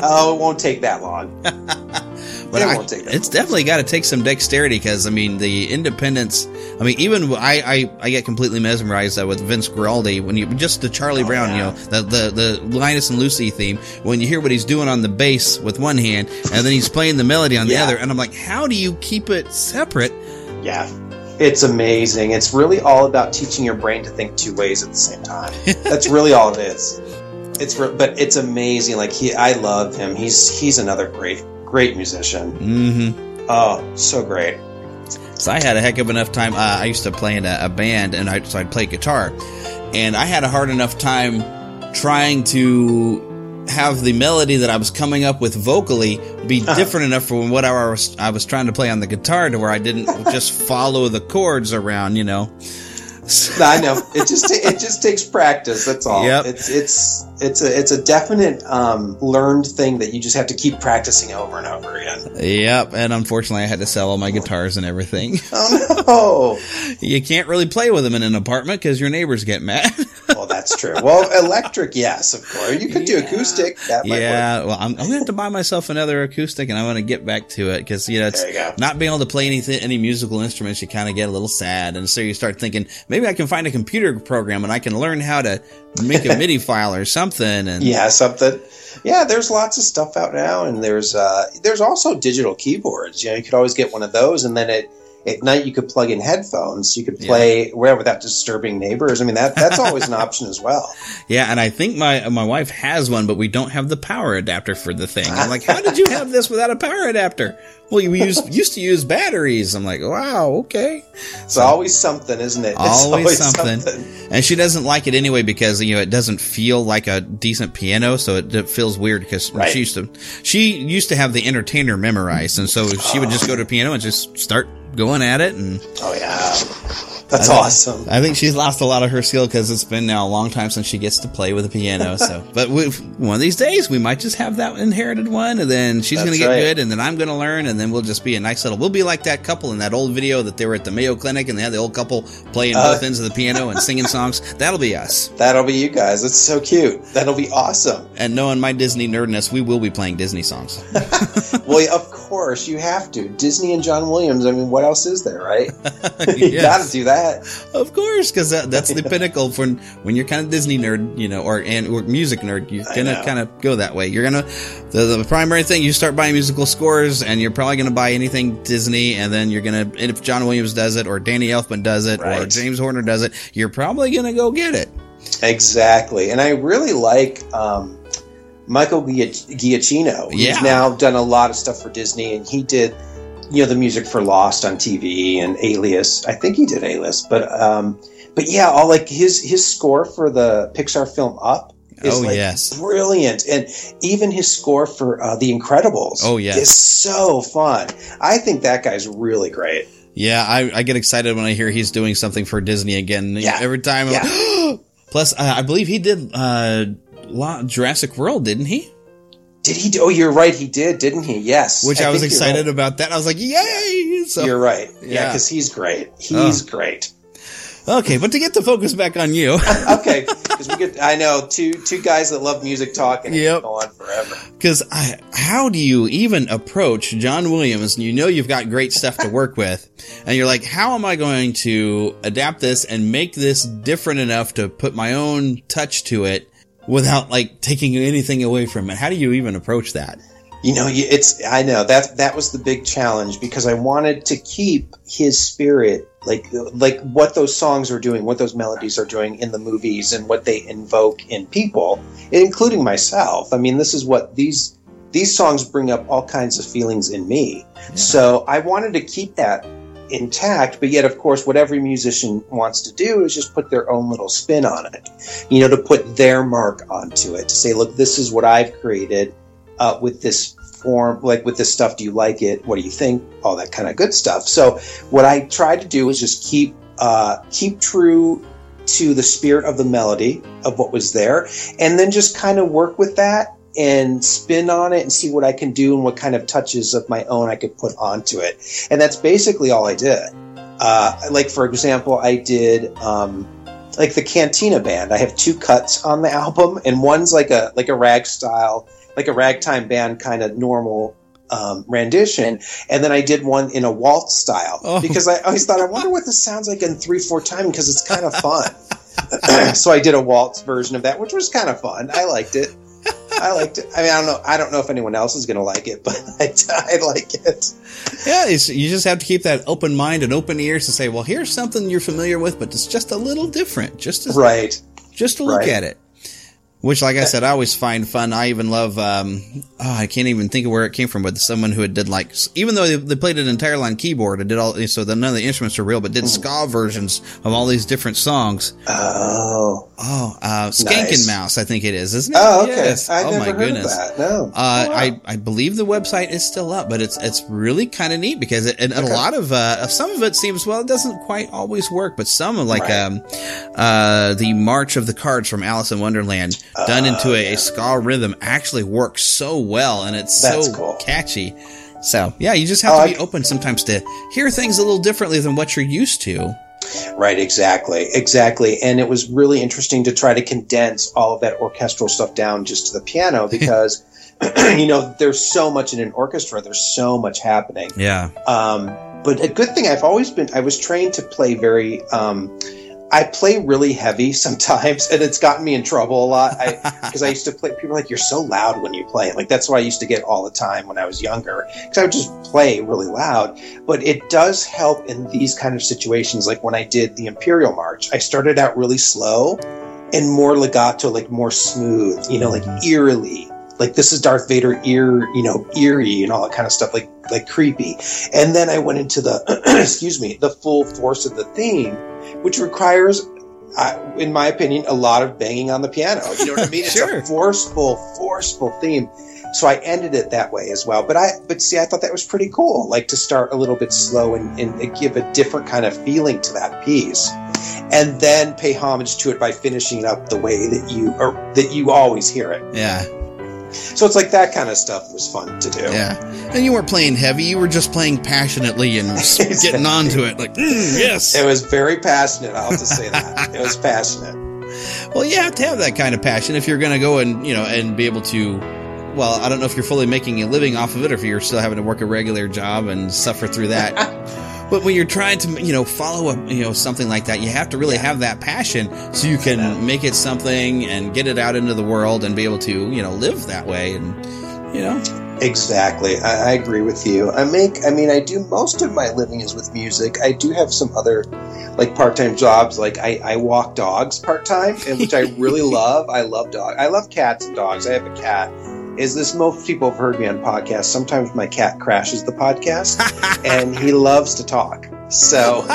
[SPEAKER 17] Oh, it won't take that long. [LAUGHS]
[SPEAKER 2] But
[SPEAKER 17] it
[SPEAKER 2] I-
[SPEAKER 17] won't take that.
[SPEAKER 2] it's definitely got to take some dexterity because I mean the independence. I mean even I I, I get completely mesmerized uh, with Vince Guaraldi when you just the Charlie
[SPEAKER 17] Oh,
[SPEAKER 2] Brown you know the, the the Linus and Lucy theme when you hear what he's doing on the bass with one hand and then he's playing the melody on the
[SPEAKER 17] Yeah.
[SPEAKER 2] other and I'm like how do you keep it separate?
[SPEAKER 17] Yeah. It's amazing. It's really all about teaching your brain to think two ways at the same time. [LAUGHS] That's really all it is. It's re- but it's amazing. Like he, I love him. He's he's another great great musician.
[SPEAKER 2] Mm-hmm.
[SPEAKER 17] Oh, so great.
[SPEAKER 2] So I had a heck of enough time. Uh, I used to play in a, a band, and I, so I'd play guitar, and I had a hard enough time trying to have the melody that I was coming up with vocally be different enough from what I was I was trying to play on the guitar to where I didn't [LAUGHS] just follow the chords around, you know. [LAUGHS]
[SPEAKER 17] I know it just ta- it just takes practice. That's all.
[SPEAKER 2] Yep.
[SPEAKER 17] It's it's it's a it's a definite um, learned thing that you just have to keep practicing over and over again.
[SPEAKER 2] Yep, and unfortunately, I had to sell all my guitars and everything.
[SPEAKER 17] Oh no! [LAUGHS]
[SPEAKER 2] you can't really play with them in an apartment because your neighbors get mad. [LAUGHS] [LAUGHS]
[SPEAKER 17] Well, that's true. Well, electric, yes, of course. You could do acoustic. That might
[SPEAKER 2] yeah,
[SPEAKER 17] work.
[SPEAKER 2] well, I'm, I'm going to have to buy myself another acoustic, and I'm going to get back to it because you know it's
[SPEAKER 17] you
[SPEAKER 2] not being able to play anything, any musical instruments. You kind of get a little sad, and so you start thinking maybe I can find a computer program and I can learn how to make a [LAUGHS] MIDI file or something. And
[SPEAKER 17] Yeah, something. Yeah, there's lots of stuff out now, and there's uh, there's also digital keyboards. You know, you could always get one of those, and then at at night you could plug in headphones. You could play where without disturbing neighbors. I mean, that that's always an [LAUGHS] option as well.
[SPEAKER 2] yeah, and I think my my wife has one, but we don't have the power adapter for the thing. I'm like, how did you have this without a power adapter? Well, we used used to use batteries. I'm like, wow, okay.
[SPEAKER 17] It's always something, isn't it? It's
[SPEAKER 2] always, something. And she doesn't like it anyway because you know it doesn't feel like a decent piano, so it, it feels weird because
[SPEAKER 17] Right.
[SPEAKER 2] she used to she used to have the entertainer memorized, and so she would just go to piano and just start going at it. And
[SPEAKER 17] Oh yeah, that's
[SPEAKER 2] I think-
[SPEAKER 17] awesome.
[SPEAKER 2] I think she's lost a lot of her skill because it's been now a long time since she gets to play with a piano. So, [LAUGHS] but one of these days we might just have that inherited one, and then she's going to get
[SPEAKER 17] right.
[SPEAKER 2] good, and then I'm going to learn, and then we'll just be a nice little. We'll be like that couple in that old video that they were at the Mayo Clinic, and they had the old couple playing
[SPEAKER 17] Uh,
[SPEAKER 2] both ends of the piano and singing songs. [LAUGHS] That'll be us.
[SPEAKER 17] That'll be you guys. That's so cute. That'll be awesome.
[SPEAKER 2] And knowing my Disney nerdness, we will be playing Disney songs. [LAUGHS]
[SPEAKER 17] well, yeah, of course you have to. Disney and John Williams. I mean, what else is there, right? you
[SPEAKER 2] Yes.
[SPEAKER 17] got to do that.
[SPEAKER 2] Of course, because that, that's the pinnacle for when you're kind of Disney nerd, you know, or and or music nerd. You're gonna kind of go that way. You're gonna the, the primary thing you start buying musical scores, and you're probably gonna buy anything Disney, and then you're gonna and if John Williams does it, or Danny Elfman does it, or James Horner does it, you're probably gonna go get it.
[SPEAKER 17] Exactly. And I really like um, Michael Giac- Giacchino. He's
[SPEAKER 2] Yeah.
[SPEAKER 17] now done a lot of stuff for Disney, and he did, you know, the music for Lost on TV and Alias. I think he did Alias, but um, but yeah, all like his his score for the Pixar film Up. Is
[SPEAKER 2] Oh,
[SPEAKER 17] like
[SPEAKER 2] yes.
[SPEAKER 17] brilliant, and even his score for uh, The Incredibles.
[SPEAKER 2] Oh, yes.
[SPEAKER 17] is so fun. I think that guy's really great.
[SPEAKER 2] Yeah, I, I get excited when I hear he's doing something for Disney again.
[SPEAKER 17] Yeah.
[SPEAKER 2] Every time. I'm- [GASPS] Plus, uh, I believe he did uh, Jurassic World, didn't he?
[SPEAKER 17] Did he? Do, oh, you're right. He did, didn't he? Yes.
[SPEAKER 2] Which I, was excited
[SPEAKER 17] right.
[SPEAKER 2] about that. I was like, yay! So,
[SPEAKER 17] You're right. Yeah,
[SPEAKER 2] Yeah.
[SPEAKER 17] because he's great. Oh. He's
[SPEAKER 2] Oh.
[SPEAKER 17] great.
[SPEAKER 2] Okay, but to get the focus back on you, [LAUGHS]
[SPEAKER 17] okay, because we get. I know two two guys that love music talking. and
[SPEAKER 2] Yep.
[SPEAKER 17] go on forever.
[SPEAKER 2] because how do you even approach John Williams? And you know you've got great stuff to work with, and you're like, how am I going to adapt this and make this different enough to put my own touch to it without like taking anything away from it? How do you even approach that?
[SPEAKER 17] You know, it's. I know that that was the big challenge because I wanted to keep his spirit, like like what those songs are doing, what those melodies are doing in the movies, and what they invoke in people, including myself. I mean, this is what these these songs bring up all kinds of feelings in me. So I wanted to keep that intact, but yet, of course, what every musician wants to do is just put their own little spin on it. You know, to put their mark onto it, to say, look, this is what I've created uh, with this form, like with this stuff. Do you like it? What do you think? All that kind of good stuff. So, what I tried to do is just keep uh, keep true to the spirit of the melody of what was there, and then just kind of work with that and spin on it and see what I can do and what kind of touches of my own I could put onto it. And that's basically all I did. Uh, like for example, I did um, like the Cantina band. I have two cuts on the album, and one's like a like a rag style, like a ragtime band kind of normal um, rendition, and then I did one in a waltz style
[SPEAKER 2] Oh.
[SPEAKER 17] because I always thought I wonder what this sounds like in three four time because it's kind of fun. [LAUGHS] [CLEARS THROAT] so I did a waltz version of that, which was kind of fun. I liked it. I liked it. I mean, I don't know. I don't know if anyone else is going to like it, [LAUGHS] but I, I like it.
[SPEAKER 2] Yeah, it's, you just have to keep that open mind and open ears to say, well, here's something you're familiar with, but it's just a little different. Just to,
[SPEAKER 17] right.
[SPEAKER 2] Just to look
[SPEAKER 17] Right.
[SPEAKER 2] at it. Which, like I said, I always find fun. I even love. Um, oh, I can't even think of where it came from, but someone who had did like, even though they, they played it entirely on keyboard and did all, so that none of the instruments are real, but did
[SPEAKER 17] Hmm.
[SPEAKER 2] ska versions of all these different songs.
[SPEAKER 17] Oh,
[SPEAKER 2] oh, uh, Skank
[SPEAKER 17] Nice.
[SPEAKER 2] and Mouse, I think it is, isn't it?
[SPEAKER 17] Oh, okay.
[SPEAKER 2] Yes.
[SPEAKER 17] I'd
[SPEAKER 2] oh my goodness.
[SPEAKER 17] No.
[SPEAKER 2] Uh,
[SPEAKER 17] Oh, wow.
[SPEAKER 2] I, I believe the website is still up, but it's it's really kind of neat because it, and a lot of uh, some of it seems well, it doesn't quite always work, but some of like
[SPEAKER 17] Right.
[SPEAKER 2] um, uh, the March of the Cards from Alice in Wonderland done into
[SPEAKER 17] Oh,
[SPEAKER 2] a, a ska rhythm actually works so well, and it's
[SPEAKER 17] That's
[SPEAKER 2] so
[SPEAKER 17] cool.
[SPEAKER 2] catchy. So yeah, you just have
[SPEAKER 17] Oh,
[SPEAKER 2] to be open sometimes to hear things a little differently than what you're used to.
[SPEAKER 17] Right, exactly, exactly. And it was really interesting to try to condense all of that orchestral stuff down just to the piano [LAUGHS] because, [CLEARS THROAT] you know, there's so much in an orchestra. There's so much happening.
[SPEAKER 2] Yeah.
[SPEAKER 17] Um, but a good thing I've always been, I was trained to play very, um, I play really heavy sometimes, and it's gotten me in trouble a lot. I [LAUGHS] because I used to play. People are like you're so loud when you play. Like that's what I used to get all the time when I was younger. Because I would just play really loud. But it does help in these kind of situations. Like when I did the Imperial March, I started out really slow and more legato, like more smooth. You know, like mm-hmm. eerily. Like this is Darth Vader ear, you know, eerie and all that kind of stuff, like like creepy. And then I went into the, [CLEARS THROAT] excuse me, the full force of the theme, which requires, uh, in my opinion, a lot of banging on the piano. You know what I [LAUGHS] mean?
[SPEAKER 2] Sure.
[SPEAKER 17] It's a forceful, forceful theme. So I ended it that way as well. But I, but see, I thought that was pretty cool. Like to start a little bit slow and, and give a different kind of feeling to that piece, and then pay homage to it by finishing it up the way that you or that you always hear it.
[SPEAKER 2] Yeah.
[SPEAKER 17] So it's like that kind of stuff was fun to do.
[SPEAKER 2] Yeah. And you weren't playing heavy, you were just playing passionately and [LAUGHS] s- getting onto it. Like, mm, yes.
[SPEAKER 17] It was very passionate. I'll have to say that. It was passionate. [LAUGHS]
[SPEAKER 2] Well, you have to have that kind of passion if you're going to go and, you know, and be able to. Well, I don't know if you're fully making a living off of it or if you're still having to work a regular job and suffer through that. [LAUGHS] but when you're trying to, you know, follow a, you know, something like that, you have to really have that passion so you can make it something and get it out into the world and be able to, you know, live that way and, you know.
[SPEAKER 17] Exactly. I, I agree with you. I make, I mean, I do most of my living is with music. I do have some other, like, part time jobs. Like, I, I walk dogs part time, which I really [LAUGHS] love. I love dogs. I love cats and dogs. I have a cat. Is this most people have heard me on podcasts? Sometimes my cat crashes the podcast [LAUGHS] and he loves to talk. So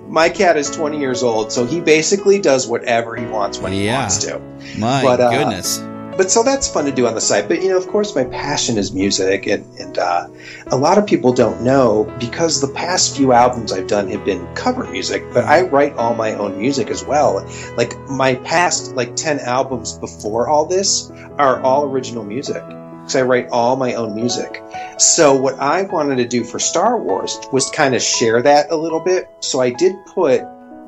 [SPEAKER 17] [LAUGHS] my cat is 20 years old, so he basically does whatever he wants when he wants to.
[SPEAKER 2] My
[SPEAKER 17] But, uh,
[SPEAKER 2] goodness.
[SPEAKER 17] But so that's fun to do on the site. But you know, of course, my passion is music, and and uh, a lot of people don't know because the past few albums I've done have been cover music, but I write all my own music as well. Like my past like ten albums before all this are all original music. Because I write all my own music. So what I wanted to do for Star Wars was kind of share that a little bit. So I did put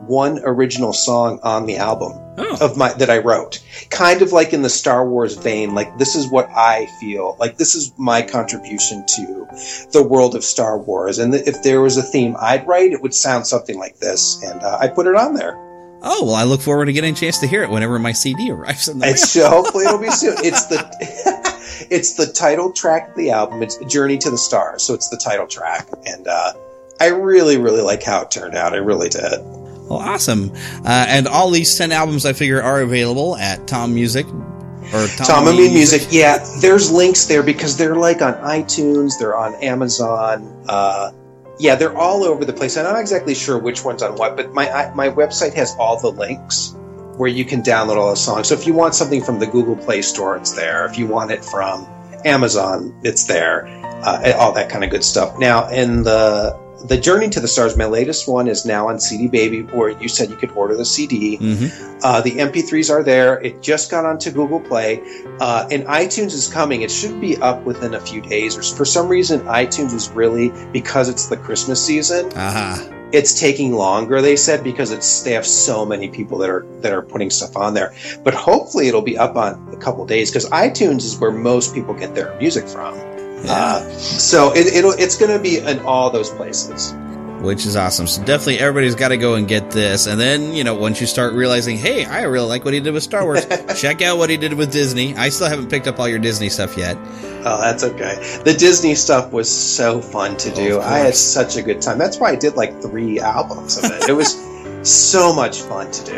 [SPEAKER 17] one original song on the album of my that I wrote. Kind of like in the Star Wars vein, like this is what I feel, like this is my contribution to the world of Star Wars. And if there was a theme I'd write, it would sound something like this, and uh, I put it on there.
[SPEAKER 2] Oh, well, I look forward to getting a chance to hear it whenever my CD arrives in the
[SPEAKER 17] It's
[SPEAKER 2] mail.
[SPEAKER 17] hopefully it'll be soon. It's the [LAUGHS] it's the title track of the album. It's Journey to the Stars, so it's the title track, and uh, I really really like how it turned out. I really did.
[SPEAKER 2] Well, awesome. Uh, and all these 10 albums, I figure, are available at Tom Music or Tom,
[SPEAKER 17] Tom
[SPEAKER 2] Amin
[SPEAKER 17] Music. Yeah, there's links there because they're like on iTunes, they're on Amazon. Uh, yeah, they're all over the place. I'm not exactly sure which one's on what, but my I, my website has all the links where you can download all the songs. So if you want something from the Google Play Store, it's there. If you want it from Amazon, it's there. Uh, all that kind of good stuff. Now, in the the Journey to the Stars, my latest one is now on CD Baby, where you said you could order the CD.
[SPEAKER 2] Mm-hmm.
[SPEAKER 17] Uh, the MP3s are there. It just got onto Google Play, uh, and iTunes is coming. It should be up within a few days. Or for some reason, iTunes is really because it's the Christmas season.
[SPEAKER 2] Uh-huh.
[SPEAKER 17] It's taking longer. They said because it's they have so many people that are that are putting stuff on there. But hopefully, it'll be up on a couple days because iTunes is where most people get their music from. Uh, so it, it'll it's going to be in all those places.
[SPEAKER 2] which is awesome. So definitely everybody's got to go and get this. And then, you know, once you start realizing, hey, I really like what he did with Star Wars, [LAUGHS] check out what he did with Disney. I still haven't picked up all your Disney stuff yet.
[SPEAKER 17] Oh, that's okay. The Disney stuff was so fun to do. I had such a good time. That's why I did like three albums of it. It was [LAUGHS] so much fun to do.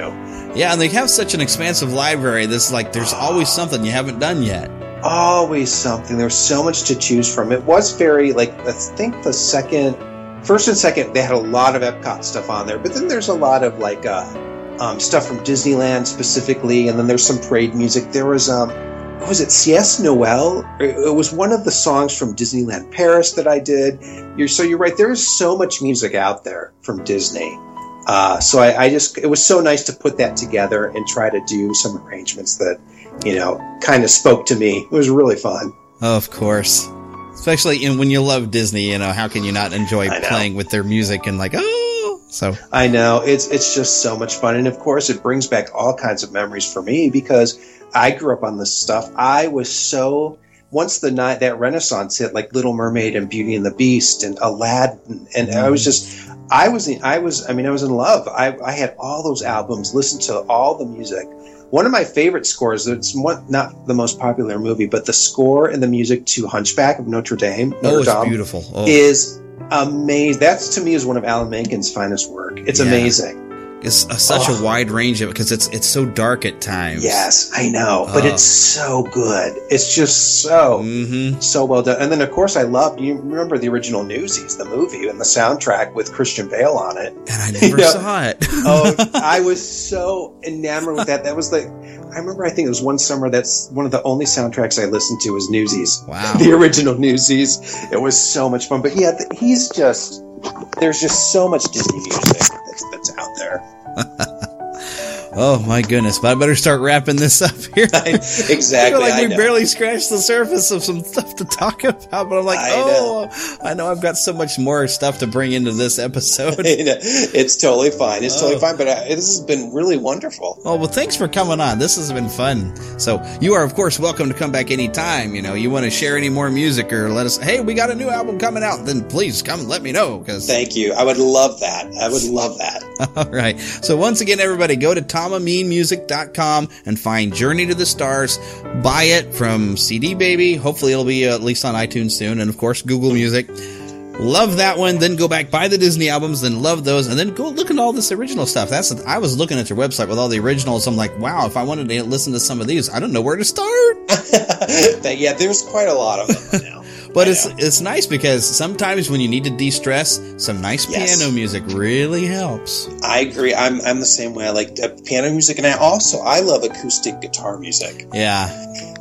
[SPEAKER 2] Yeah, and they have such an expansive library. This like there's always something you haven't done yet.
[SPEAKER 17] Always something. There's so much to choose from. It was very like I think the second, first and second, they had a lot of Epcot stuff on there, but then there's a lot of like uh, um, stuff from Disneyland specifically, and then there's some parade music. There was um, what was it CS Noel? It was one of the songs from Disneyland Paris that I did. You're so you're right. There is so much music out there from Disney. Uh, so I, I just it was so nice to put that together and try to do some arrangements that you know kind of spoke to me. It was really fun.
[SPEAKER 2] Of course. Especially in, when you love Disney, you know, how can you not enjoy playing with their music and like, oh, so.
[SPEAKER 17] I know it's it's just so much fun, and of course it brings back all kinds of memories for me because I grew up on this stuff. I was so once the night that Renaissance hit, like Little Mermaid and Beauty and the Beast and Aladdin, and I was just I was I was I mean I was in love. I, I had all those albums, listened to all the music. One of my favorite scores. It's one, not the most popular movie, but the score and the music to Hunchback of Notre Dame. Notre
[SPEAKER 2] Oh, it's
[SPEAKER 17] Dame
[SPEAKER 2] beautiful. Oh.
[SPEAKER 17] Is amazing. That's to me is one of Alan Menken's finest work. It's
[SPEAKER 2] Yeah.
[SPEAKER 17] amazing.
[SPEAKER 2] It's a, such
[SPEAKER 17] Oh.
[SPEAKER 2] a wide range of because it's it's so dark at times.
[SPEAKER 17] Yes, I know, but
[SPEAKER 2] Oh.
[SPEAKER 17] it's so good. It's just so
[SPEAKER 2] Mm-hmm.
[SPEAKER 17] so well done. And then of course I love you remember the original Newsies, the movie and the soundtrack with Christian Bale on it.
[SPEAKER 2] And I [LAUGHS] never
[SPEAKER 17] Yeah.
[SPEAKER 2] saw it. [LAUGHS]
[SPEAKER 17] oh, I was so enamored with that. That was the I remember I think it was one summer that's one of the only soundtracks I listened to was Newsies.
[SPEAKER 2] Wow. [LAUGHS]
[SPEAKER 17] The original Newsies. It was so much fun. But yeah, he's just there's just so much Disney music that's, that's out there. [LAUGHS]
[SPEAKER 2] Oh my goodness! But I better start wrapping this up here. [LAUGHS]
[SPEAKER 17] exactly.
[SPEAKER 2] I feel like
[SPEAKER 17] I
[SPEAKER 2] we
[SPEAKER 17] know.
[SPEAKER 2] barely scratched the surface of some stuff to talk about, but I'm like,
[SPEAKER 17] I
[SPEAKER 2] oh, I know I've got so much more stuff to bring into this episode. [LAUGHS]
[SPEAKER 17] it's totally fine. It's
[SPEAKER 2] Oh.
[SPEAKER 17] totally fine. But uh, this has been really wonderful.
[SPEAKER 2] Oh, well, thanks for coming on. This has been fun. So, you are, of course, welcome to come back anytime. You know, you want to share any more music or let us, hey, we got a new album coming out, then please come and let me know. Because,
[SPEAKER 17] Thank you. I would love that. I would love that. [LAUGHS]
[SPEAKER 2] all right. So, once again, everybody, go to tomameenmusic.com and find Journey to the Stars. Buy it from CD Baby. Hopefully, it'll be uh, at least on iTunes soon. And, of course, Google Music. Love that one. Then go back, buy the Disney albums, then love those, and then go look at all this original stuff. That's I was looking at your website with all the originals. I'm like, wow, if I wanted to listen to some of these, I don't know where to start. [LAUGHS]
[SPEAKER 17] Yeah, there's quite a lot of them now.
[SPEAKER 2] But it's it's nice because sometimes when you need to de-stress, some nice
[SPEAKER 17] Yes.
[SPEAKER 2] piano music really helps.
[SPEAKER 17] I agree. I'm I'm the same way. I like piano music, and I also I love acoustic guitar music.
[SPEAKER 2] Yeah,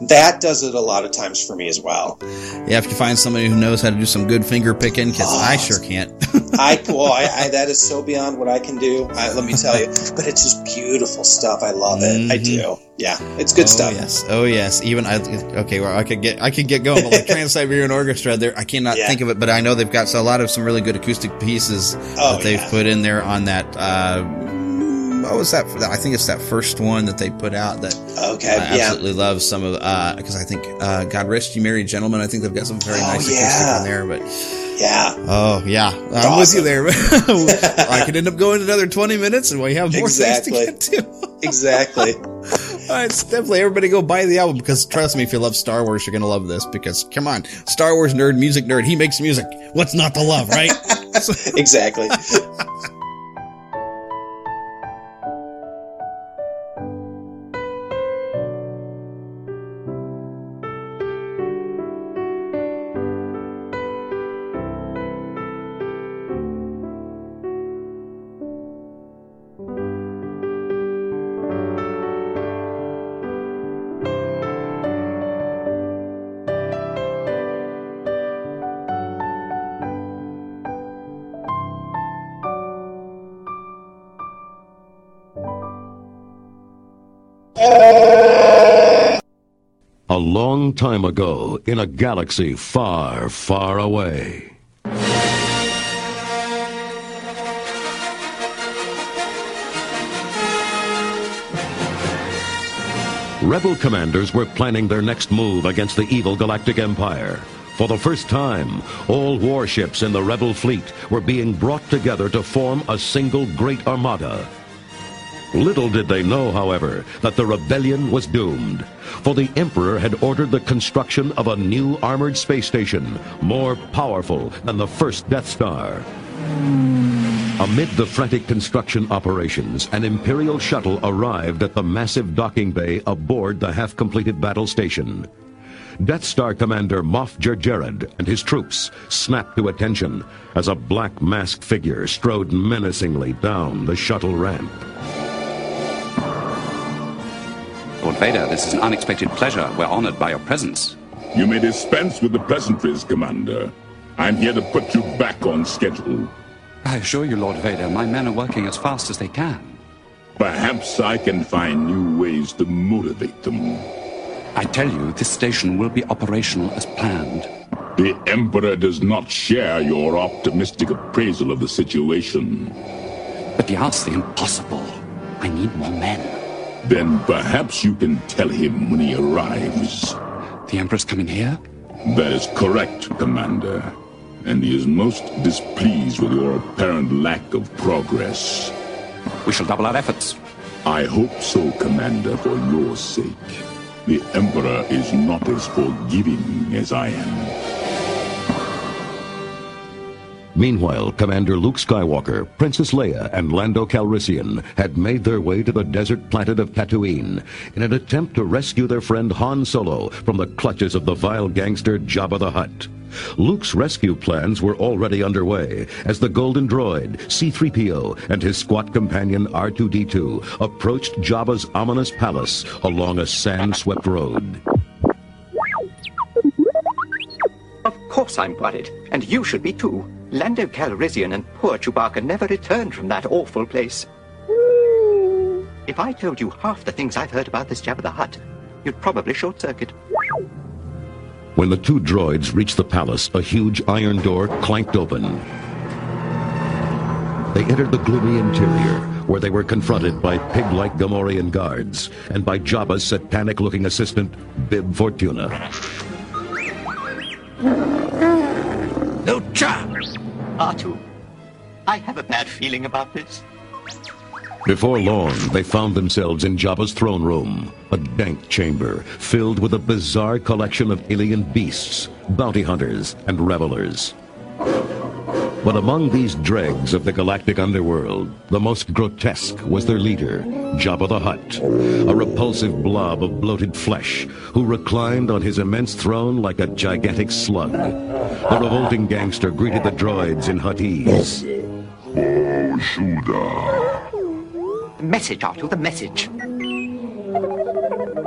[SPEAKER 17] That does it a lot of times for me as well.
[SPEAKER 2] yeah. If you find somebody who knows how to do some good finger picking, because I sure can't.
[SPEAKER 17] I [LAUGHS] well, I, I that is so beyond what I can do. I, let me tell you, but it's just beautiful stuff. I love it. I do. Yeah, it's good
[SPEAKER 2] oh,
[SPEAKER 17] stuff.
[SPEAKER 2] Yes. Oh yes. Even I. Okay. Well, I could get I could get going, but like [LAUGHS] Trans Siberian Orchestra, there I cannot
[SPEAKER 17] Yeah.
[SPEAKER 2] think of it, but I know they've got so a lot of some really good acoustic pieces
[SPEAKER 17] Oh,
[SPEAKER 2] that they've
[SPEAKER 17] yeah.
[SPEAKER 2] put in there on that. Uh, what was that? I think it's that first one that they put out that
[SPEAKER 17] Okay,
[SPEAKER 2] I
[SPEAKER 17] yeah.
[SPEAKER 2] absolutely love. Some of because I think uh, God rest you, merry gentlemen. I think they've got some very
[SPEAKER 17] Oh,
[SPEAKER 2] nice
[SPEAKER 17] yeah.
[SPEAKER 2] acoustic in there, but.
[SPEAKER 17] Yeah.
[SPEAKER 2] Oh yeah, I'm with you there. [LAUGHS] I could end up going another 20 minutes, and we have more
[SPEAKER 17] Exactly.
[SPEAKER 2] things to get to. [LAUGHS]
[SPEAKER 17] Exactly.
[SPEAKER 2] All right, so definitely everybody go buy the album because trust me, if you love Star Wars, you're gonna love this. Because come on, Star Wars nerd, music nerd, he makes music. What's not to love, right? [LAUGHS]
[SPEAKER 17] exactly.
[SPEAKER 18] Long time ago, in a galaxy far, far away. Rebel commanders were planning their next move against the evil Galactic Empire. For the first time, all warships in the rebel fleet were being brought together to form a single great armada. Little did they know, however, that the rebellion was doomed, for the Emperor had ordered the construction of a new armored space station, more powerful than the first Death Star. Amid the frantic construction operations, an Imperial shuttle arrived at the massive docking bay aboard the half-completed battle station. Death Star Commander Moff Jerjerrod and his troops snapped to attention as a black masked figure strode menacingly down the shuttle ramp.
[SPEAKER 19] Lord Vader, this is an unexpected pleasure. We're honored by your presence.
[SPEAKER 20] You may dispense with the pleasantries, Commander. I'm here to put you back on schedule.
[SPEAKER 19] I assure you, Lord Vader, my men are working as fast as they can.
[SPEAKER 20] Perhaps I can find new ways to motivate them.
[SPEAKER 19] I tell you, this station will be operational as planned.
[SPEAKER 20] The Emperor does not share your optimistic appraisal of the situation.
[SPEAKER 19] But he asks the impossible. I need more men.
[SPEAKER 20] Then perhaps you can tell him when he arrives.
[SPEAKER 19] The Emperor's coming here?
[SPEAKER 20] That is correct, Commander. And he is most displeased with your apparent lack of progress.
[SPEAKER 19] We shall double our efforts.
[SPEAKER 20] I hope so, Commander, for your sake. The Emperor is not as forgiving as I am.
[SPEAKER 18] Meanwhile, Commander Luke Skywalker, Princess Leia, and Lando Calrissian had made their way to the desert planet of Tatooine in an attempt to rescue their friend Han Solo from the clutches of the vile gangster Jabba the Hutt. Luke's rescue plans were already underway as the Golden Droid, C-3PO, and his squat companion R2-D2 approached Jabba's ominous palace along a sand-swept road.
[SPEAKER 21] Of course I'm worried, and you should be too. Lando Calrissian and poor Chewbacca never returned from that awful place. If I told you half the things I've heard about this Jabba the Hutt, you'd probably short-circuit.
[SPEAKER 18] When the two droids reached the palace, a huge iron door clanked open. They entered the gloomy interior, where they were confronted by pig-like Gamorrean guards and by Jabba's satanic-looking assistant, Bib Fortuna.
[SPEAKER 21] Lucha! R2, I have a bad feeling about this.
[SPEAKER 18] Before long, they found themselves in Jabba's throne room, a dank chamber filled with a bizarre collection of alien beasts, bounty hunters, and revelers. But among these dregs of the galactic underworld, the most grotesque was their leader, Jabba the Hutt, a repulsive blob of bloated flesh who reclined on his immense throne like a gigantic slug. The revolting gangster greeted the droids in Huttese.
[SPEAKER 21] Oh, The message, R2, the message.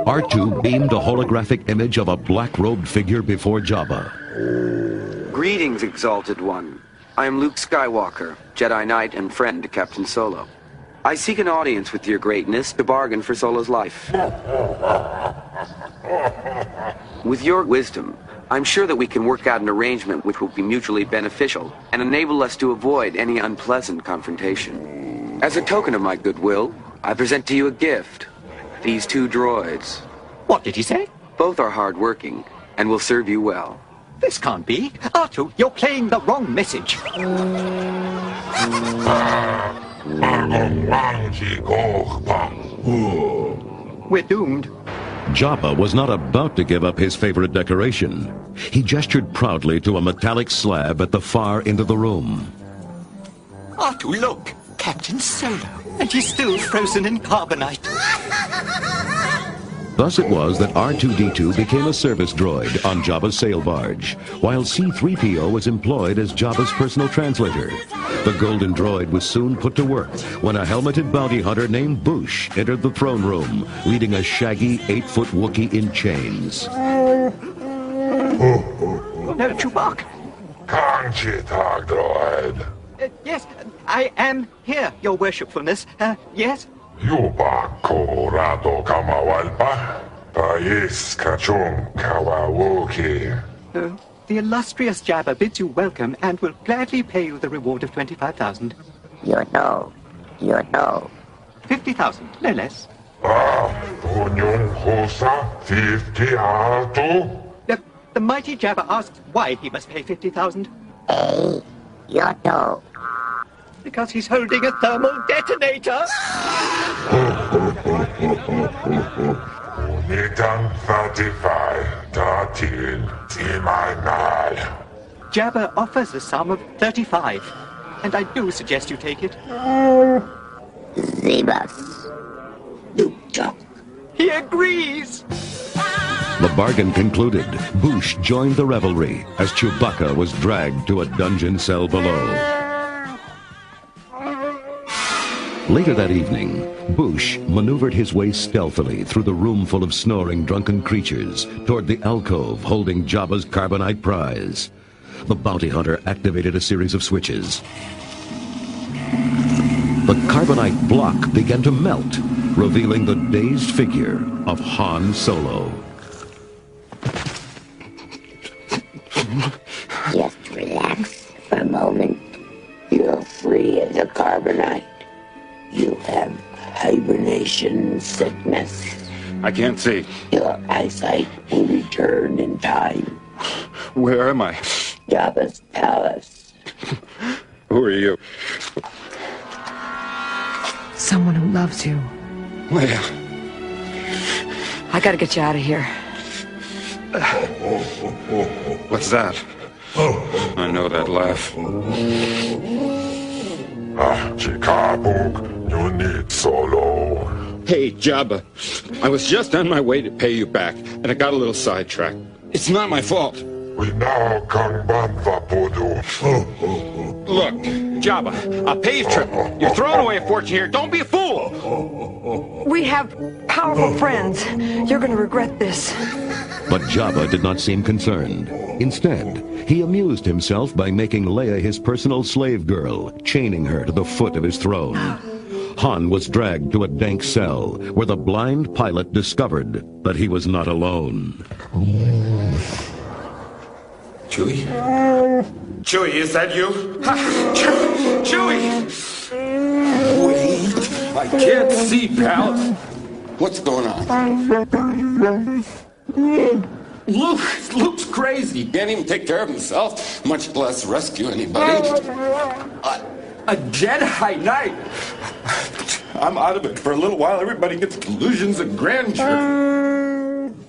[SPEAKER 18] R2 beamed a holographic image of a black-robed figure before Jabba.
[SPEAKER 22] Greetings, Exalted One. I am Luke Skywalker, Jedi Knight and friend to Captain Solo. I seek an audience with your greatness to bargain for Solo's life. With your wisdom, I'm sure that we can work out an arrangement which will be mutually beneficial and enable us to avoid any unpleasant confrontation. As a token of my goodwill, I present to you a gift. These two droids.
[SPEAKER 21] What did he say?
[SPEAKER 22] Both are hardworking and will serve you well.
[SPEAKER 21] This can't be. R2, you're playing the wrong message. We're doomed.
[SPEAKER 18] Jabba was not about to give up his favorite decoration. He gestured proudly to a metallic slab at the far end of the room.
[SPEAKER 21] R2, look! Captain Solo. And he's still frozen in carbonite. [LAUGHS]
[SPEAKER 18] Thus it was that R2-D2 became a service droid on Jabba's sail barge, while C-3PO was employed as Jabba's personal translator. The golden droid was soon put to work when a helmeted bounty hunter named Boushh entered the throne room, leading a shaggy eight-foot Wookiee in chains.
[SPEAKER 21] No, Chewbacca.
[SPEAKER 23] Kanchitag droid.
[SPEAKER 21] Uh, yes, I am here, your worshipfulness. Uh, yes?
[SPEAKER 23] Yubako rado kamawalpa. Pais kachung kawawuki.
[SPEAKER 21] Uh, the illustrious Jabba bids you welcome and will gladly pay you the reward of 25,000.
[SPEAKER 24] You know. You know.
[SPEAKER 21] 50,000, no less.
[SPEAKER 23] Ah, unyun husa fifty atu.
[SPEAKER 21] Uh, The mighty Jabba asks why he must pay 50,000.
[SPEAKER 24] Hey, Yoto.
[SPEAKER 21] Because he's holding a thermal detonator.
[SPEAKER 23] Nitan 35, Tatil, Timanal.
[SPEAKER 21] Jabba offers a sum of 35, and I do suggest you take it.
[SPEAKER 24] Zebus.
[SPEAKER 21] He agrees!
[SPEAKER 18] The bargain concluded. Boushh joined the revelry as Chewbacca was dragged to a dungeon cell below. Later that evening, Boushh maneuvered his way stealthily through the room full of snoring drunken creatures toward the alcove holding Jabba's carbonite prize. The bounty hunter activated a series of switches. The carbonite block began to melt, revealing the dazed figure of Han Solo.
[SPEAKER 24] Just relax for a moment. You're free as a carbonite. You have hibernation sickness.
[SPEAKER 25] I can't see.
[SPEAKER 24] Your eyesight will return in time.
[SPEAKER 25] Where am I?
[SPEAKER 24] Jabba's palace.
[SPEAKER 25] Who are you?
[SPEAKER 16] Someone who loves you.
[SPEAKER 25] Leia.
[SPEAKER 16] I gotta get you out of here.
[SPEAKER 25] What's that? I know that laugh.
[SPEAKER 23] Ah, Chikabuk, you need solo.
[SPEAKER 25] Hey, Jabba. I was just on my way to pay you back, and I got a little sidetracked. It's not my fault.
[SPEAKER 23] We now can bantha podu.
[SPEAKER 25] Look, Jabba, a pave trip. You're throwing away a fortune here. Don't be a fool.
[SPEAKER 16] We have powerful friends. You're gonna regret this.
[SPEAKER 18] But Jabba did not seem concerned. Instead, he amused himself by making Leia his personal slave girl, chaining her to the foot of his throne. Oh. Han was dragged to a dank cell where the blind pilot discovered that he was not alone.
[SPEAKER 25] Chewie? Chewie, is that you? Ha! Chew- Chewie! Wait, I can't see, pal. What's going on? Luke, Luke's crazy. Can't even take care of himself, much less rescue anybody. A, a Jedi Knight. I'm out of it for a little while. Everybody gets delusions of grandeur. Um.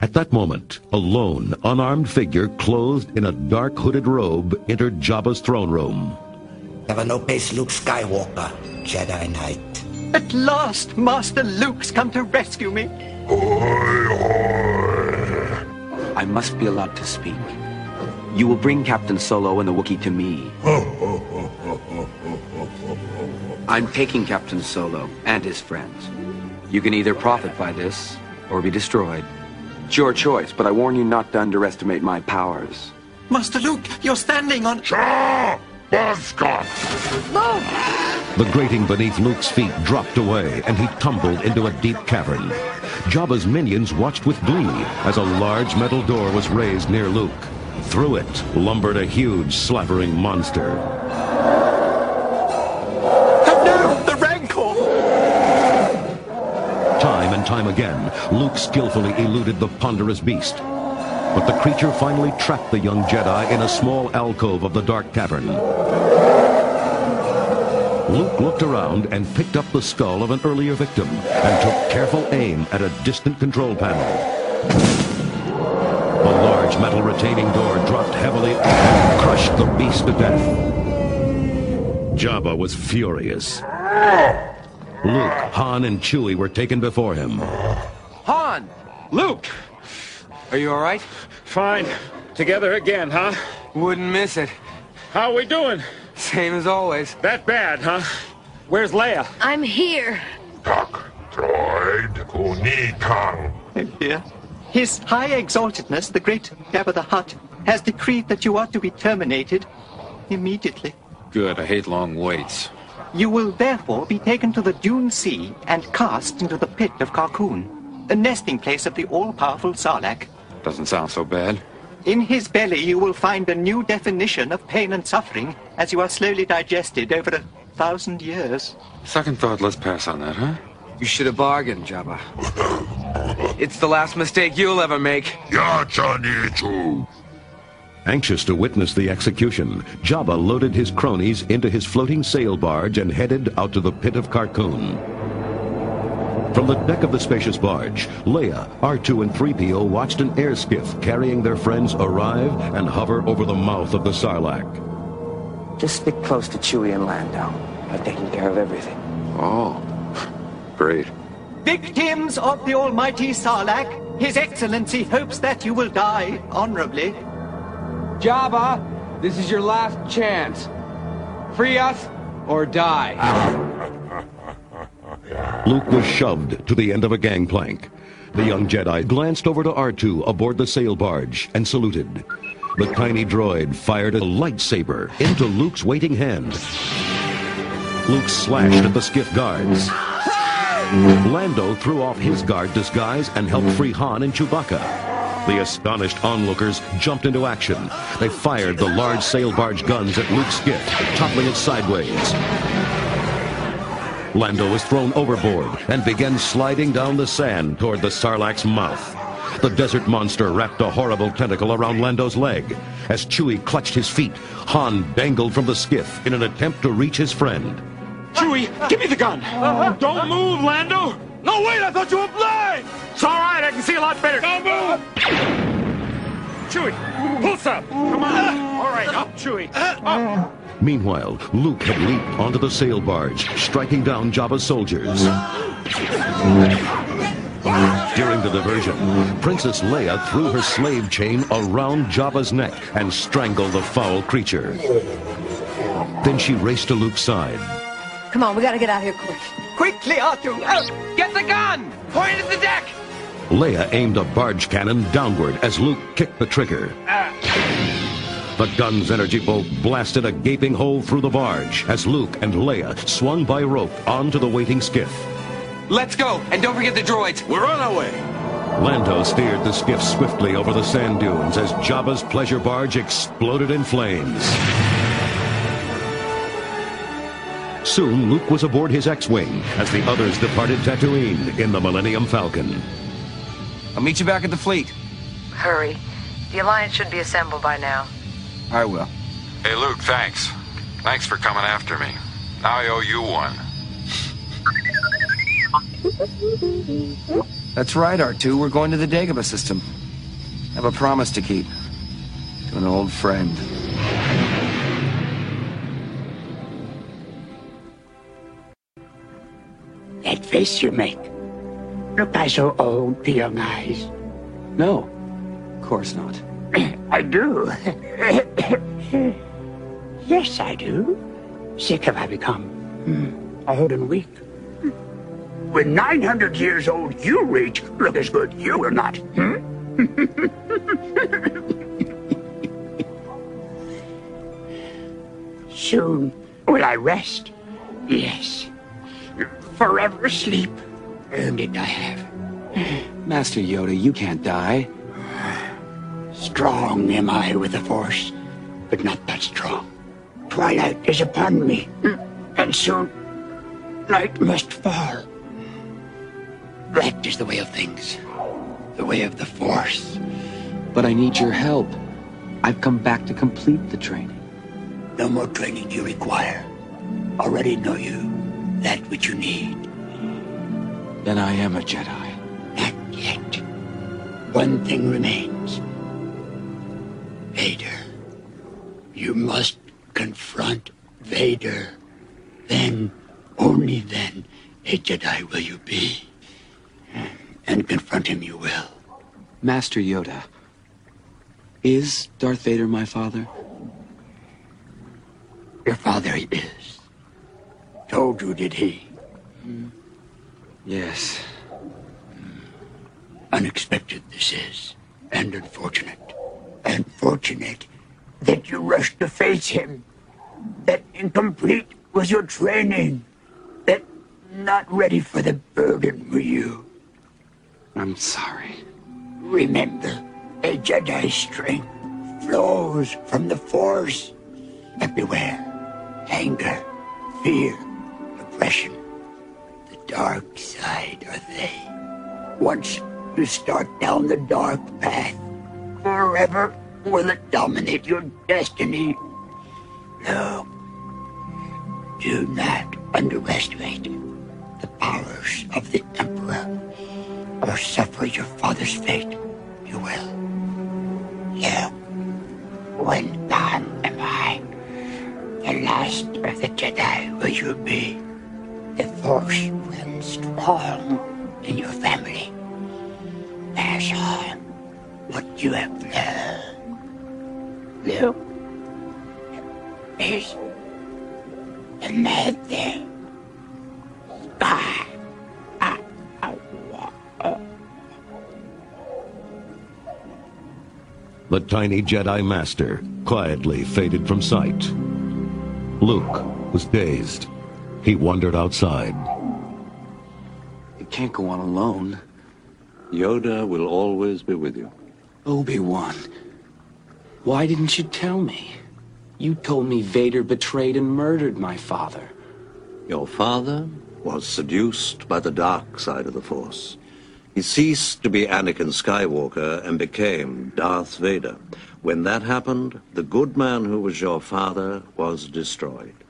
[SPEAKER 18] At that moment, a lone, unarmed figure clothed in a dark hooded robe entered Jabba's throne room.
[SPEAKER 26] Have a no pace, Luke Skywalker, Jedi Knight.
[SPEAKER 21] At last, Master Luke's come to rescue me.
[SPEAKER 19] I must be allowed to speak. You will bring Captain Solo and the Wookiee to me. I'm taking Captain Solo and his friends. You can either profit by this or be destroyed. It's your choice, but I warn you not to underestimate my powers.
[SPEAKER 21] Master Luke, you're standing on.
[SPEAKER 18] The grating beneath Luke's feet dropped away, and he tumbled into a deep cavern. Jabba's minions watched with glee as a large metal door was raised near Luke. Through it lumbered a huge, slavering monster. Time and time again, Luke skillfully eluded the ponderous beast. But the creature finally trapped the young Jedi in a small alcove of the dark cavern. Luke looked around and picked up the skull of an earlier victim and took careful aim at a distant control panel. A large metal retaining door dropped heavily and crushed the beast to death. Jabba was furious. Luke, Han, and Chewie were taken before him.
[SPEAKER 25] Han! Luke! Are you all right? Fine. Together again, huh? Wouldn't miss it. How are we doing? Same as always. That bad, huh? Where's Leia?
[SPEAKER 16] I'm here.
[SPEAKER 23] Droid Kunikang.
[SPEAKER 21] Here. His High Exaltedness, the great Jabba the Hutt, has decreed that you are to be terminated immediately.
[SPEAKER 25] Good, I hate long waits.
[SPEAKER 21] You will therefore be taken to the Dune Sea and cast into the pit of Carkoon, the nesting place of the all-powerful Sarlacc.
[SPEAKER 25] Doesn't sound so bad.
[SPEAKER 21] In his belly you will find a new definition of pain and suffering as you are slowly digested over a thousand years.
[SPEAKER 25] Second thought, let's pass on that, huh?
[SPEAKER 27] You should have bargained, Jabba. [LAUGHS]
[SPEAKER 22] It's the last mistake you'll ever make.
[SPEAKER 23] Yachanichu.
[SPEAKER 18] Anxious to witness the execution, Jabba loaded his cronies into his floating sail barge and headed out to the pit of Carkoon. From the deck of the spacious barge, Leia, R2, and 3PO watched an air skiff carrying their friends arrive and hover over the mouth of the Sarlacc.
[SPEAKER 21] Just stick close to Chewie and Lando. I've taken care of everything.
[SPEAKER 19] Oh, great.
[SPEAKER 21] Victims of the almighty Sarlacc, His Excellency hopes that you will die honorably.
[SPEAKER 27] Jabba, this is your last chance. Free us or die. [LAUGHS]
[SPEAKER 18] Luke was shoved to the end of a gangplank. The young Jedi glanced over to R2 aboard the sail barge and saluted. The tiny droid fired a lightsaber into Luke's waiting hand. Luke slashed at the skiff guards. [LAUGHS] Lando threw off his guard disguise and helped free Han and Chewbacca. The astonished onlookers jumped into action. They fired the large sail barge guns at Luke's skiff, toppling it sideways. Lando was thrown overboard and began sliding down the sand toward the Sarlacc's mouth. The desert monster wrapped a horrible tentacle around Lando's leg. As Chewie clutched his feet, Han dangled from the skiff in an attempt to reach his friend.
[SPEAKER 1] Chewie, give me the gun. Oh. Don't move, Lando. No, wait, I thought you were blind. It's all right, I can see a lot better. Don't move. Chewie, pull up. Come on. Uh, all right, up, Chewie. Uh, up.
[SPEAKER 18] Meanwhile, Luke had leaped onto the sail barge, striking down Jabba's soldiers. During the diversion, Princess Leia threw her slave chain around Jabba's neck and strangled the foul creature. Then she raced to Luke's side.
[SPEAKER 16] Come on, we gotta get out of here quick.
[SPEAKER 21] Quickly, R2!
[SPEAKER 27] Oh, get the gun! Point at the deck!
[SPEAKER 18] Leia aimed a barge cannon downward as Luke kicked the trigger. Ah. The gun's energy bolt blasted a gaping hole through the barge as Luke and Leia swung by rope onto the waiting skiff.
[SPEAKER 22] Let's go, and don't forget the droids.
[SPEAKER 1] We're on our way.
[SPEAKER 18] Lando steered the skiff swiftly over the sand dunes as Jabba's pleasure barge exploded in flames. Soon, Luke was aboard his X-Wing as the others departed Tatooine in the Millennium Falcon.
[SPEAKER 22] I'll meet you back at the fleet.
[SPEAKER 16] Hurry. The Alliance should be assembled by now.
[SPEAKER 22] I will.
[SPEAKER 23] Hey, Luke, thanks. Thanks for coming after me. Now I owe you one.
[SPEAKER 22] That's right, R2. We're going to the Dagobah system. I have a promise to keep. To an old friend.
[SPEAKER 24] That face you make. Look I so old to young eyes.
[SPEAKER 22] No, of course not. [CLEARS THROAT]
[SPEAKER 24] I do. [COUGHS] yes, I do. Sick have I become. Hmm. Old and weak. When 900 years old you reach, look as good you will not. Hmm? [LAUGHS] Soon will I rest. Yes. Forever sleep. Earned it I have.
[SPEAKER 22] Master Yoda, you can't die.
[SPEAKER 24] Strong am I with the Force, but not that strong. Twilight is upon me, and soon night must fall. That is the way of things. The way of the Force.
[SPEAKER 22] But I need your help. I've come back to complete the training.
[SPEAKER 24] No more training you require. Already know you that which you need.
[SPEAKER 22] Then I am a Jedi.
[SPEAKER 24] Not yet. One thing remains. Vader. You must confront Vader. Then, only then, a Jedi will you be. And confront him you will.
[SPEAKER 22] Master Yoda. Is Darth Vader my father?
[SPEAKER 24] Your father is. Told you, did he? Hmm.
[SPEAKER 22] Yes. Hmm.
[SPEAKER 24] Unexpected this is, and unfortunate. Unfortunate that you rushed to face him. That incomplete was your training. That not ready for the burden were you.
[SPEAKER 22] I'm sorry.
[SPEAKER 24] Remember, a Jedi's strength flows from the Force. But beware, anger, fear, oppression. The dark side are they. Once you start down the dark path. Forever will it dominate your destiny. No, do not underestimate the powers of the Emperor, or suffer your father's fate. You will. You, when gone am I, the last of the Jedi will you be. The Force will strong in your family. Pass on what you have learned. Luke is another sky.
[SPEAKER 18] The tiny Jedi Master quietly faded from sight. Luke was dazed. He wandered outside.
[SPEAKER 22] You can't go on alone.
[SPEAKER 28] Yoda will always be with you.
[SPEAKER 22] Obi-Wan, why didn't you tell me? You told me Vader betrayed and murdered my father.
[SPEAKER 28] Your father was seduced by the dark side of the Force. He ceased to be Anakin Skywalker and became Darth Vader. When that happened, the good man who was your father was destroyed.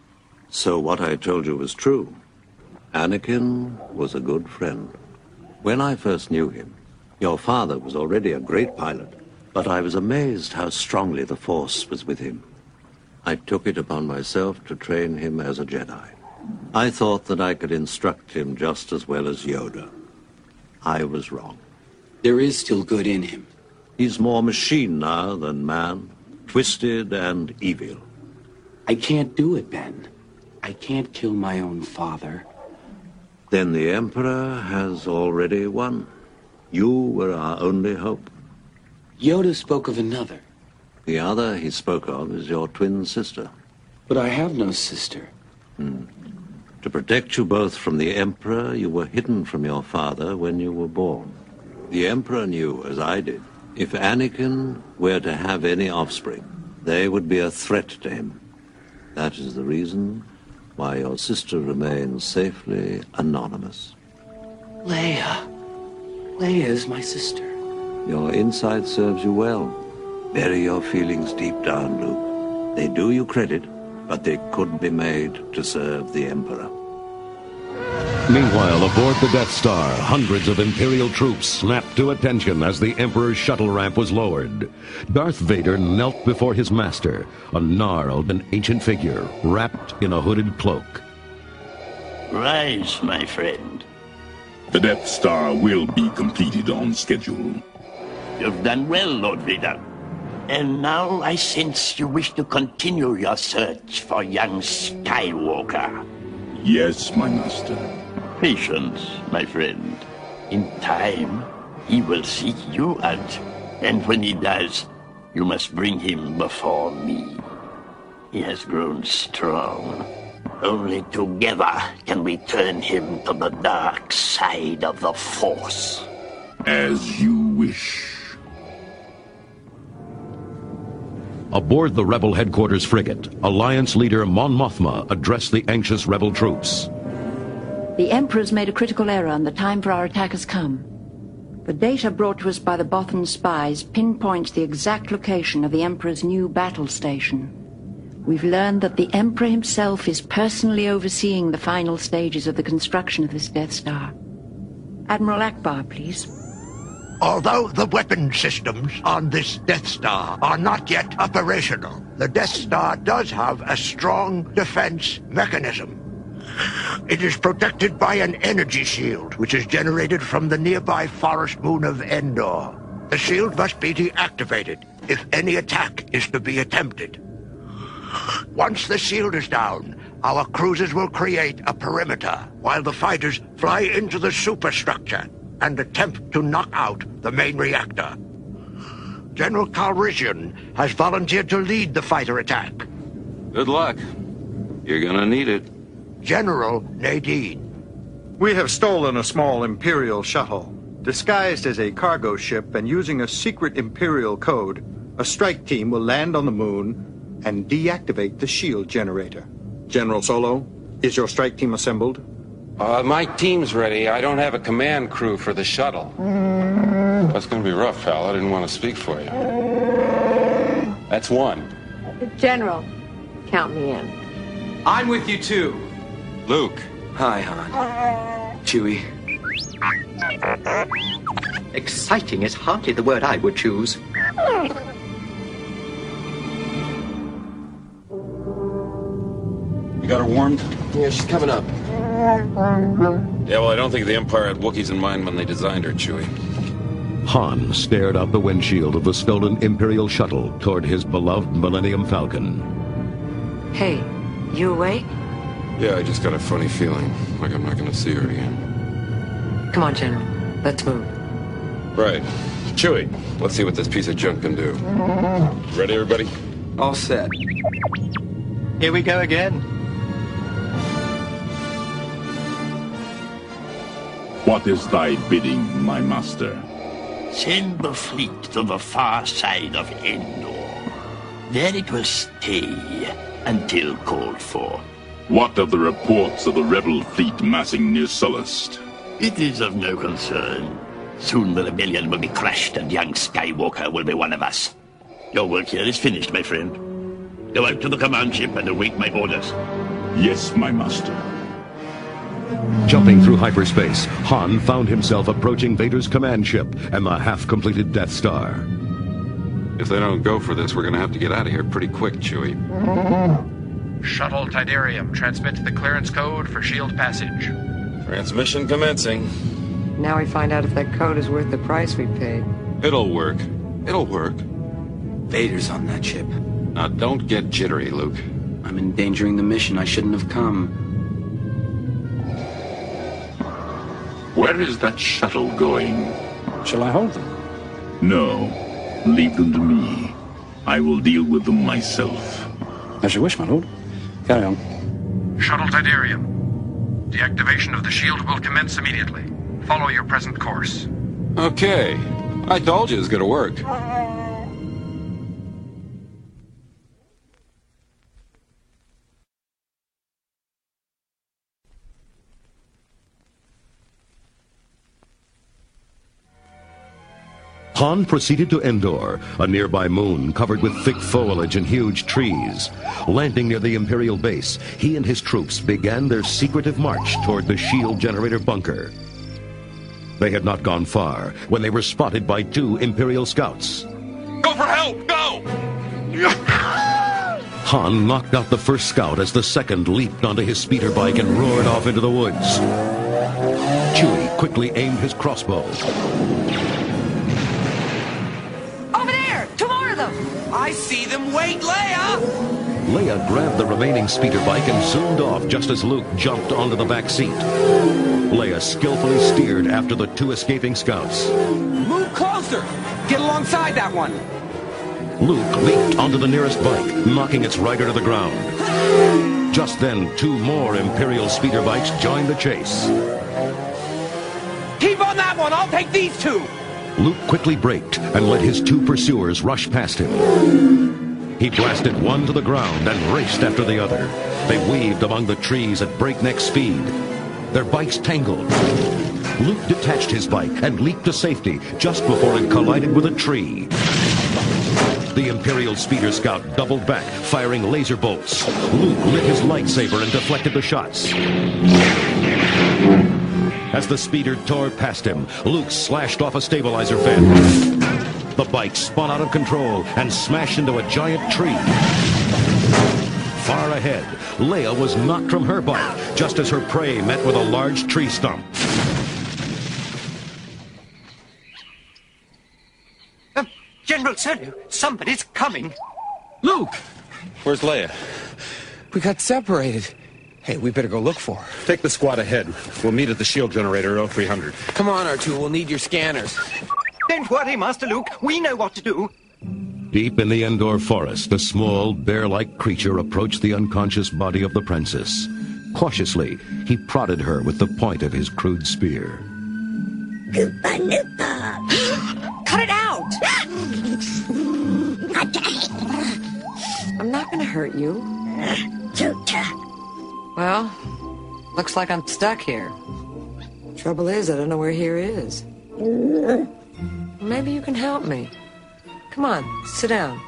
[SPEAKER 28] So what I told you was true. Anakin was a good friend. When I first knew him, your father was already a great pilot, but I was amazed how strongly the Force was with him. I took it upon myself to train him as a Jedi. I thought that I could instruct him just as well as Yoda. I was wrong.
[SPEAKER 22] There is still good in him.
[SPEAKER 28] He's more machine now than man, twisted and evil.
[SPEAKER 22] I can't do it, Ben. I can't kill my own father.
[SPEAKER 28] Then the Emperor has already won. You were our only hope.
[SPEAKER 22] Yoda spoke of another.
[SPEAKER 28] The other he spoke of is your twin sister.
[SPEAKER 22] But I have no sister.
[SPEAKER 28] Hmm. To protect you both from the Emperor, you were hidden from your father when you were born. The Emperor knew, as I did, if Anakin were to have any offspring, they would be a threat to him. That is the reason why your sister remains safely anonymous.
[SPEAKER 22] Leia. Leia is my sister.
[SPEAKER 28] Your insight serves you well. Bury your feelings deep down, Luke. They do you credit, but they could be made to serve the Emperor.
[SPEAKER 18] Meanwhile, aboard the Death Star, hundreds of Imperial troops snapped to attention as the Emperor's shuttle ramp was lowered. Darth Vader knelt before his master, a gnarled and ancient figure wrapped in a hooded cloak.
[SPEAKER 14] Rise, my friend.
[SPEAKER 20] The Death Star will be completed on schedule.
[SPEAKER 14] You've done well, Lord Vader. And now I sense you wish to continue your search for young Skywalker.
[SPEAKER 20] Yes, my master.
[SPEAKER 14] Patience, my friend. In time, he will seek you out. And when he does, you must bring him before me. He has grown strong. Only together can we turn him to the dark side of the Force.
[SPEAKER 20] As you wish.
[SPEAKER 18] Aboard the Rebel headquarters frigate, Alliance leader Mon Mothma addressed the anxious Rebel troops.
[SPEAKER 29] The Emperor's made a critical error and the time for our attack has come. The data brought to us by the Bothan spies pinpoints the exact location of the Emperor's new battle station. We've learned that the Emperor himself is personally overseeing the final stages of the construction of this Death Star. Admiral Ackbar, please.
[SPEAKER 24] Although the weapon systems on this Death Star are not yet operational, the Death Star does have a strong defense mechanism. It is protected by an energy shield, which is generated from the nearby forest moon of Endor. The shield must be deactivated if any attack is to be attempted. Once the shield is down, our cruisers will create a perimeter, while the fighters fly into the superstructure and attempt to knock out the main reactor. General Calrissian has volunteered to lead the fighter attack.
[SPEAKER 28] Good luck. You're gonna need it.
[SPEAKER 24] General Madine.
[SPEAKER 30] We have stolen a small Imperial shuttle. Disguised as a cargo ship and using a secret Imperial code, a strike team will land on the moon and deactivate the shield generator. General Solo, is your strike team assembled?
[SPEAKER 19] Uh, my team's ready. I don't have a command crew for the shuttle.
[SPEAKER 25] That's gonna be rough, pal. I didn't want to speak for you. That's one.
[SPEAKER 31] General, count me in.
[SPEAKER 27] I'm with you too.
[SPEAKER 25] Luke.
[SPEAKER 19] Hi, Han. Chewie.
[SPEAKER 21] Exciting is hardly the word I would choose.
[SPEAKER 25] You got her warmed?
[SPEAKER 19] Yeah, she's coming up.
[SPEAKER 25] Yeah, well, I don't think the Empire had Wookiees in mind when they designed her, Chewie.
[SPEAKER 18] Han stared out the windshield of the stolen Imperial shuttle toward his beloved Millennium Falcon.
[SPEAKER 31] Hey, you awake?
[SPEAKER 25] Yeah, I just got a funny feeling, like I'm not gonna see her again.
[SPEAKER 31] Come on, General. Let's move.
[SPEAKER 25] Right. Chewie, let's see what this piece of junk can do. Ready, everybody?
[SPEAKER 19] All set.
[SPEAKER 21] Here we go again.
[SPEAKER 20] What is thy bidding, my master?
[SPEAKER 14] Send the fleet to the far side of Endor. There it will stay until called for.
[SPEAKER 20] What of the reports of the rebel fleet massing near Sullust?
[SPEAKER 14] It is of no concern. Soon the rebellion will be crushed and young Skywalker will be one of us. Your work here is finished, my friend. Go out to the command ship and await my orders.
[SPEAKER 20] Yes, my master.
[SPEAKER 18] Jumping through hyperspace, Han found himself approaching Vader's command ship and the half-completed Death Star.
[SPEAKER 25] If they don't go for this, we're gonna have to get out of here pretty quick, Chewie.
[SPEAKER 32] Shuttle Tydirium, transmit the clearance code for shield passage.
[SPEAKER 25] Transmission commencing.
[SPEAKER 31] Now we find out if that code is worth the price we paid.
[SPEAKER 25] It'll work. It'll work.
[SPEAKER 19] Vader's on that ship.
[SPEAKER 25] Now, don't get jittery, Luke.
[SPEAKER 19] I'm endangering the mission. I shouldn't have come.
[SPEAKER 20] Where is that shuttle going?
[SPEAKER 1] Shall I hold them?
[SPEAKER 20] No. Leave them to me. I will deal with them myself.
[SPEAKER 1] As you wish, my lord. Carry on.
[SPEAKER 32] Shuttle Tydirium. Deactivation of the shield will commence immediately. Follow your present course.
[SPEAKER 25] Okay. I told you it was gonna work.
[SPEAKER 18] Han proceeded to Endor, a nearby moon covered with thick foliage and huge trees. Landing near the Imperial base, he and his troops began their secretive march toward the shield generator bunker. They had not gone far when they were spotted by two Imperial scouts.
[SPEAKER 1] Go for help! Go! [LAUGHS]
[SPEAKER 18] Han knocked out the first scout as the second leaped onto his speeder bike and roared off into the woods. Chewie quickly aimed his crossbow.
[SPEAKER 27] I see them. Wait, Leia!
[SPEAKER 18] Leia grabbed the remaining speeder bike and zoomed off just as Luke jumped onto the back seat. Leia skillfully steered after the two escaping scouts.
[SPEAKER 27] Move closer. Get alongside that one.
[SPEAKER 18] Luke leaped onto the nearest bike, knocking its rider to the ground. Just then, two more Imperial speeder bikes joined the chase.
[SPEAKER 27] Keep on that one. I'll take these two.
[SPEAKER 18] Luke quickly braked and let his two pursuers rush past him. He blasted one to the ground and raced after the other. They weaved among the trees at breakneck speed. Their bikes tangled. Luke detached his bike and leaped to safety just before it collided with a tree. The Imperial speeder scout doubled back, firing laser bolts. Luke lit his lightsaber and deflected the shots. As the speeder tore past him, Luke slashed off a stabilizer fan. The bike spun out of control and smashed into a giant tree. Far ahead, Leia was knocked from her bike just as her prey met with a large tree stump.
[SPEAKER 21] Uh, General Solo, somebody's coming.
[SPEAKER 27] Luke!
[SPEAKER 25] Where's Leia?
[SPEAKER 27] We got separated. Hey, we better go look for her.
[SPEAKER 25] Take the squad ahead. We'll meet at the shield generator 0300.
[SPEAKER 27] Come on, R2. We'll need your scanners.
[SPEAKER 21] Don't worry, Master Luke. We know what to do.
[SPEAKER 18] Deep in the Endor forest, a small, bear-like creature approached the unconscious body of the princess. Cautiously, he prodded her with the point of his crude spear.
[SPEAKER 16] Koopa Loopa! [GASPS] Cut it out! [LAUGHS]
[SPEAKER 31] I'm not gonna hurt you.
[SPEAKER 16] Tuta.
[SPEAKER 31] Well, looks like I'm stuck here. Trouble is, I don't know where here is. Maybe you can help me. Come on, sit down.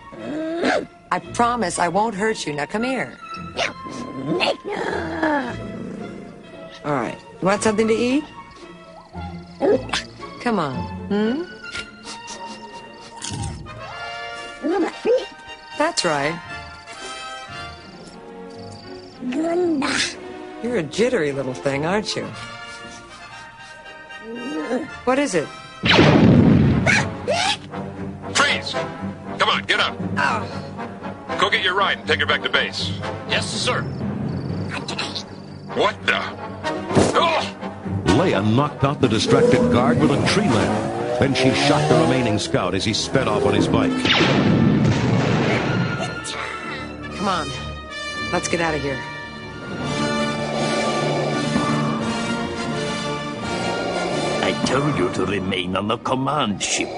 [SPEAKER 31] I promise I won't hurt you. Now come here. All right. You want something to eat? Come on. Hmm? That's right. You're a jittery little thing, aren't you? What is it?
[SPEAKER 23] Freeze! Come on, get up. Oh. Go get your ride and take her back to base.
[SPEAKER 14] Yes, sir.
[SPEAKER 23] What the? Oh!
[SPEAKER 18] Leia knocked out the distracted guard with a tree limb. Then she shot the remaining scout as he sped off on his bike.
[SPEAKER 31] Come on. Let's get out of here.
[SPEAKER 14] I told you to remain on the command ship.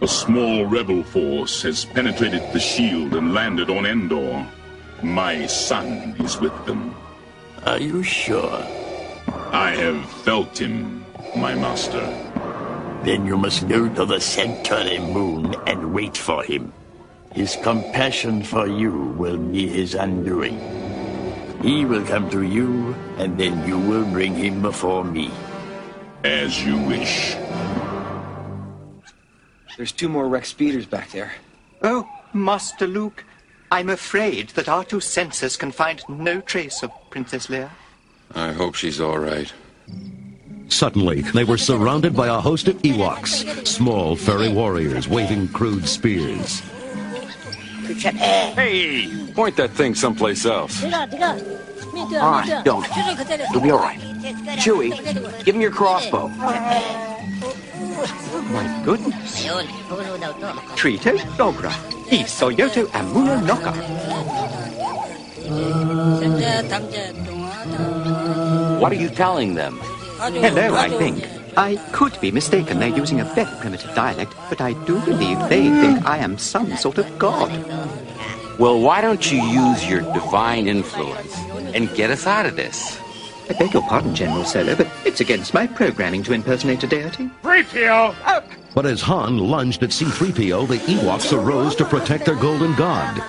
[SPEAKER 20] A small rebel force has penetrated the shield and landed on Endor. My son is with them.
[SPEAKER 14] Are you sure?
[SPEAKER 20] I have felt him, my master.
[SPEAKER 14] Then you must go to the sanctuary moon and wait for him. His compassion for you will be his undoing. He will come to you, and then you will bring him before me.
[SPEAKER 20] As you wish.
[SPEAKER 19] There's two more Rex speeders back there.
[SPEAKER 21] Oh, Master Luke, I'm afraid that R2's sensors can find no trace of Princess Leia.
[SPEAKER 25] I hope she's all right.
[SPEAKER 18] Suddenly, they were surrounded by a host of Ewoks, small furry warriors waving crude spears.
[SPEAKER 23] Hey! Point that thing someplace else.
[SPEAKER 19] All right, don't. You'll be all right. Chewie, give him your crossbow. My goodness. Trito Dogra, Isoyoto Amuno Noka.
[SPEAKER 33] What are you telling them?
[SPEAKER 21] Hello, I think. I could be mistaken. They're using a very primitive dialect, but I do believe they think I am some sort of god.
[SPEAKER 33] Well, why don't you use your divine influence and get us out of this?
[SPEAKER 21] I beg your pardon, General Solo, but it's against my programming to impersonate a deity.
[SPEAKER 1] 3PO!
[SPEAKER 18] But as Han lunged at C-3PO, the Ewoks arose to protect their golden god.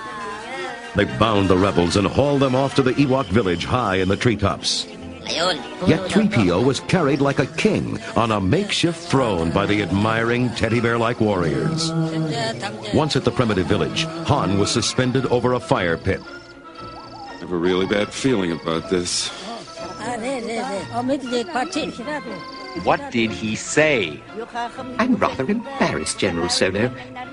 [SPEAKER 18] They bound the rebels and hauled them off to the Ewok village high in the treetops. Yet 3PO was carried like a king on a makeshift throne by the admiring teddy bear-like warriors. Once at the primitive village, Han was suspended over a fire pit.
[SPEAKER 25] I have a really bad feeling about this.
[SPEAKER 33] What did he say?
[SPEAKER 21] I'm rather embarrassed, General Solo,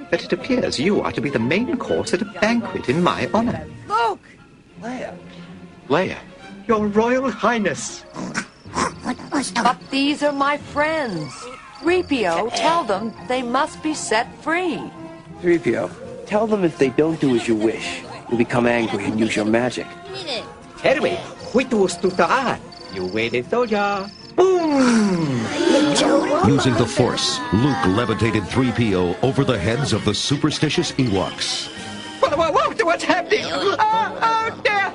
[SPEAKER 21] but it appears you are to be the main course at a banquet in my honor.
[SPEAKER 16] Luke!
[SPEAKER 33] Leia.
[SPEAKER 21] Your Royal Highness.
[SPEAKER 31] But these are my friends. 3PO, tell them they must be set free.
[SPEAKER 19] 3PO, tell them if they don't do as you wish, you'll become angry and use your magic.
[SPEAKER 21] Herme, huitus tutaan. You waited, soja.
[SPEAKER 18] Using the Force, Luke levitated 3PO over the heads of the superstitious Ewoks.
[SPEAKER 21] Whoa, whoa, whoa, what's happening? Oh, oh, dear!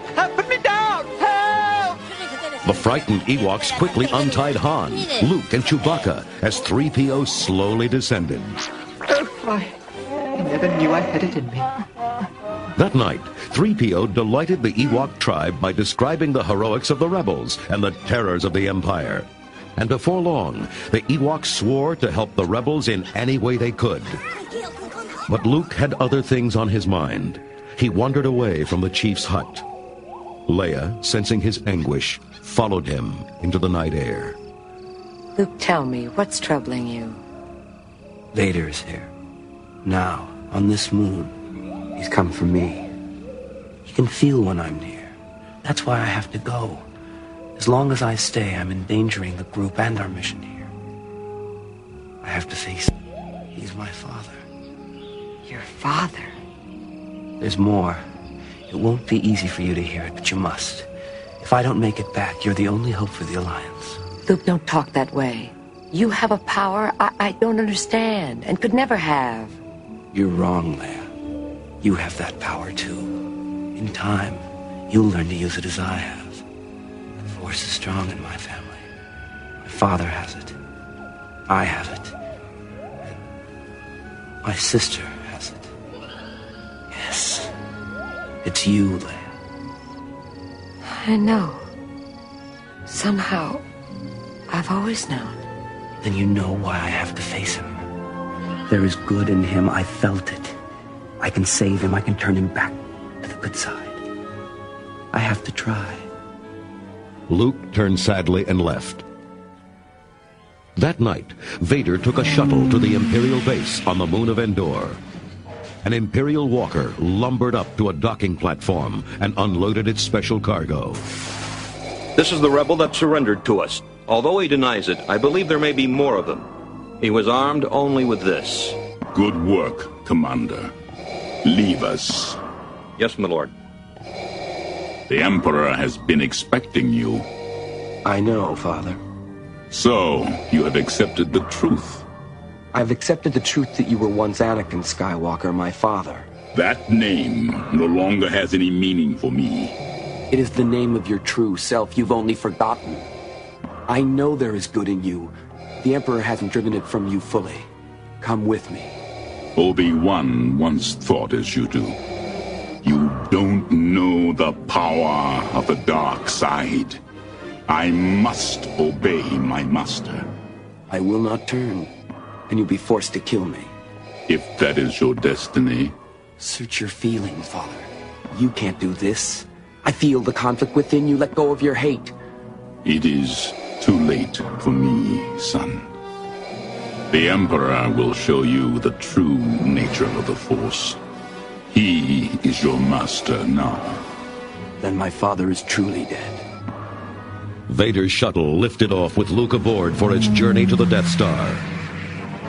[SPEAKER 18] The frightened Ewoks quickly untied Han, Luke, and Chewbacca as 3PO slowly descended.
[SPEAKER 21] Oh, I, I never knew I had it in me.
[SPEAKER 18] That night, 3PO delighted the Ewok tribe by describing the heroics of the rebels and the terrors of the Empire. And before long, the Ewoks swore to help the rebels in any way they could. But Luke had other things on his mind. He wandered away from the chief's hut. Leia, sensing his anguish, followed him into the night air.
[SPEAKER 31] Luke, tell me, what's troubling you?
[SPEAKER 19] Vader is here. Now, on this moon. He's come for me. He can feel when I'm near. That's why I have to go. As long as I stay, I'm endangering the group and our mission here. I have to face him. He's my father.
[SPEAKER 31] Your father?
[SPEAKER 19] There's more. It won't be easy for you to hear it, but you must. If I don't make it back, you're the only hope for the Alliance.
[SPEAKER 31] Luke, don't talk that way. You have a power I, I don't understand and could never have.
[SPEAKER 19] You're wrong, Leia. You have that power too. In time, you'll learn to use it as I have. The Force is strong in my family. My father has it. I have it. My sister has it. Yes. It's you, Leia.
[SPEAKER 31] I know. Somehow, I've always known.
[SPEAKER 19] Then you know why I have to face him. There is good in him. I felt it. I can save him. I can turn him back to the good side. I have to try.
[SPEAKER 18] Luke turned sadly and left. That night, Vader took a shuttle to the Imperial base on the moon of Endor. An Imperial walker lumbered up to a docking platform and unloaded its special cargo.
[SPEAKER 28] This is the rebel that surrendered to us. Although he denies it, I believe there may be more of them. He was armed only with this.
[SPEAKER 20] Good work, Commander. Leave us.
[SPEAKER 28] Yes, my lord.
[SPEAKER 20] The Emperor has been expecting you.
[SPEAKER 19] I know, Father.
[SPEAKER 20] So, you have accepted the truth.
[SPEAKER 19] I've accepted the truth that you were once Anakin Skywalker, my father.
[SPEAKER 20] That name no longer has any meaning for me.
[SPEAKER 19] It is the name of your true self you've only forgotten. I know there is good in you. The Emperor hasn't driven it from you fully. Come with me.
[SPEAKER 20] Obi-Wan once thought as you do. You don't know the power of the dark side. I must obey my master.
[SPEAKER 19] I will not turn, and you'll be forced to kill me.
[SPEAKER 20] If that is your destiny.
[SPEAKER 19] Search your feelings, Father. You can't do this. I feel the conflict within you. Let go of your hate.
[SPEAKER 20] It is too late for me, son. The Emperor will show you the true nature of the Force. He is your master now.
[SPEAKER 19] Then my father is truly dead.
[SPEAKER 18] Vader's shuttle lifted off with Luke aboard for its journey to the Death Star.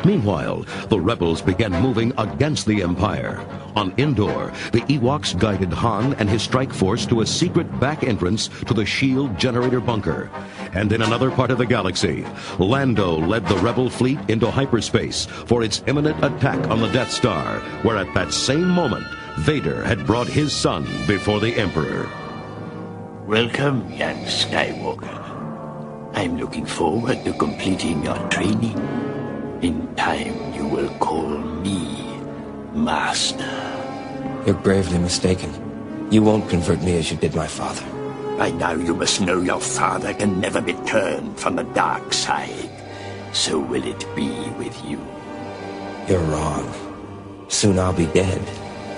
[SPEAKER 18] Meanwhile, the rebels began moving against the Empire. On Endor, the Ewoks guided Han and his strike force to a secret back entrance to the shield generator bunker. And in another part of the galaxy, Lando led the rebel fleet into hyperspace for its imminent attack on the Death Star, where at that same moment, Vader had brought his son before the Emperor.
[SPEAKER 14] Welcome, young Skywalker. I'm looking forward to completing your training. In time, you will call me Master.
[SPEAKER 19] You're gravely mistaken. You won't convert me as you did my father.
[SPEAKER 14] By now, you must know your father can never be turned from the dark side. So will it be with you.
[SPEAKER 19] You're wrong. Soon I'll be dead,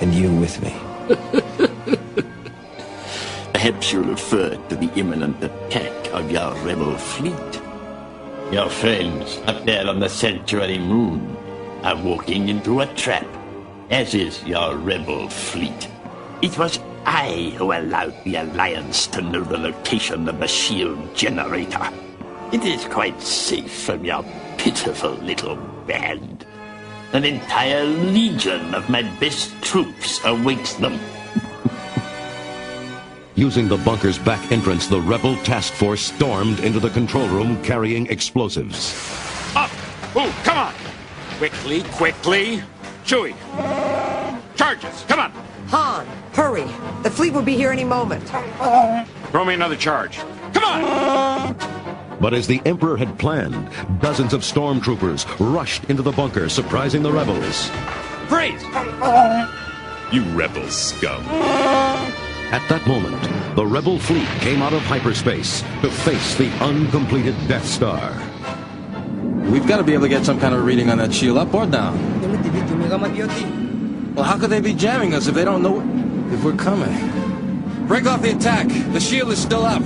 [SPEAKER 19] and you with me. [LAUGHS]
[SPEAKER 14] Perhaps you refer to the imminent attack of your rebel fleet. Your friends up there on the sanctuary moon are walking into a trap, as is your rebel fleet. It was I who allowed the Alliance to know the location of the shield generator. It is quite safe from your pitiful little band. An entire legion of my best troops awaits them.
[SPEAKER 18] Using the bunker's back entrance, the rebel task force stormed into the control room carrying explosives.
[SPEAKER 1] Up! Ooh, come on! Quickly, quickly! Chewie! Charges! Come on!
[SPEAKER 16] Han, hurry! The fleet will be here any moment.
[SPEAKER 1] Throw me another charge. Come on!
[SPEAKER 18] But as the Emperor had planned, dozens of stormtroopers rushed into the bunker, surprising the rebels.
[SPEAKER 1] Freeze!
[SPEAKER 20] You rebel scum.
[SPEAKER 18] At that moment, the rebel fleet came out of hyperspace to face the uncompleted Death Star.
[SPEAKER 34] We've got to be able to get some kind of reading on that shield, up or down. Well, how could they be jamming us if they don't know if we're coming? Break off the attack. The shield is still up.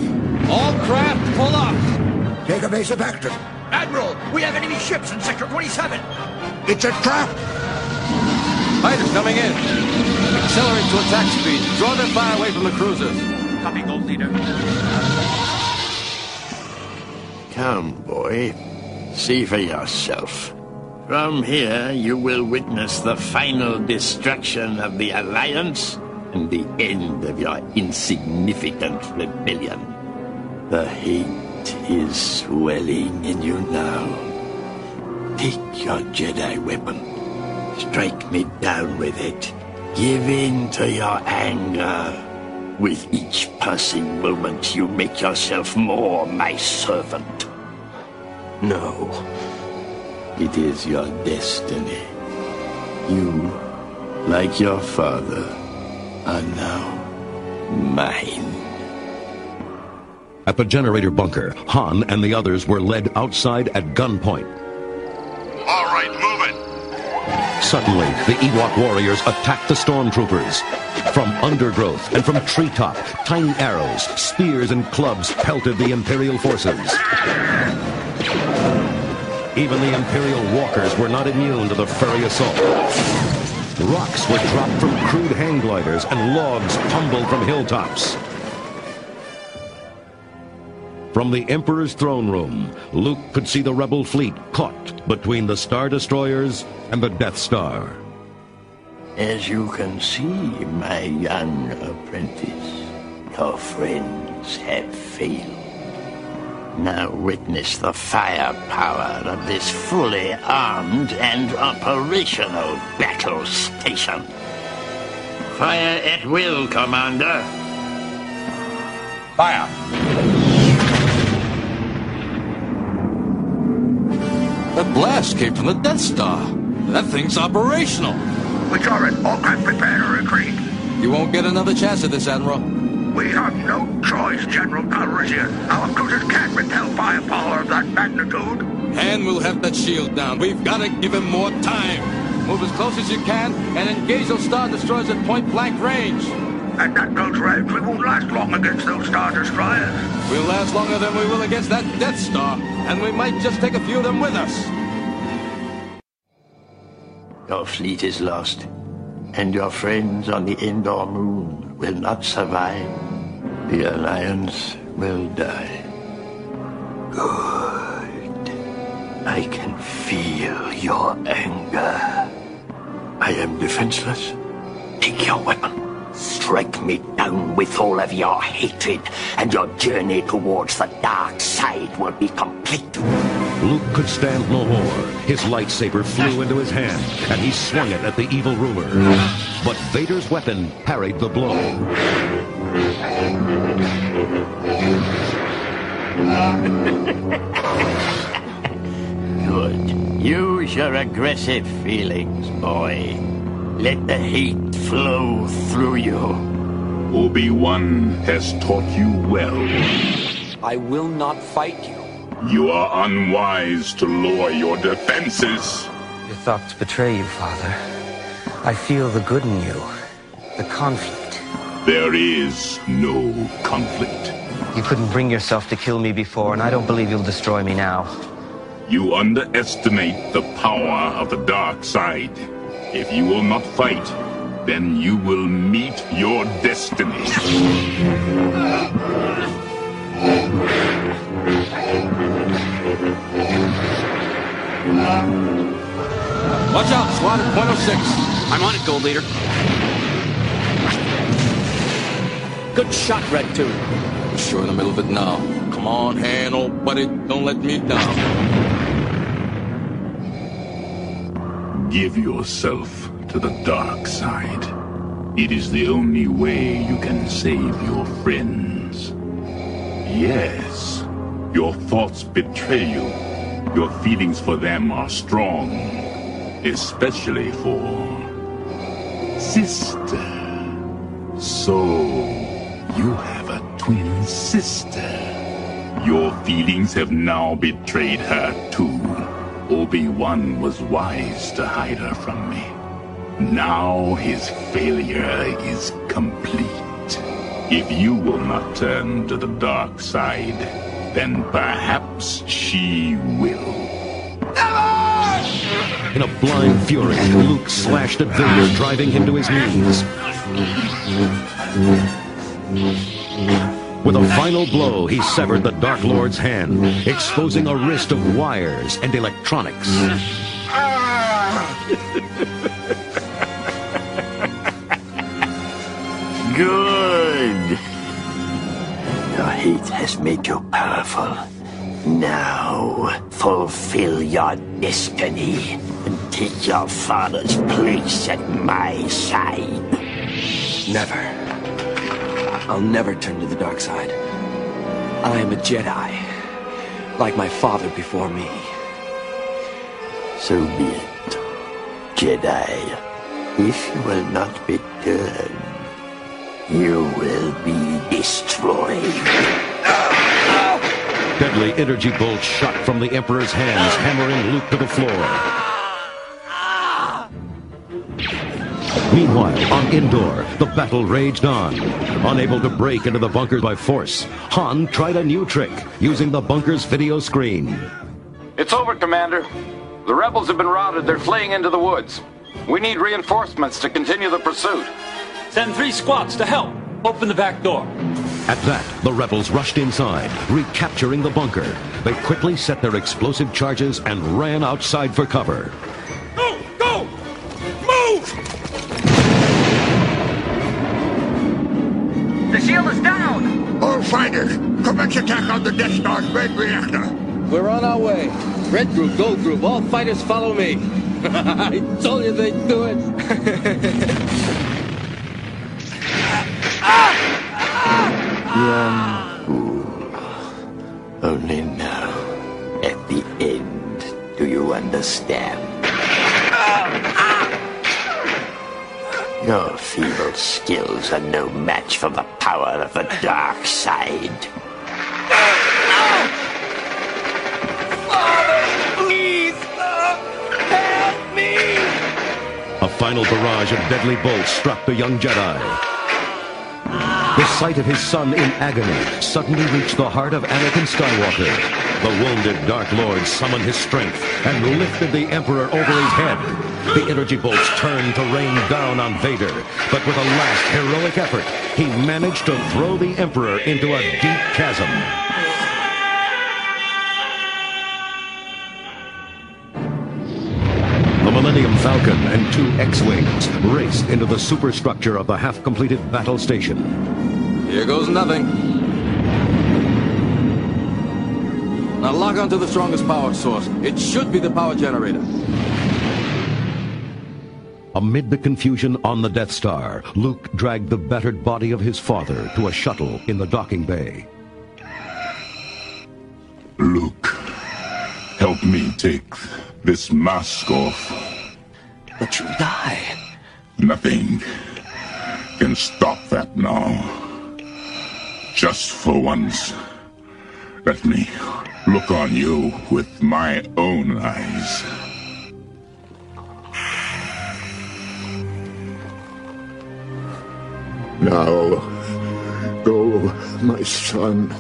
[SPEAKER 34] All craft, pull up.
[SPEAKER 26] Take a evasive action.
[SPEAKER 35] Admiral, we have enemy ships in Sector 27.
[SPEAKER 26] It's a trap.
[SPEAKER 34] Fighters coming in. Accelerate to attack speed. Draw their fire away from the cruisers.
[SPEAKER 35] Copy, Gold Leader.
[SPEAKER 14] Come, boy. See for yourself. From here, you will witness the final destruction of the Alliance and the end of your insignificant rebellion. The hate is swelling in you now. Take your Jedi weapon. Strike me down with it. Give in to your anger. With each passing moment, you make yourself more my servant.
[SPEAKER 19] No.
[SPEAKER 14] It is your destiny. You, like your father, are now mine.
[SPEAKER 18] At the generator bunker, Han and the others were led outside at gunpoint. Suddenly, the Ewok warriors attacked the stormtroopers. From undergrowth and from treetop, tiny arrows, spears, and clubs pelted the Imperial forces. Even the Imperial walkers were not immune to the furry assault. Rocks were dropped from crude hang gliders and logs tumbled from hilltops. From the Emperor's throne room, Luke could see the rebel fleet caught between the Star Destroyers and the Death Star.
[SPEAKER 14] As you can see, my young apprentice, your friends have failed. Now witness the firepower of this fully armed and operational battle station. Fire at will, Commander.
[SPEAKER 34] Fire! That blast came from the Death Star. That thing's operational.
[SPEAKER 36] We saw it. All craft prepare to retreat.
[SPEAKER 34] You won't get another chance at this, Admiral.
[SPEAKER 36] We have no choice, General Calrissian. Our cruisers can't repel firepower of that magnitude.
[SPEAKER 34] And we'll have that shield down. We've got to give him more time. Move as close as you can and engage those Star Destroyers at point-blank range.
[SPEAKER 36] At that close range, we won't last long against those Star Destroyers.
[SPEAKER 34] We'll last longer than we will against that Death Star, and we might just take a few of them with us.
[SPEAKER 14] Your fleet is lost, and your friends on the Endor moon will not survive. The Alliance will die. Good. I can feel your anger. I am defenseless. Take your weapon. Strike me down with all of your hatred, and your journey towards the dark side will be complete.
[SPEAKER 18] Luke could stand no more. His lightsaber flew into his hand, and he swung it at the evil ruler. But Vader's weapon parried the blow. [LAUGHS]
[SPEAKER 14] Good. Use your aggressive feelings, boy. Let the hate flow through you.
[SPEAKER 20] Obi-Wan has taught you well.
[SPEAKER 27] I will not fight you.
[SPEAKER 20] You are unwise to lower your defenses.
[SPEAKER 19] Your thoughts betray you, Father. I feel the good in you. The conflict.
[SPEAKER 20] There is no conflict.
[SPEAKER 19] You couldn't bring yourself to kill me before, and I don't believe you'll destroy me now.
[SPEAKER 20] You underestimate the power of the dark side. If you will not fight, then you will meet your destiny.
[SPEAKER 34] Watch out, squad at point oh six.
[SPEAKER 35] I'm on it, Gold Leader. Good shot, Red 2.
[SPEAKER 34] We're sure in the middle of it now. Come on, Han, old buddy. Don't let me down.
[SPEAKER 20] Give yourself to the dark side. It is the only way you can save your friends. Yes, your thoughts betray you. Your feelings for them are strong, especially for sister. So, you have a twin sister. Your feelings have now betrayed her too. Obi-Wan was wise to hide her from me. Now his failure is complete. If you will not turn to the dark side, then perhaps she will.
[SPEAKER 18] In a blind fury, Luke slashed at Vader, driving him to his knees. With a final blow, he severed the Dark Lord's hand, exposing a wrist of wires and electronics.
[SPEAKER 14] Good. Your hate has made you powerful. Now, fulfill your destiny and take your father's place at my side.
[SPEAKER 19] Never. I'll never turn to the dark side. I am a Jedi, like my father before me.
[SPEAKER 14] So be it. Jedi, if you will not be return, you will be destroyed.
[SPEAKER 18] Deadly energy bolts shot from the Emperor's hands, hammering Luke to the floor. Meanwhile, on Endor, the battle raged on. Unable to break into the bunker by force, Han tried a new trick, using the bunker's video screen.
[SPEAKER 37] It's over, Commander. The rebels have been routed. They're fleeing into the woods. We need reinforcements to continue the pursuit.
[SPEAKER 35] Send three squads to help. Open the back door.
[SPEAKER 18] At that, the rebels rushed inside, recapturing the bunker. They quickly set their explosive charges and ran outside for cover.
[SPEAKER 36] The shield is down!
[SPEAKER 24] All fighters, commence attack on the Death Star's main reactor.
[SPEAKER 34] We're on our way. Red group, gold group, all fighters follow me. [LAUGHS] I told you they'd do it.
[SPEAKER 14] Young fool. Only now, at the end, do you understand? Ah! Your feeble skills are no match for the power of the dark side.
[SPEAKER 1] Father, Please! help me!
[SPEAKER 18] A final barrage of deadly bolts struck the young Jedi. The sight of his son in agony suddenly reached the heart of Anakin Skywalker. The wounded Dark Lord summoned his strength and lifted the Emperor over his head. The energy bolts turned to rain down on Vader, but with a last heroic effort, he managed to throw the Emperor into a deep chasm. The Millennium Falcon and two X-Wings raced into the superstructure of the half-completed battle station.
[SPEAKER 34] Here goes nothing. Now lock onto the strongest power source. It should be the power generator.
[SPEAKER 18] Amid the confusion on the Death Star, Luke dragged the battered body of his father to a shuttle in the docking bay.
[SPEAKER 20] Luke, help me take this mask off.
[SPEAKER 19] But you'll die.
[SPEAKER 20] Nothing can stop that now. Just for once, let me look on you with my own eyes.
[SPEAKER 24] Now, go, my son.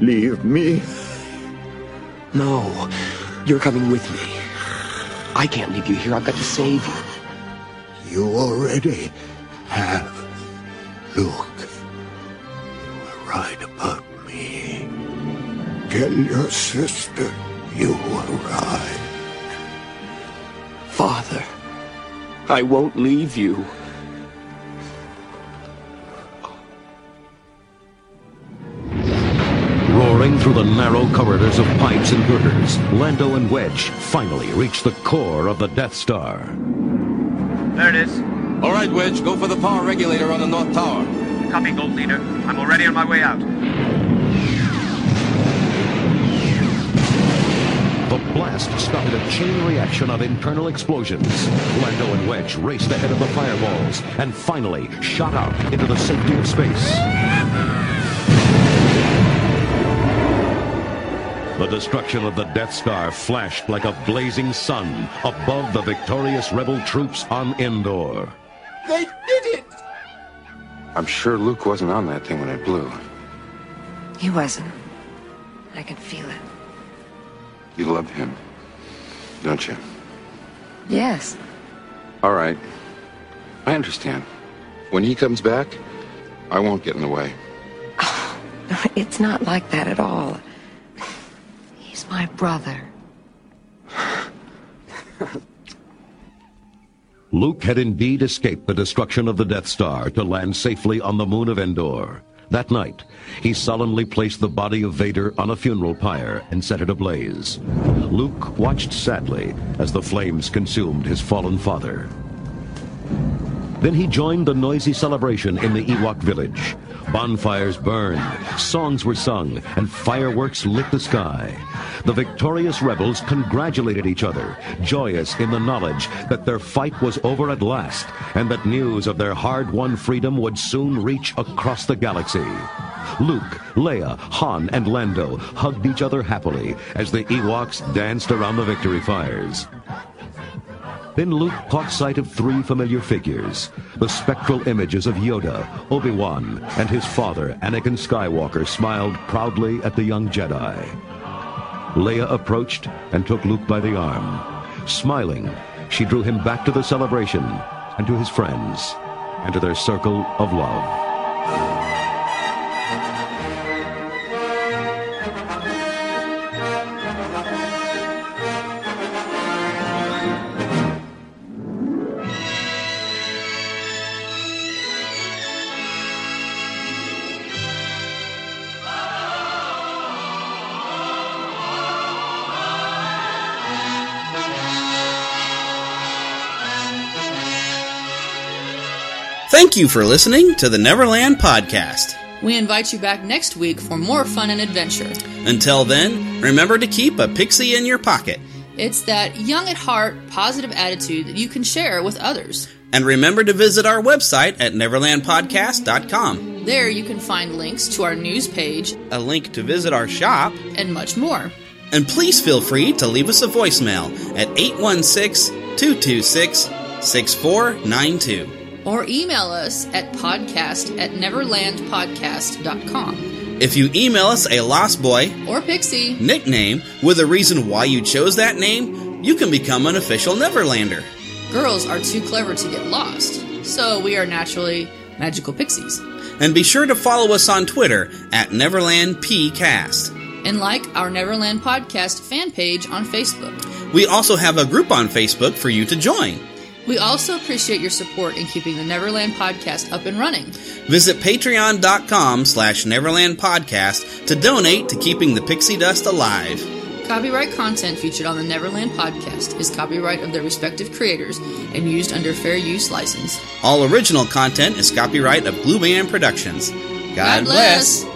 [SPEAKER 24] Leave me.
[SPEAKER 19] No, you're coming with me. I can't leave you here. I've got to save you.
[SPEAKER 24] You already have. Luke, were right about me. Tell your sister you were right.
[SPEAKER 19] Father, I won't leave you.
[SPEAKER 18] Roaring through the narrow corridors of pipes and girders, Lando and Wedge finally reach the core of the Death Star.
[SPEAKER 32] There it is.
[SPEAKER 34] All right, Wedge, go for the power regulator on the North Tower.
[SPEAKER 32] Copy, Gold Leader. I'm already on my way out.
[SPEAKER 18] The blast started a chain reaction of internal explosions. Lando and Wedge raced ahead of the fireballs and finally shot out into the safety of space. The destruction of the Death Star flashed like a blazing sun above the victorious rebel troops on Endor.
[SPEAKER 1] They did it!
[SPEAKER 33] I'm sure Luke wasn't on that thing when it blew.
[SPEAKER 31] He wasn't. I can feel it.
[SPEAKER 33] You love him, don't you?
[SPEAKER 31] Yes.
[SPEAKER 33] All right. I understand. When he comes back, I won't get in the way.
[SPEAKER 31] No, [LAUGHS] it's not like that at all. He's my brother. [LAUGHS]
[SPEAKER 18] Luke had indeed escaped the destruction of the Death Star to land safely on the moon of Endor. That night, he solemnly placed the body of Vader on a funeral pyre and set it ablaze. Luke watched sadly as the flames consumed his fallen father. Then he joined the noisy celebration in the Ewok village. Bonfires burned, songs were sung, and fireworks lit the sky. The victorious rebels congratulated each other, joyous in the knowledge that their fight was over at last and that news of their hard-won freedom would soon reach across the galaxy. Luke, Leia, Han, and Lando hugged each other happily as the Ewoks danced around the victory fires. Then Luke caught sight of three familiar figures, the spectral images of Yoda, Obi-Wan, and his father, Anakin Skywalker, smiled proudly at the young Jedi. Leia approached and took Luke by the arm. Smiling, she drew him back to the celebration and to his friends and to their circle of love.
[SPEAKER 2] Thank you for listening to the Neverland Podcast.
[SPEAKER 38] We invite you back next week for more fun and adventure.
[SPEAKER 2] Until then, remember to keep a pixie in your pocket.
[SPEAKER 38] It's that young at heart, positive attitude that you can share with others.
[SPEAKER 2] And remember to visit our website at neverlandpodcast.com.
[SPEAKER 38] There you can find links to our news page,
[SPEAKER 2] a link to visit our shop,
[SPEAKER 38] and much more.
[SPEAKER 2] And please feel free to leave us a voicemail at 816 226 6492
[SPEAKER 38] or email us at podcast at neverlandpodcast.com.
[SPEAKER 2] If you email us a Lost Boy
[SPEAKER 38] or Pixie
[SPEAKER 2] nickname with a reason why you chose that name, you can become an official Neverlander.
[SPEAKER 38] Girls are too clever to get lost, so we are naturally magical pixies.
[SPEAKER 2] And be sure to follow us on Twitter at NeverlandPcast.
[SPEAKER 38] And like our Neverland Podcast fan page on Facebook.
[SPEAKER 2] We also have a group on Facebook for you to join.
[SPEAKER 38] We also appreciate your support in keeping the Neverland Podcast up and running.
[SPEAKER 2] Visit patreon.com slash Neverland Podcast to donate to keeping the pixie dust alive.
[SPEAKER 38] Copyright content featured on the Neverland Podcast is copyright of their respective creators and used under fair use license.
[SPEAKER 2] All original content is copyright of Blue Band Productions. God,
[SPEAKER 38] God bless.
[SPEAKER 2] bless.